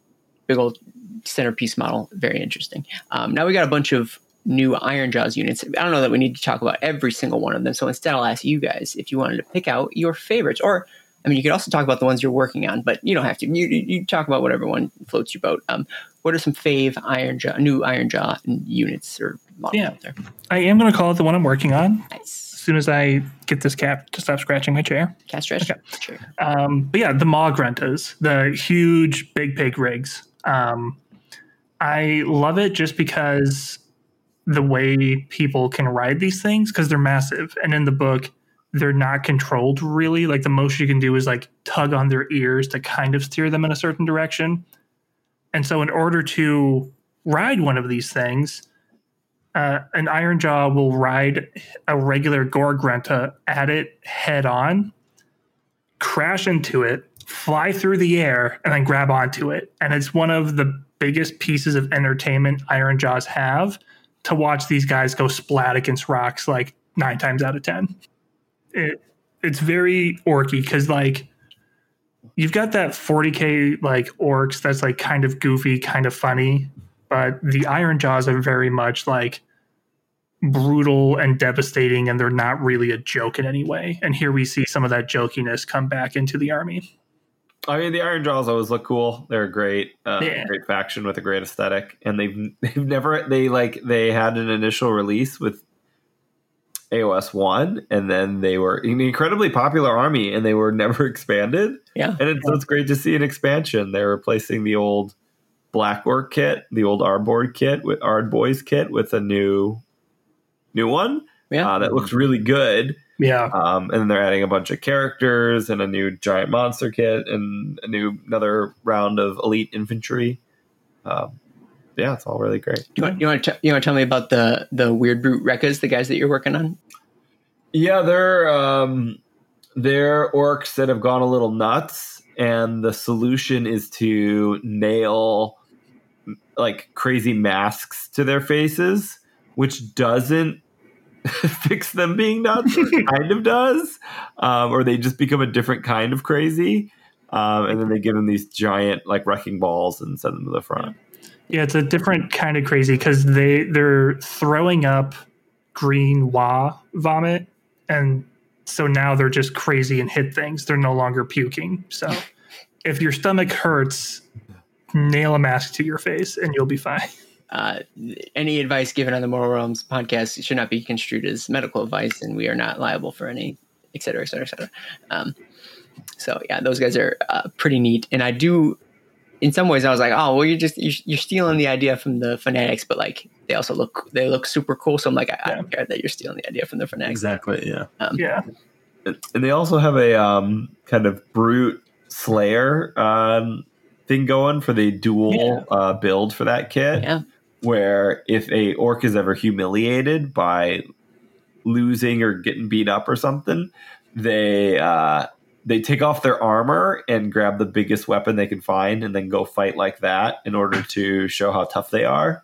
big old centerpiece model, very interesting. Um, now we got a bunch of new Ironjawz units. I don't know that we need to talk about every single one of them, so instead I'll ask you guys if you wanted to pick out your favorites, or I mean, you could also talk about the ones you're working on, but you don't have to. You, you talk about whatever one floats your boat. Um, what are some fave Ironjaw, new Ironjaw units or models Yeah. out there? I am going to call it the one I'm working on as soon as I get this cap to stop scratching my chair. Cast stretch. Sure. Um, but yeah, the Maw-gruntas, the huge big pig rigs. Um, I love it just because the way people can ride these things because they're massive, and in the book they're not controlled really. Like the most you can do is like tug on their ears to kind of steer them in a certain direction. And so, in order to ride one of these things, uh, an Ironjaw will ride a regular Gore-grunta at it head on, crash into it, fly through the air, and then grab onto it. And it's one of the biggest pieces of entertainment Ironjawz have to watch these guys go splat against rocks like nine times out of ten. It it's very orky because like you've got that 40k like orcs that's like kind of goofy, kind of funny, but the Ironjawz are very much like brutal and devastating and they're not really a joke in any way. And here we see some of that jokiness come back into the army. I mean, the Ironjawz always look cool. They're a great, uh, Yeah. great faction with a great aesthetic, and they've they've never they like they had an initial release with AOS one, and then they were an incredibly popular army, and they were never expanded. Yeah. And it's, so it's great to see an expansion. They're replacing the old Black Orc kit, the old Ardboard kit with Ard Boys kit with a new new one Yeah. uh, that looks really good. Yeah. Um, and then they're adding a bunch of characters and a new giant monster kit and a new another round of elite infantry. Um, yeah, it's all really great. you want you want to you want to tell me about the the Weirdbrute Wrekkaz, the guys that you're working on? Yeah, they're um, they're orcs that have gone a little nuts, and the solution is to nail like crazy masks to their faces, which doesn't fix them being nuts. Kind of does, um, or they just become a different kind of crazy. Um, and then they give them these giant like wrecking balls and send them to the front. Yeah, it's a different kind of crazy because they they're throwing up green wah vomit, and so now they're just crazy and hit things. They're no longer puking. So if your stomach hurts, nail a mask to your face and you'll be fine. Uh, any advice given on the Mortal Realms podcast should not be construed as medical advice, and we are not liable for any, et cetera, et cetera, et cetera. Um, so yeah, those guys are uh, pretty neat, and I do. In some ways, I was like, "Oh, well, you're just you're, you're stealing the idea from the fanatics," but like they also look they look super cool. So I'm like, I, I don't care that you're stealing the idea from the fanatics. Exactly. Yeah. Yeah. and they also have a um, kind of brute slayer um, thing going for the dual uh, build for that kit Yeah, where if a orc is ever humiliated by losing or getting beat up or something they uh, they take off their armor and grab the biggest weapon they can find and then go fight like that in order to show how tough they are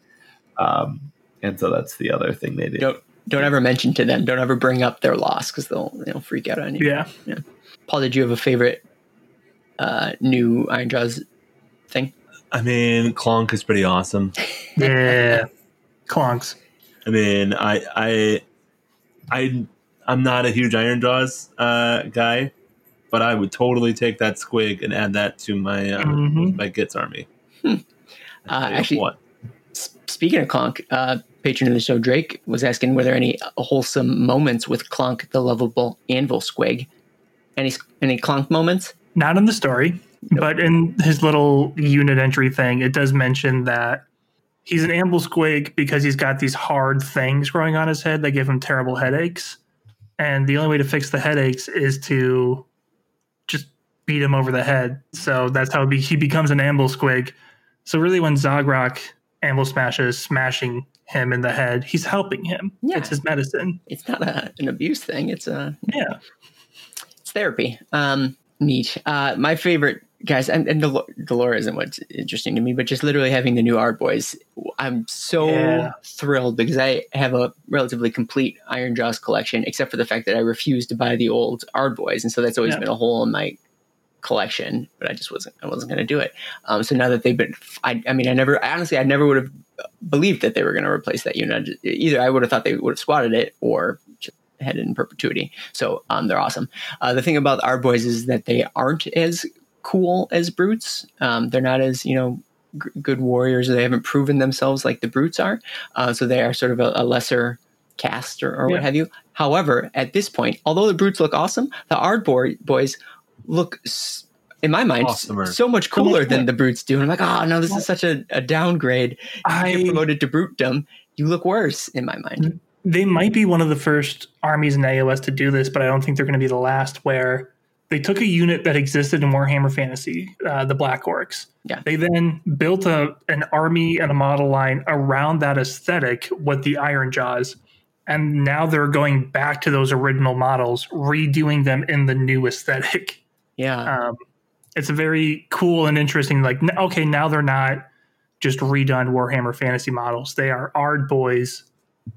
um, and so that's the other thing they do don't don't ever mention to them. Don't ever bring up their loss because they'll they'll freak out on you. Yeah. Paul, did you have a favorite uh, new Ironjawz thing? I mean, Clonk is pretty awesome. Yeah. Clonks. I mean, I I I I'm not a huge Ironjawz uh, guy, but I would totally take that squig and add that to my uh, Mhm. my Gitz army. Uh, actually, what. Speaking of Clonk, uh, patron of the show Drake was asking were there any wholesome moments with Clonk, the lovable anvil squig? Any any Clonk moments? Not in the story, but in his little unit entry thing, it does mention that he's an amble squig because he's got these hard things growing on his head that give him terrible headaches. And the only way to fix the headaches is to just beat him over the head. So that's how he becomes an amble squig. So really, when Zogrok amble smashes, smashing him in the head, he's helping him. Yeah. It's his medicine. It's not a, an abuse thing. It's a Yeah. it's therapy. Um, neat. Uh, my favorite guys, and, and Dol- Dolores isn't what's interesting to me, but just literally having the new Ardboys. I'm so Yeah. thrilled because I have a relatively complete Ironjawz collection, except for the fact that I refused to buy the old art boys, and so that's always Yeah. been a hole in my collection. But I just wasn't. I wasn't going to do it. Um, so now that they've been, I, I mean, I never honestly, I never would have believed that they were going to replace that unit. Either I would have thought they would have squatted it, or just had it in perpetuity. So um, they're awesome. Uh, the thing about our boys is that they aren't as cool as brutes. Um, they're not as you know g- good warriors. They haven't proven themselves like the brutes are. Uh, so they are sort of a, a lesser cast or, or Yeah. what have you. However, at this point, although the brutes look awesome, the Ard boy, boys look. S- in my mind, Awesomer. so much cooler than the brutes do. And I'm like, oh no, this is such a, a downgrade. You I get promoted to brutedom, you look worse in my mind. they might be one of the first armies in AOS to do this, but I don't think they're going to be the last. Where they took a unit that existed in Warhammer Fantasy, uh, the Black Orcs. Yeah. They then built a an army and a model line around that aesthetic with the Ironjawz, and now they're going back to those original models, redoing them in the new aesthetic. Yeah. Um, it's a very cool and interesting. Like, okay, now they're not just redone Warhammer Fantasy models; they are Ard boys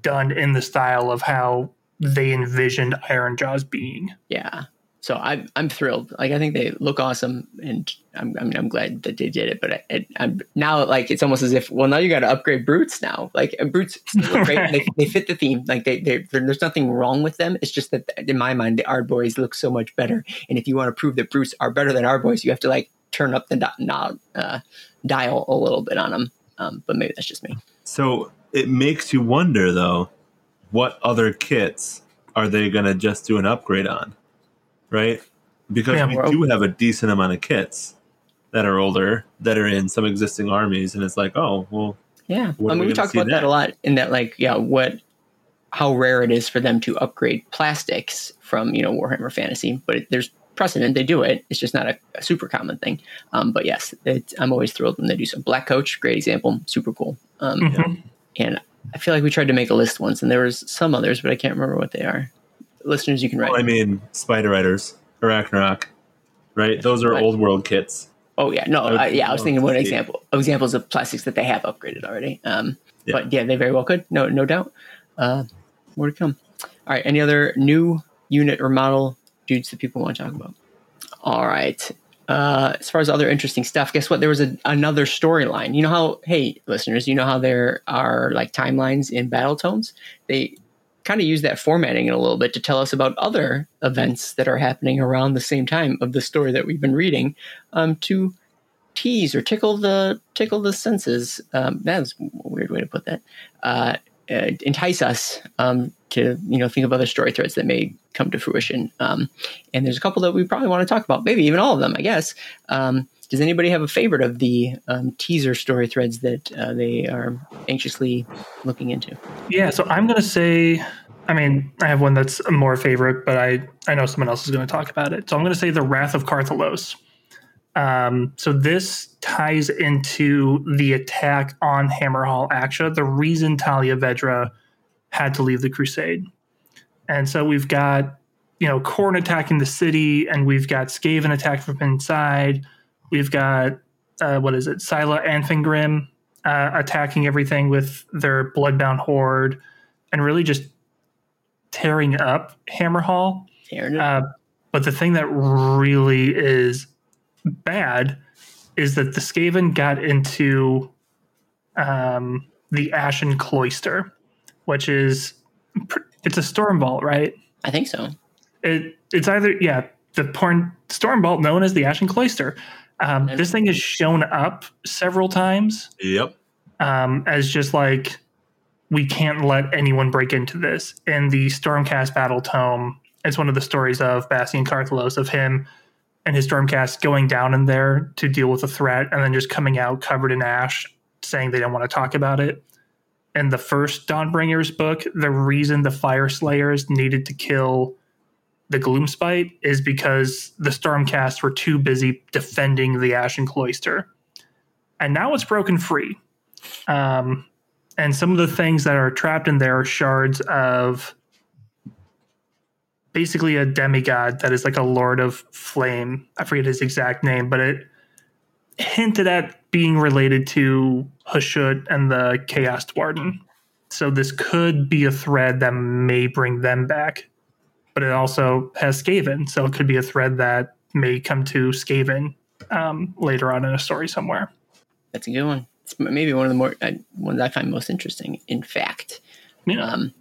done in the style of how they envisioned Ironjawz being. Yeah. So I'm I'm thrilled. Like I think they look awesome, and I'm I mean I'm glad that they did it. But I, am now like it's almost as if well now you got to upgrade brutes now. Like and brutes still great. Right. They, they fit the theme. Like they they there's nothing wrong with them. It's just that in my mind the Ardboys look so much better. And if you want to prove that brutes are better than Ardboys, you have to like turn up the di- uh, dial a little bit on them. Um, but maybe that's just me. So it makes you wonder though, what other kits are they going to just do an upgrade on? Right? Because yeah, we do have a decent amount of kits that are older that are in some existing armies, and it's like, oh, well, yeah. I mean, we, we talk about that a lot in that, like, yeah, what, how rare it is for them to upgrade plastics from you know Warhammer Fantasy, but it, there's precedent. They do it. It's just not a, a super common thing. Um, but yes, I'm always thrilled when they do some. Black Coach, great example, super cool. Um, mm-hmm. And I feel like we tried to make a list once, and there was some others, but I can't remember what they are listeners you can write. Well, I mean, Spider Riders, Arachnarok, right? Those are right. old world kits. Oh yeah, no, uh, yeah. I was thinking one example examples of plastics that they have upgraded already. Um, yeah. But yeah, they very well could. No, no doubt. Uh, more to come. All right. Any other new unit or model dudes that people want to talk about? All right. Uh, as far as other interesting stuff, guess what? There was a, another storyline. You know how, hey, listeners, you know how there are like timelines in Battletomes? They kind of use that formatting in a little bit to tell us about other events that are happening around the same time of the story that we've been reading um, to tease or tickle the tickle the senses. Um, that's a weird way to put that. Uh, uh, entice us um, to you know think of other story threads that may come to fruition. Um, and there's a couple that we probably want to talk about, maybe even all of them, I guess. Um, does anybody have a favorite of the um, teaser story threads that uh, they are anxiously looking into? Yeah, so I'm going to say, I mean, I have one that's more favorite, but I, I know someone else is going to talk about it. So I'm going to say The Wrath of Carthalos. Um, so this ties into the attack on Hammerhal Aqsha, the reason Talia Vedra had to leave the Crusade. And so we've got, you know, Khorne attacking the city, and we've got Skaven attack from inside We've got uh, what is it? Syla Anfingrim uh, attacking everything with their bloodbound horde, and really just tearing up Hammerhal. Uh, but the thing that really is bad is that the Skaven got into um, the Ashen Cloister, which is it's a storm vault, right? I think so. It it's either yeah the porn storm vault known as the Ashen Cloister. Um, this thing has shown up several times. Yep. Um, as just like we can't let anyone break into this. In the Stormcast battle tome, it's one of the stories of Bastian Carthalos of him and his Stormcast going down in there to deal with a threat and then just coming out covered in ash, saying they don't want to talk about it. In the first Dawnbringers book, the reason the Fyreslayers needed to kill the Gloomspite is because the Stormcast were too busy defending the Ashen Cloister. And now it's broken free. Um, and some of the things that are trapped in there are shards of basically a demigod that is like a lord of flame. I forget his exact name, but it hinted at being related to Hashut and the Chaos Duardin. So this could be a thread that may bring them back but it also has Skaven, so it could be a thread that may come to Skaven um, later on in a story somewhere. That's a good one. It's maybe one of the more uh, ones I find most interesting. In fact, yeah. um,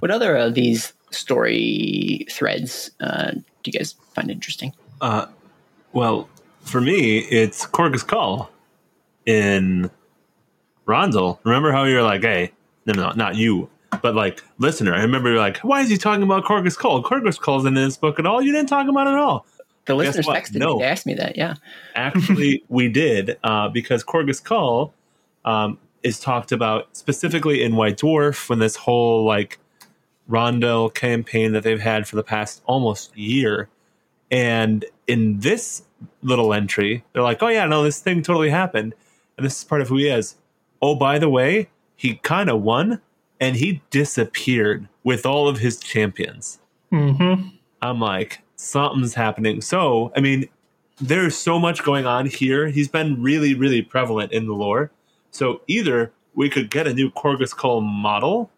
what other of these story threads uh, do you guys find interesting? Uh, well, for me, it's Korghos Khul in Rondel. Remember how you're like, hey, no, no, not you. But like listener, I remember you're like, why is he talking about Korghos Khul? Korghos Khul's in this book at all. You didn't talk about it at all. The listeners texted no. me. They asked me that. Yeah. Actually, we did uh, because Korghos Khul um, is talked about specifically in White Dwarf when this whole like Rondel campaign that they've had for the past almost year. And in this little entry, they're like, oh, yeah, no, this thing totally happened. And this is part of who he is. Oh, by the way, he kind of won and he disappeared with all of his champions. Mm-hmm. I'm like, something's happening. So, I mean, there's so much going on here. He's been really, really prevalent in the lore. So either we could get a new Korghos Khul model,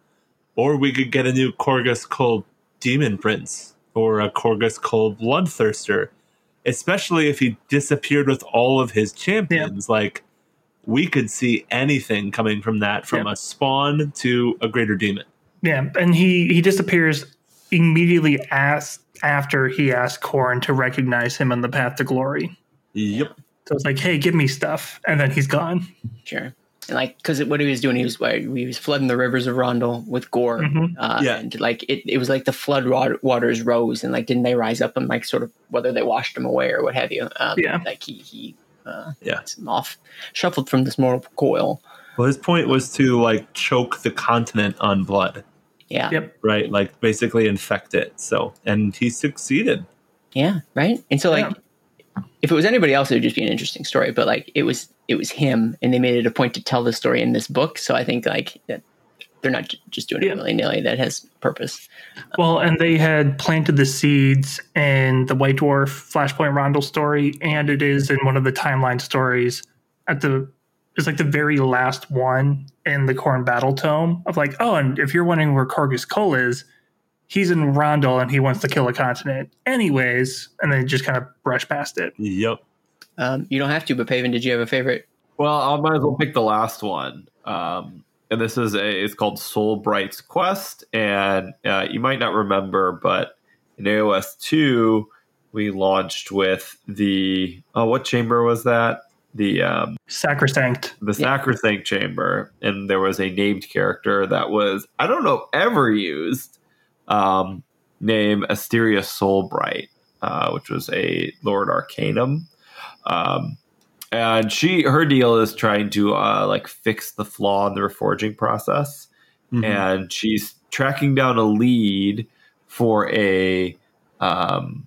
or we could get a new Korghos Khul demon prince, or a Korghos Khul bloodthirster, especially if he disappeared with all of his champions. Like we could see anything coming from that, from Yeah. a spawn to a greater demon. Yeah, and he he disappears immediately as after he asked Khorne to recognize him on the path to glory. Yep. So it's like, hey, give me stuff, and then he's gone. Sure. And like, because what he was doing, he was he was flooding the rivers of Rondel with gore. Mhm. Uh, Yeah. And like, it, it was like the flood waters rose, and like, didn't they rise up and like sort of whether they washed him away or what have you? Um, Yeah. Like he he uh, Yeah. off shuffled from this mortal coil. Well, his point was to like choke the continent on blood, Yeah. Yep. right? Like basically infect it. So, and he succeeded. Yeah. Right. And so like, if it was anybody else, it would just be an interesting story. But like, it was it was him, and they made it a point to tell the story in this book. So I think like that they're not j- just doing Yeah. it willy nilly. That has purpose. Well, and they had planted the seeds in the White Dwarf Flashpoint Rondel story, and it is in one of the timeline stories at the it's like the very last one in the Khorne Battle Tome of like, oh, and if you're wondering where Korghos Khul is, he's in Rondel and he wants to kill a continent. Anyways, and then just kind of brush past it. Yep. Um, you don't have to, but Paven, did you have a favorite? Well, I might as well pick the last one. Um, and this is a it's called Soulbright's Quest, and uh, you might not remember, but in AOS two we launched with the oh, what chamber was that? The um, Sacrosanct. the Sacrosanct chamber, and there was a named character that was I don't know ever used, um, named Asteria Soulbright, uh, which was a Lord Arcanum, um, and she her deal is trying to uh, like fix the flaw in the reforging process, Mhm. and she's tracking down a lead for a um,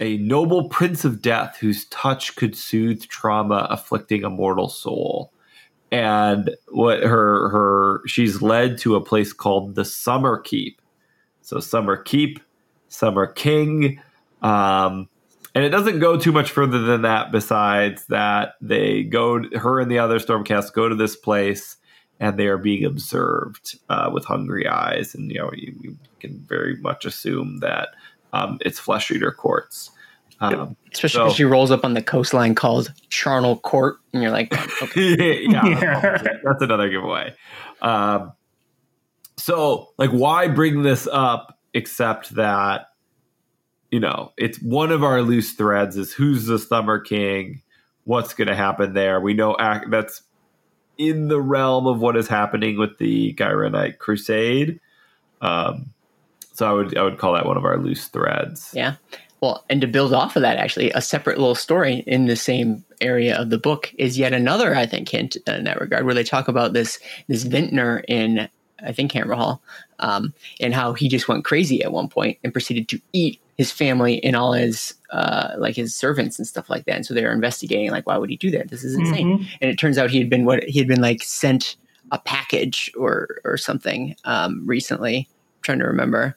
a noble prince of death whose touch could soothe trauma afflicting a mortal soul. And what her her she's led to a place called the Summer Keep. So Summer Keep, Summer King, um, and it doesn't go too much further than that. Besides that, they go her and the other Stormcast go to this place, and they are being observed uh, with hungry eyes, and you know you, you can very much assume that um, it's flesh eater courts. Um, Especially because So- she rolls up on the coastline called Charnel Court, and you're like, okay, yeah, Yeah. That's, that's another giveaway. Um, so, like, why bring this up except that you know it's one of our loose threads is who's the Summer King, what's going to happen there. We know ac- that's in the realm of what is happening with the Ghyranite Crusade. Um, so I would I would call that one of our loose threads. yeah. Well, and to build off of that, actually, a separate little story in the same area of the book is yet another, I think, hint in that regard, where they talk about this this vintner in, I think, Hammerhall, um, and how he just went crazy at one point and proceeded to eat his family and all his uh, like his servants and stuff like that. And so they were investigating, like, why would he do that? This is insane. Mhm. and it turns out he had been what he had been like sent a package or or something um, recently. I'm trying to remember.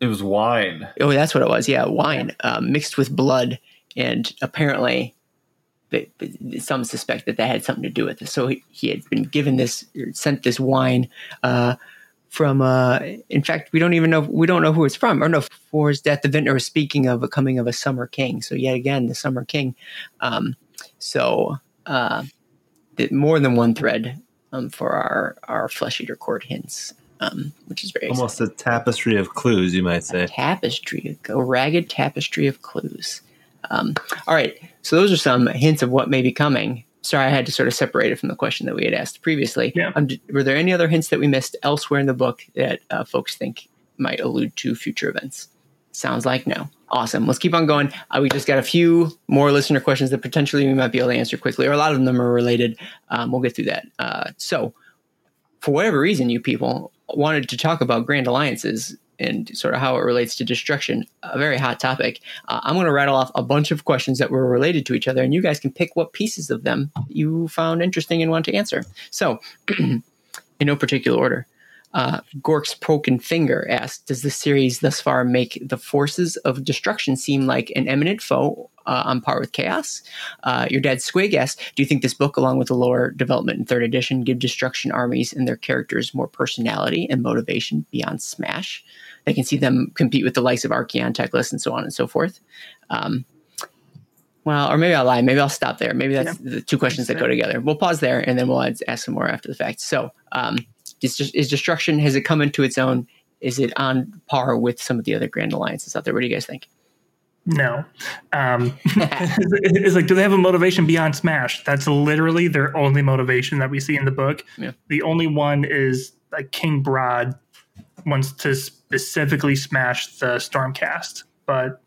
It was wine. Oh, that's what it was. Yeah, wine um, mixed with blood, and apparently, they, some suspect that that had something to do with it. So he, he had been given this, sent this wine uh, from. Uh, in fact, we don't even know. We don't know who it's from. Or no, for his death, the vintner was speaking of a coming of a summer king. So yet again, the summer king. Um, so uh, the, more than one thread um, for our our flesh eater court hints, um, which is very exciting Almost a tapestry of clues, you might say. tapestry, a ragged tapestry of clues. Um, all right, so those are some hints of what may be coming. Sorry, I had to sort of separate it from the question that we had asked previously. Yeah. Um, were there any other hints that we missed elsewhere in the book that uh, folks think might allude to future events? Sounds like no. Awesome. Let's keep on going. Uh, we just got a few more listener questions that potentially we might be able to answer quickly, or a lot of them are related. Um, we'll get through that. Uh, so, for whatever reason, you people wanted to talk about grand alliances and sort of how it relates to destruction, a very hot topic. Uh, I'm going to rattle off a bunch of questions that were related to each other, and you guys can pick what pieces of them you found interesting and want to answer. So, in no particular order. Uh, Gork's Broken Finger asked, "Does the series thus far make the forces of destruction seem like an imminent foe, uh, on par with Chaos. Uh, your dad Squig asks, "Do you think this book, along with the lore development in third edition, give Destruction armies and their characters more personality and motivation beyond Smash? They can see them compete with the likes of Archaon, Teclis, and so on and so forth." Um, well, or maybe I'll lie. Maybe I'll stop there. Maybe that's yeah. the two questions that go together. We'll pause there, and then we'll ask some more after the fact. So, um, is, is destruction has it come into its own? Is it on par with some of the other Grand Alliances out there? What do you guys think? No. Um, it's like, do they have a motivation beyond Smash? That's literally their only motivation that we see in the book. Yeah. The only one is like King Brodd wants to specifically smash the Stormcast, but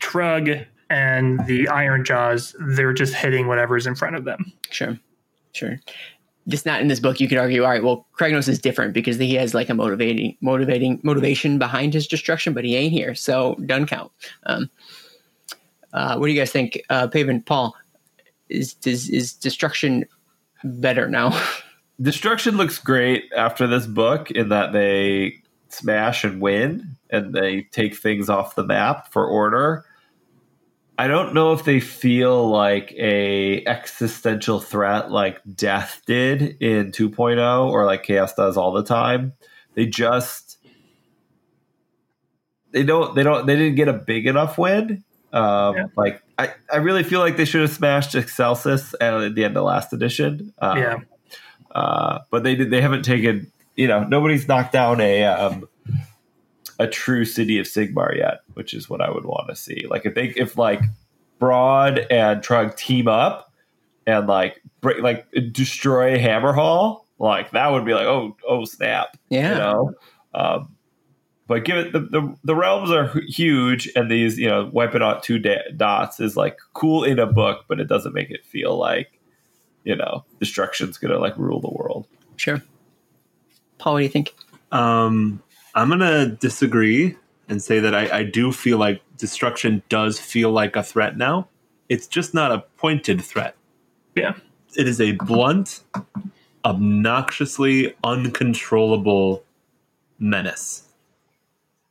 Trugg and the Ironjawz, they're just hitting whatever's in front of them. Sure. Sure just not in this book, you could argue, all right, well, Kragnos is different because he has like a motivating, motivating motivation behind his destruction, but he ain't here, so doesn't count. Um, uh, what do you guys think, uh, Paven, Paul? Is, is is destruction better now? Destruction looks great after this book in that they smash and win, and they take things off the map for order. I don't know if they feel like a existential threat like death did in 2.0 or like chaos does all the time. They just they don't they don't they didn't get a big enough win. Um, yeah. Like I, I really feel like they should have smashed Excelsis at the end of last edition. Um, yeah, uh, but they did they haven't taken you know nobody's knocked down a um, a true city of Sigmar yet, which is what I would want to see. Like if they if like Brodd and Trugg team up and like break like destroy Hammerhal, like that would be like oh oh snap, yeah. You know, um, but give it the, the, the realms are huge, and these you know wiping out two da- dots is like cool in a book, but it doesn't make it feel like you know destruction's gonna like rule the world. Sure, Paul, what do you think? Um, I'm gonna disagree and say that I, I do feel like destruction does feel like a threat now. It's just not a pointed threat. Yeah. It is a blunt, obnoxiously uncontrollable menace.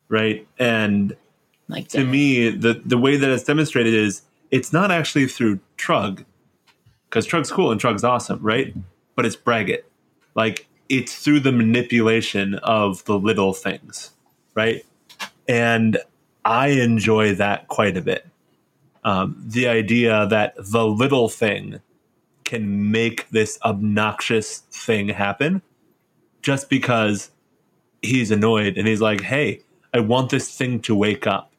Right? And like to me, the, the way that it's demonstrated is it's not actually through Trugg, because Trugg's cool and Trugg's awesome, right? But it's Braggot. Like, it's through the manipulation of the little things, right? And I enjoy that quite a bit. Um, the idea that the little thing can make this obnoxious thing happen just because he's annoyed and he's like, hey, I want this thing to wake up.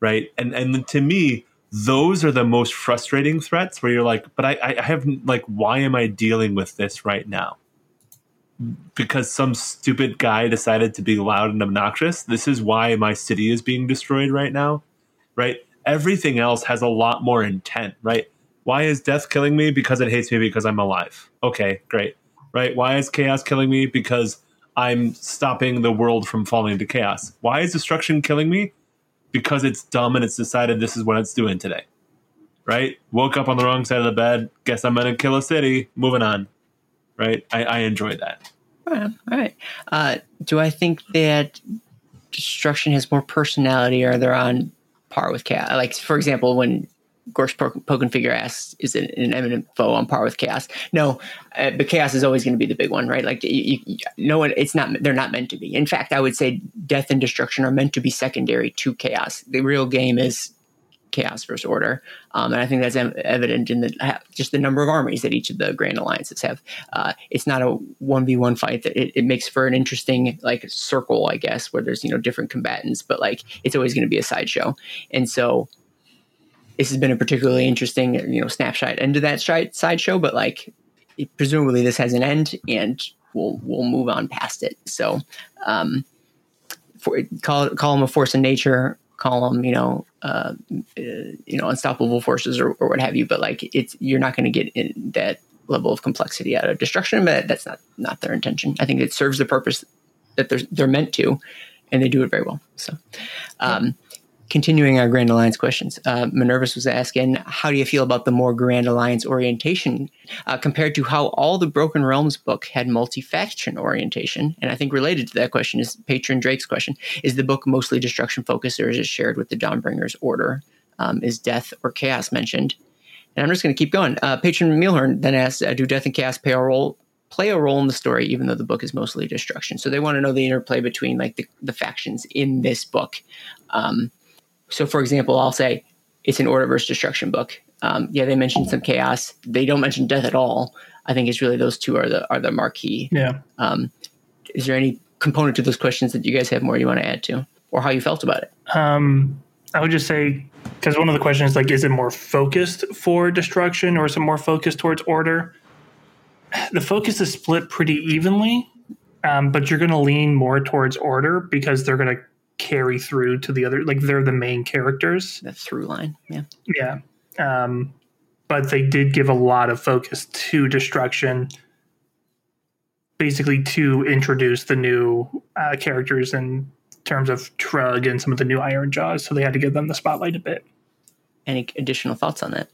Right. And and to me, those are the most frustrating threats where you're like, but I, I have like, why am I dealing with this right now? because some stupid guy decided to be loud and obnoxious. This is why my city is being destroyed right now, right? Everything else has a lot more intent, right? Why is death killing me? Because it hates me because I'm alive. Okay, great. Right? Why is chaos killing me? Because I'm stopping the world from falling into chaos. Why is destruction killing me? Because it's dumb and it's decided this is what it's doing today. Right? Woke up on the wrong side of the bed. Guess I'm going to kill a city. Moving on right? I, I enjoy that. All right. Uh, do I think that destruction has more personality, or they're on par with chaos? Like, for example, when Gorsh Poken Figure asks, "Is it an eminent foe on par with chaos?" No, uh, but chaos is always going to be the big one, right? Like, you, you, no one. It's not. They're not meant to be. In fact, I would say death and destruction are meant to be secondary to chaos. The real game is chaos versus order. Um, and I think that's evident in the just the number of armies that each of the grand alliances have. Uh, it's not a one v one fight that it, it, makes for an interesting like circle, I guess, where there's you know different combatants, but like it's always going to be a sideshow. And so this has been a particularly interesting you know snapshot into that sideshow, but like it, presumably this has an end and we'll we'll move on past it. So. Um, for, call call them a force in nature call them, you know, uh, you know, unstoppable forces or, or what have you. But like, it's you're not going to get in that level of complexity out of destruction. But that's not not their intention. I think it serves the purpose that they're they're meant to, and they do it very well. So, um, continuing our Grand Alliance questions, uh, was asking, how do you feel about the more Grand Alliance orientation uh, compared to how all the Broken Realms book had multi-faction orientation? And I think related to that question is Patron Drake's question: Is the book mostly destruction focused, or is it shared with the Dawnbringers Order? Um, is death or chaos mentioned? And I'm just going to keep going. Uh, Patron Mealhorn then asks, uh, "Do death and chaos play a role play a role in the story, even though the book is mostly destruction?" So they want to know the interplay between like the, the factions in this book. Um, so, for example, I'll say it's an order versus destruction book. Um, yeah, they mentioned some chaos. They don't mention death at all. I think it's really those two are the are the marquee. Yeah. Um, is there any component to those questions that you guys have more you want to add to, or how you felt about it? Um, I would just say because one of the questions like, is it more focused for destruction or is it more focused towards order? The focus is split pretty evenly, um, but you're going to lean more towards order because they're going to carry through to the other. Like they're the main characters. The through line, yeah. Yeah. Um, but they did give a lot of focus to destruction, basically to introduce the new uh, characters in terms of Trugg and some of the new Ironjawz. So they had to give them the spotlight a bit. Any additional thoughts on that?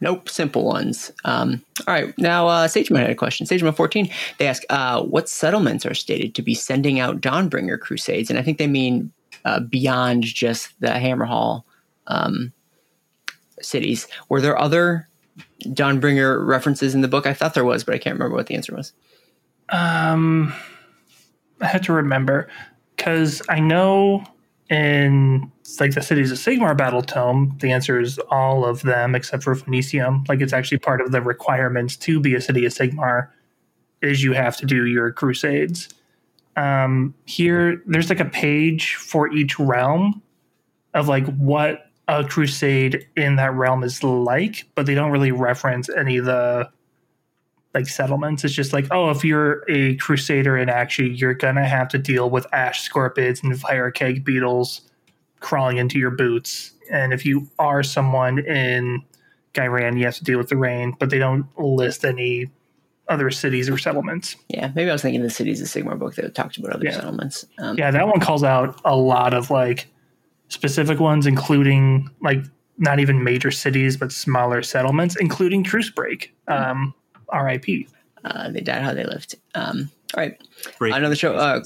Nope, simple ones. Um, all right, now uh, Sageman had a question. Sageman 14, they ask, uh, what settlements are stated to be sending out Dawnbringer crusades? And I think they mean uh, beyond just the Hammerhall um, cities. Were there other Dawnbringer references in the book? I thought there was, but I can't remember what the answer was. Um, I had to remember because I know in like the cities of Sigmar battle tome, the answer is all of them except for Phoenicium. Like it's actually part of the requirements to be a city of Sigmar is you have to do your crusades. Um, here, there's like a page for each realm of like what a crusade in that realm is like, but they don't really reference any of the like settlements. It's just like, oh, if you're a crusader in Aqshy, you're gonna have to deal with ash scorpids and fire keg beetles crawling into your boots. And if you are someone in Ghyran, you have to deal with the rain, but they don't list any other cities or settlements. Yeah, maybe I was thinking the cities of Sigmar book that talked about other Yeah. settlements. Um, Yeah, that one calls out a lot of like specific ones, including like not even major cities, but smaller settlements, including Truce Break. Um, RIP. uh, they died how they lived. Um, all right, Break- Another show, uh,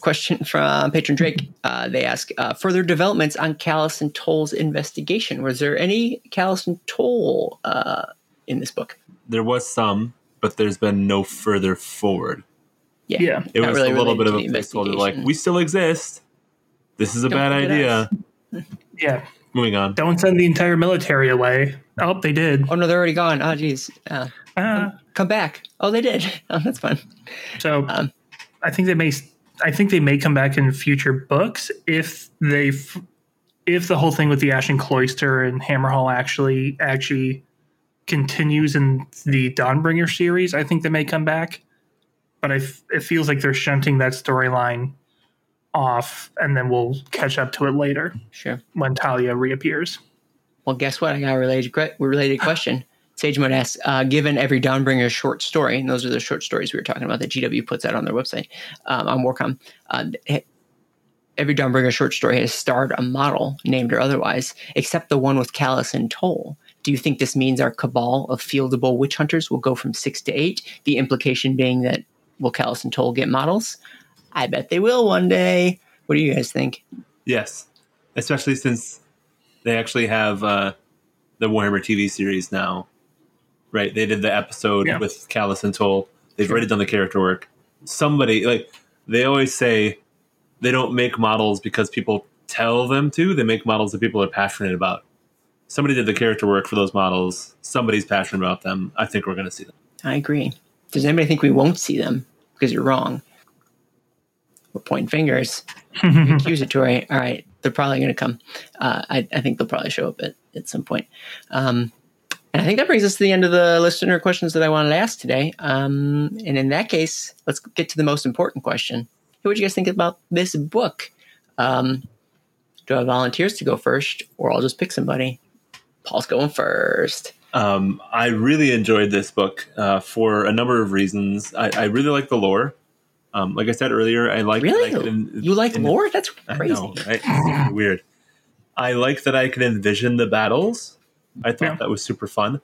question from patron Drake. Uh, they ask uh, further developments on Callis and Toll's investigation. Was there any Callis and Toll uh, in this book? there was some, but there's been no further forward. Yeah. It not was really a little bit of a the placeholder, like we still exist. This is a Don't bad idea. Yeah. Moving on. Don't send the entire military away. Oh, they did. Oh no, they're already gone. Oh geez, uh, Uh, come back. Oh, they did. Oh, that's fun. so Um, I think they may. I think they may come back in future books if they, if the whole thing with the Ashen Cloister and Hammerhall actually actually continues in the Dawnbringer series. I think they may come back, but I f- it feels like they're shunting that storyline off, and then we'll catch up to it later Sure. when Talia reappears. Well, guess what? I got a related related question. Sage Mode asks, uh, given every Dawnbringer short story, and those are the short stories we were talking about that GW puts out on their website um, on Warcom. Uh, every Dawnbringer short story has starred a model, named or otherwise, except the one with Callis and Toll. Do you think this means our cabal of fieldable witch hunters will go from six to eight? The implication being that will Callis and Toll get models? I bet they will one day. What do you guys think? Yes, especially since they actually have uh, the Warhammer TV series now. Right, they did the episode Yeah. with Callis and Toll. They've already done the character work. Somebody like they always say they don't make models because people tell them to. They make models that people are passionate about. Somebody did the character work for those models. Somebody's passionate about them. I think we're going to see them. I agree. Does anybody think we won't see them? Because you're wrong. We're pointing fingers. Accusatory. All right. They're probably going to come. Uh, I, I think they'll probably show up at, at some point. Um, and I think that brings us to the end of the listener questions that I wanted to ask today. Um, and in that case, let's get to the most important question. What do you guys think about this book? Um, do I have volunteers to go first, or I'll just pick somebody? Paul's going first. Um, I really enjoyed this book uh, for a number of reasons. I, I really like the lore. Um, like I said earlier, I like Really? I You like in- lore? That's I crazy. know, right? It's weird. I like that I can envision the battles. I thought Yeah. that was super fun.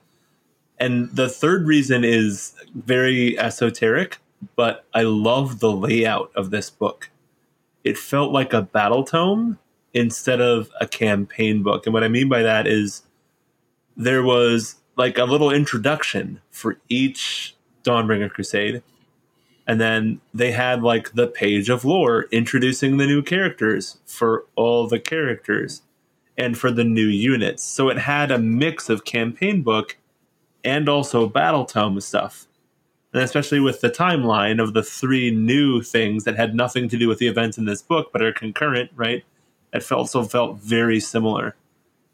And the third reason is very esoteric, but I love the layout of this book. It felt like a battle tome instead of a campaign book. And what I mean by that is there was like a little introduction for each Dawnbringer Crusade. And then they had like the page of lore introducing the new characters for all the characters and for the new units. So it had a mix of campaign book and also battle tome stuff. And especially with the timeline of the three new things that had nothing to do with the events in this book but are concurrent, right? It felt also felt very similar.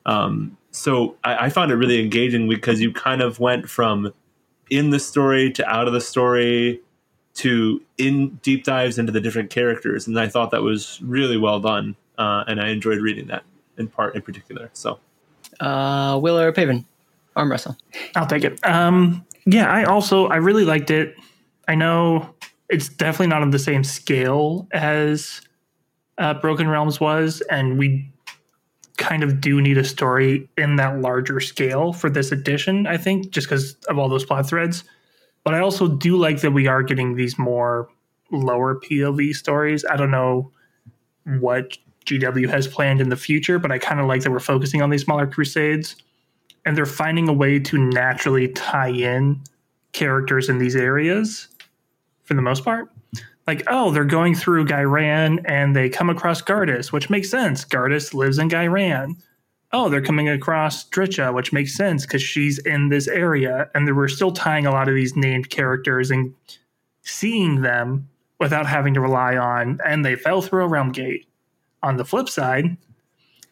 Um, so I, I found it really engaging because you kind of went from in the story to out of the story to in deep dives into the different characters, and I thought that was really well done, uh, and I enjoyed reading that in part in particular. So, Uh, Will or Paven? Arm wrestle. I'll take it. Um, yeah, I also I really liked it. I know it's definitely not on the same scale as uh, Broken Realms was, and we kind of do need a story in that larger scale for this edition. I think just because of all those plot threads. But I also do like that we are getting these more lower POV stories. I don't know what GW has planned in the future, but I kind of like that we're focusing on these smaller crusades and they're finding a way to naturally tie in characters in these areas for the most part. Like, oh, they're going through Ghyran and they come across Gardus, which makes sense. Gardus lives in Ghyran. Oh, they're coming across Drycha, which makes sense because she's in this area. And we're still tying a lot of these named characters and seeing them without having to rely on, and they fell through a realm gate. On the flip side,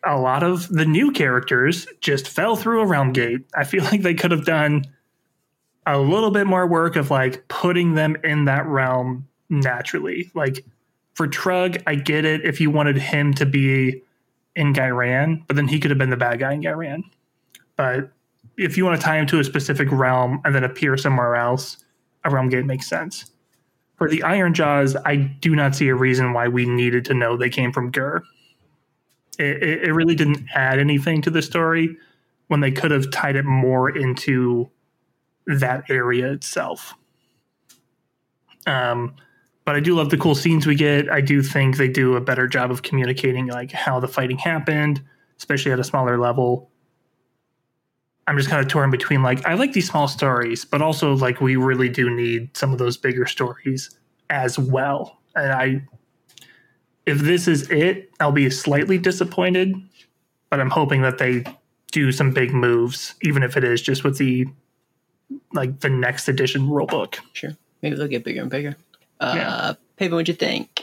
a lot of the new characters just fell through a realm gate. I feel like they could have done a little bit more work of like putting them in that realm naturally. Like for Trugg, I get it if you wanted him to be in Ghyran, but then he could have been the bad guy in Ghyran. But if you want to tie him to a specific realm and then appear somewhere else, a realm gate makes sense. For the Ironjawz, I do not see a reason why we needed to know they came from Ghur it, it really didn't add anything to the story when they could have tied it more into that area itself. Um, but I do love the cool scenes we get. I do think they do a better job of communicating like how the fighting happened, especially at a smaller level. I'm just kind of torn between like I like these small stories, but also like we really do need some of those bigger stories as well. And I if this is it, I'll be slightly disappointed, but I'm hoping that they do some big moves, even if it is just with the like the next edition rulebook. Sure. Maybe they'll get bigger and bigger. Uh, Yeah. Paven, what'd you think?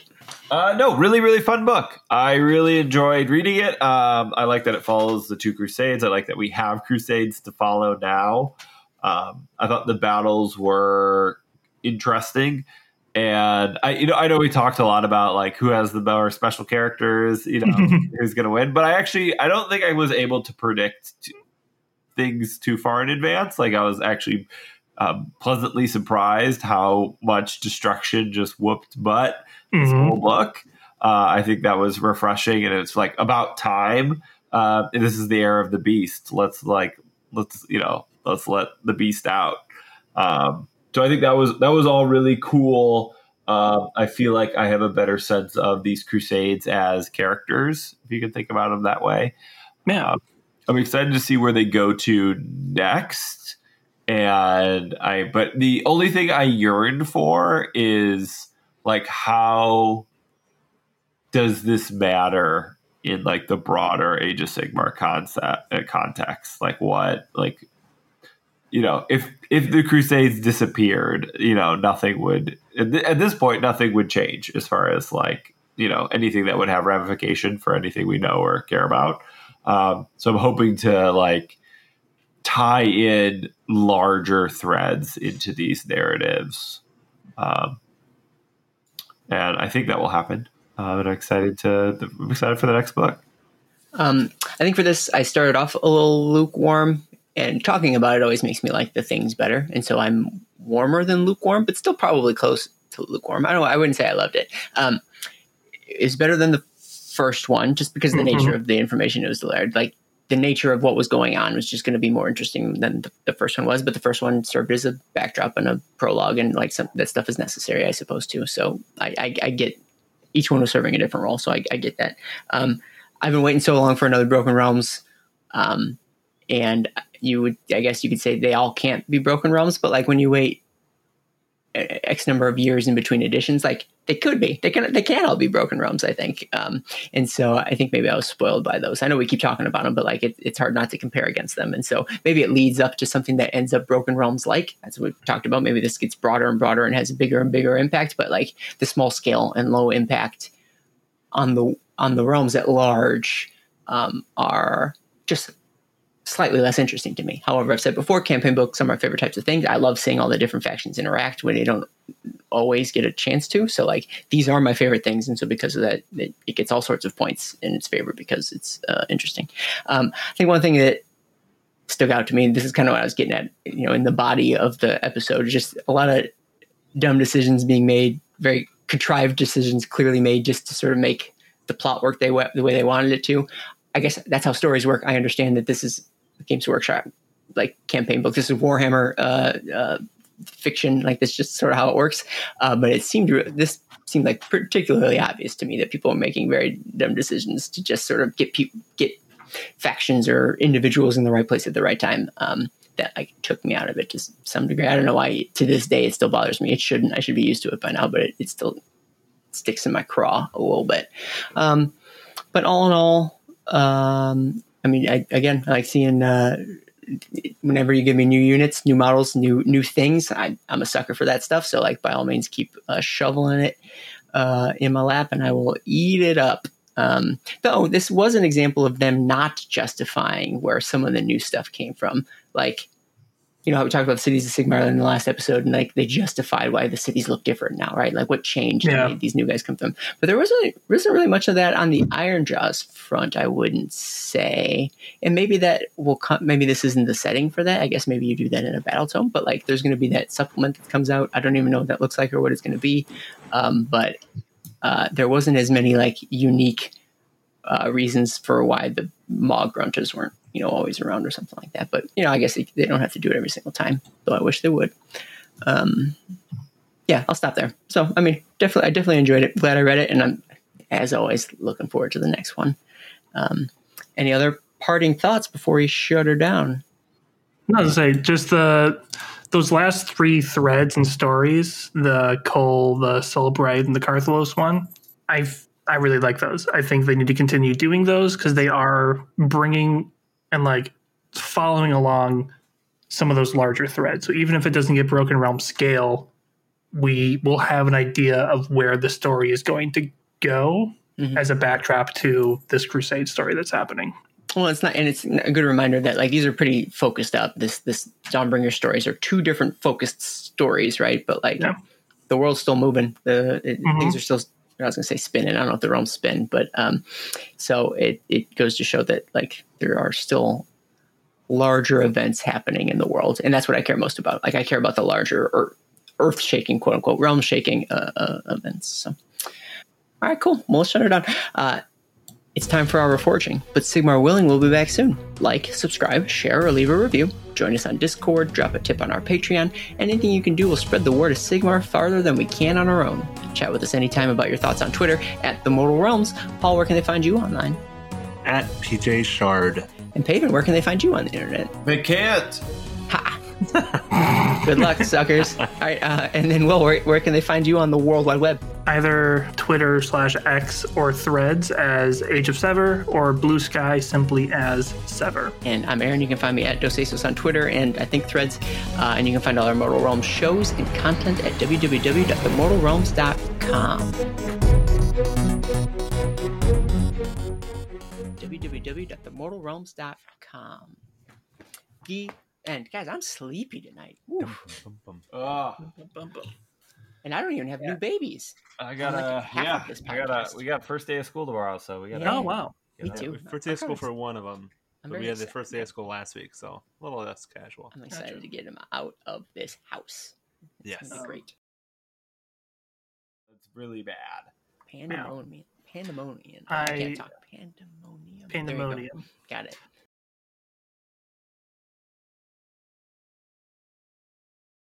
Uh, no, really, really fun book. I really enjoyed reading it. Um, I like that it follows the two Crusades. I like that we have Crusades to follow now. Um, I thought the battles were interesting, and I, you know, I know we talked a lot about like who has the more special characters, you know, who's going to win. But I actually, I don't think I was able to predict t- things too far in advance. Like I was actually um, pleasantly surprised how much destruction just whooped butt this Mhm. whole book. Uh, I think that was refreshing, and it's like about time. Uh, this is the era of the beast. Let's like let's you know let's let the beast out. Um, so I think that was that was all really cool. Um, I feel like I have a better sense of these crusades as characters, if you can think about them that way. Yeah. Um, I'm excited to see where they go to next. And I, but the only thing I yearn for is like, how does this matter in like the broader Age of Sigmar concept uh, context? Like, what, like, you know, if if the Crusades disappeared, you know, nothing would at, th- at this point, nothing would change as far as like you know anything that would have ramification for anything we know or care about. Um, so I'm hoping to like tie in larger threads into these narratives, um, and I think that will happen. Uh, and I'm excited to I'm excited for the next book. Um, I think for this, I started off a little lukewarm, and talking about it always makes me like the things better. And so I'm warmer than lukewarm, but still probably close to lukewarm. I don't. I wouldn't say I loved it. Um, it's better than the first one, just because of the Mhm. nature of the information it was delivered. Like the nature of what was going on was just going to be more interesting than the, the first one was. But the first one served as a backdrop and a prologue, and like some that stuff is necessary, I suppose, too. So I, I, I get each one was serving a different role, so I, I get that. Um, I've been waiting so long for another Broken Realms, um, and you would, I guess, you could say they all can't be Broken Realms, but like when you wait X number of years in between editions, like they could be, they can, they can all be Broken Realms, I think. Um, and so I think maybe I was spoiled by those. I know we keep talking about them, but like it, it's hard not to compare against them. And so maybe it leads up to something that ends up Broken Realms like, as we talked about. Maybe this gets broader and broader and has a bigger and bigger impact, but like the small scale and low impact on the on the realms at large um, are just slightly less interesting to me. However, I've said before, campaign books are my favorite types of things. I love seeing all the different factions interact when they don't always get a chance to. So, like, these are my favorite things. And so, because of that, it, it gets all sorts of points in its favor because it's uh, interesting. Um, I think one thing that stuck out to me, and this is kind of what I was getting at, you know, in the body of the episode, just a lot of dumb decisions being made, very contrived decisions clearly made just to sort of make the plot work they the way they wanted it to. I guess that's how stories work. I understand that this is Games Workshop like campaign book. This is Warhammer uh, uh, fiction. Like this, just sort of how it works. Uh, but it seemed this seemed like particularly obvious to me that people are making very dumb decisions to just sort of get get factions or individuals in the right place at the right time. Um, that like took me out of it to some degree. I don't know why to this day it still bothers me. It shouldn't. I should be used to it by now, but it, it still sticks in my craw a little bit. Um, but all in all, um, I mean, I, again, I like seeing uh, whenever you give me new units, new models, new new things. I, am a sucker for that stuff. So, like, by all means, keep uh, shoveling it uh, in my lap, and I will eat it up. Um, though this was an example of them not justifying where some of the new stuff came from. Like, you know how we talked about the cities of Sigmar in the last episode, and like they justified why the cities look different now, right? Like what changed yeah. made these new guys come from. But there wasn't really, wasn't really much of that on the Ironjawz front, I wouldn't say. And maybe that will come. Maybe this isn't the setting for that. I guess maybe you do that in a battle tome. But like, there's going to be that supplement that comes out. I don't even know what that looks like or what it's going to be. Um, but uh, there wasn't as many like unique uh, reasons for why the Maw Gruntas weren't you know always around or something like that. But you know, I guess they, they don't have to do it every single time, though I wish they would. Um, yeah, I'll stop there. So I mean, definitely, I definitely enjoyed it. Glad I read it, and I'm as always looking forward to the next one. Um, any other parting thoughts before we shut her down? No, to say just the those last three threads and stories, the Khul, the Soulbright, and the Carthalos one. I've I really like those. I think they need to continue doing those because they are bringing and like following along some of those larger threads. So even if it doesn't get Broken Realm scale, we will have an idea of where the story is going to go mm-hmm. as a backdrop to this Crusade story that's happening. Well, it's not, and it's a good reminder that like these are pretty focused up. This this Dawnbringer stories are two different focused stories, right? But like yeah. the world's still moving. The it, mm-hmm. things are still I was going to say spinning. I don't know if the realms spin, but um, so it it goes to show that like there are still larger events happening in the world, and that's what I care most about. Like I care about the larger or earth shaking, quote unquote, realm shaking uh, uh, events. So, all right, cool. Well, let's shut it down. Uh, it's time for our reforging, but Sigmar willing will be back soon. Like, subscribe, share, or leave a review. Join us on Discord, drop a tip on our Patreon. Anything you can do will spread the word of Sigmar farther than we can on our own. Chat with us anytime about your thoughts on Twitter at The Mortal Realms. Paul, where can they find you online? At PJ Shard. And Peyton, where can they find you on the internet? They can't. Ha! Good luck, suckers. All right, uh, and then Will, where, where can they find you on the World Wide Web? Either Twitter slash X or Threads as Age of Sever, or Blue Sky simply as Sever. And I'm Aaron. You can find me at dosaceos on Twitter and I think Threads. Uh, and you can find all our Mortal Realms shows and content at www.themortalrealms.com. www.themortalrealms.com. Gee and guys, I'm sleepy tonight. Oh. And I don't even have yeah. new babies. I got like yeah. I got a, we got first day of school tomorrow, so we got. Yeah. Oh wow. Me too. First day of school for one of them. But we had the first day of school last week, so a little less casual. I'm excited gotcha. to get him out of this house. It's yes. great. It's really bad. Pandemonium. Pandemonium. I, I can't talk. Pandemonium. Pandemonium. Got it.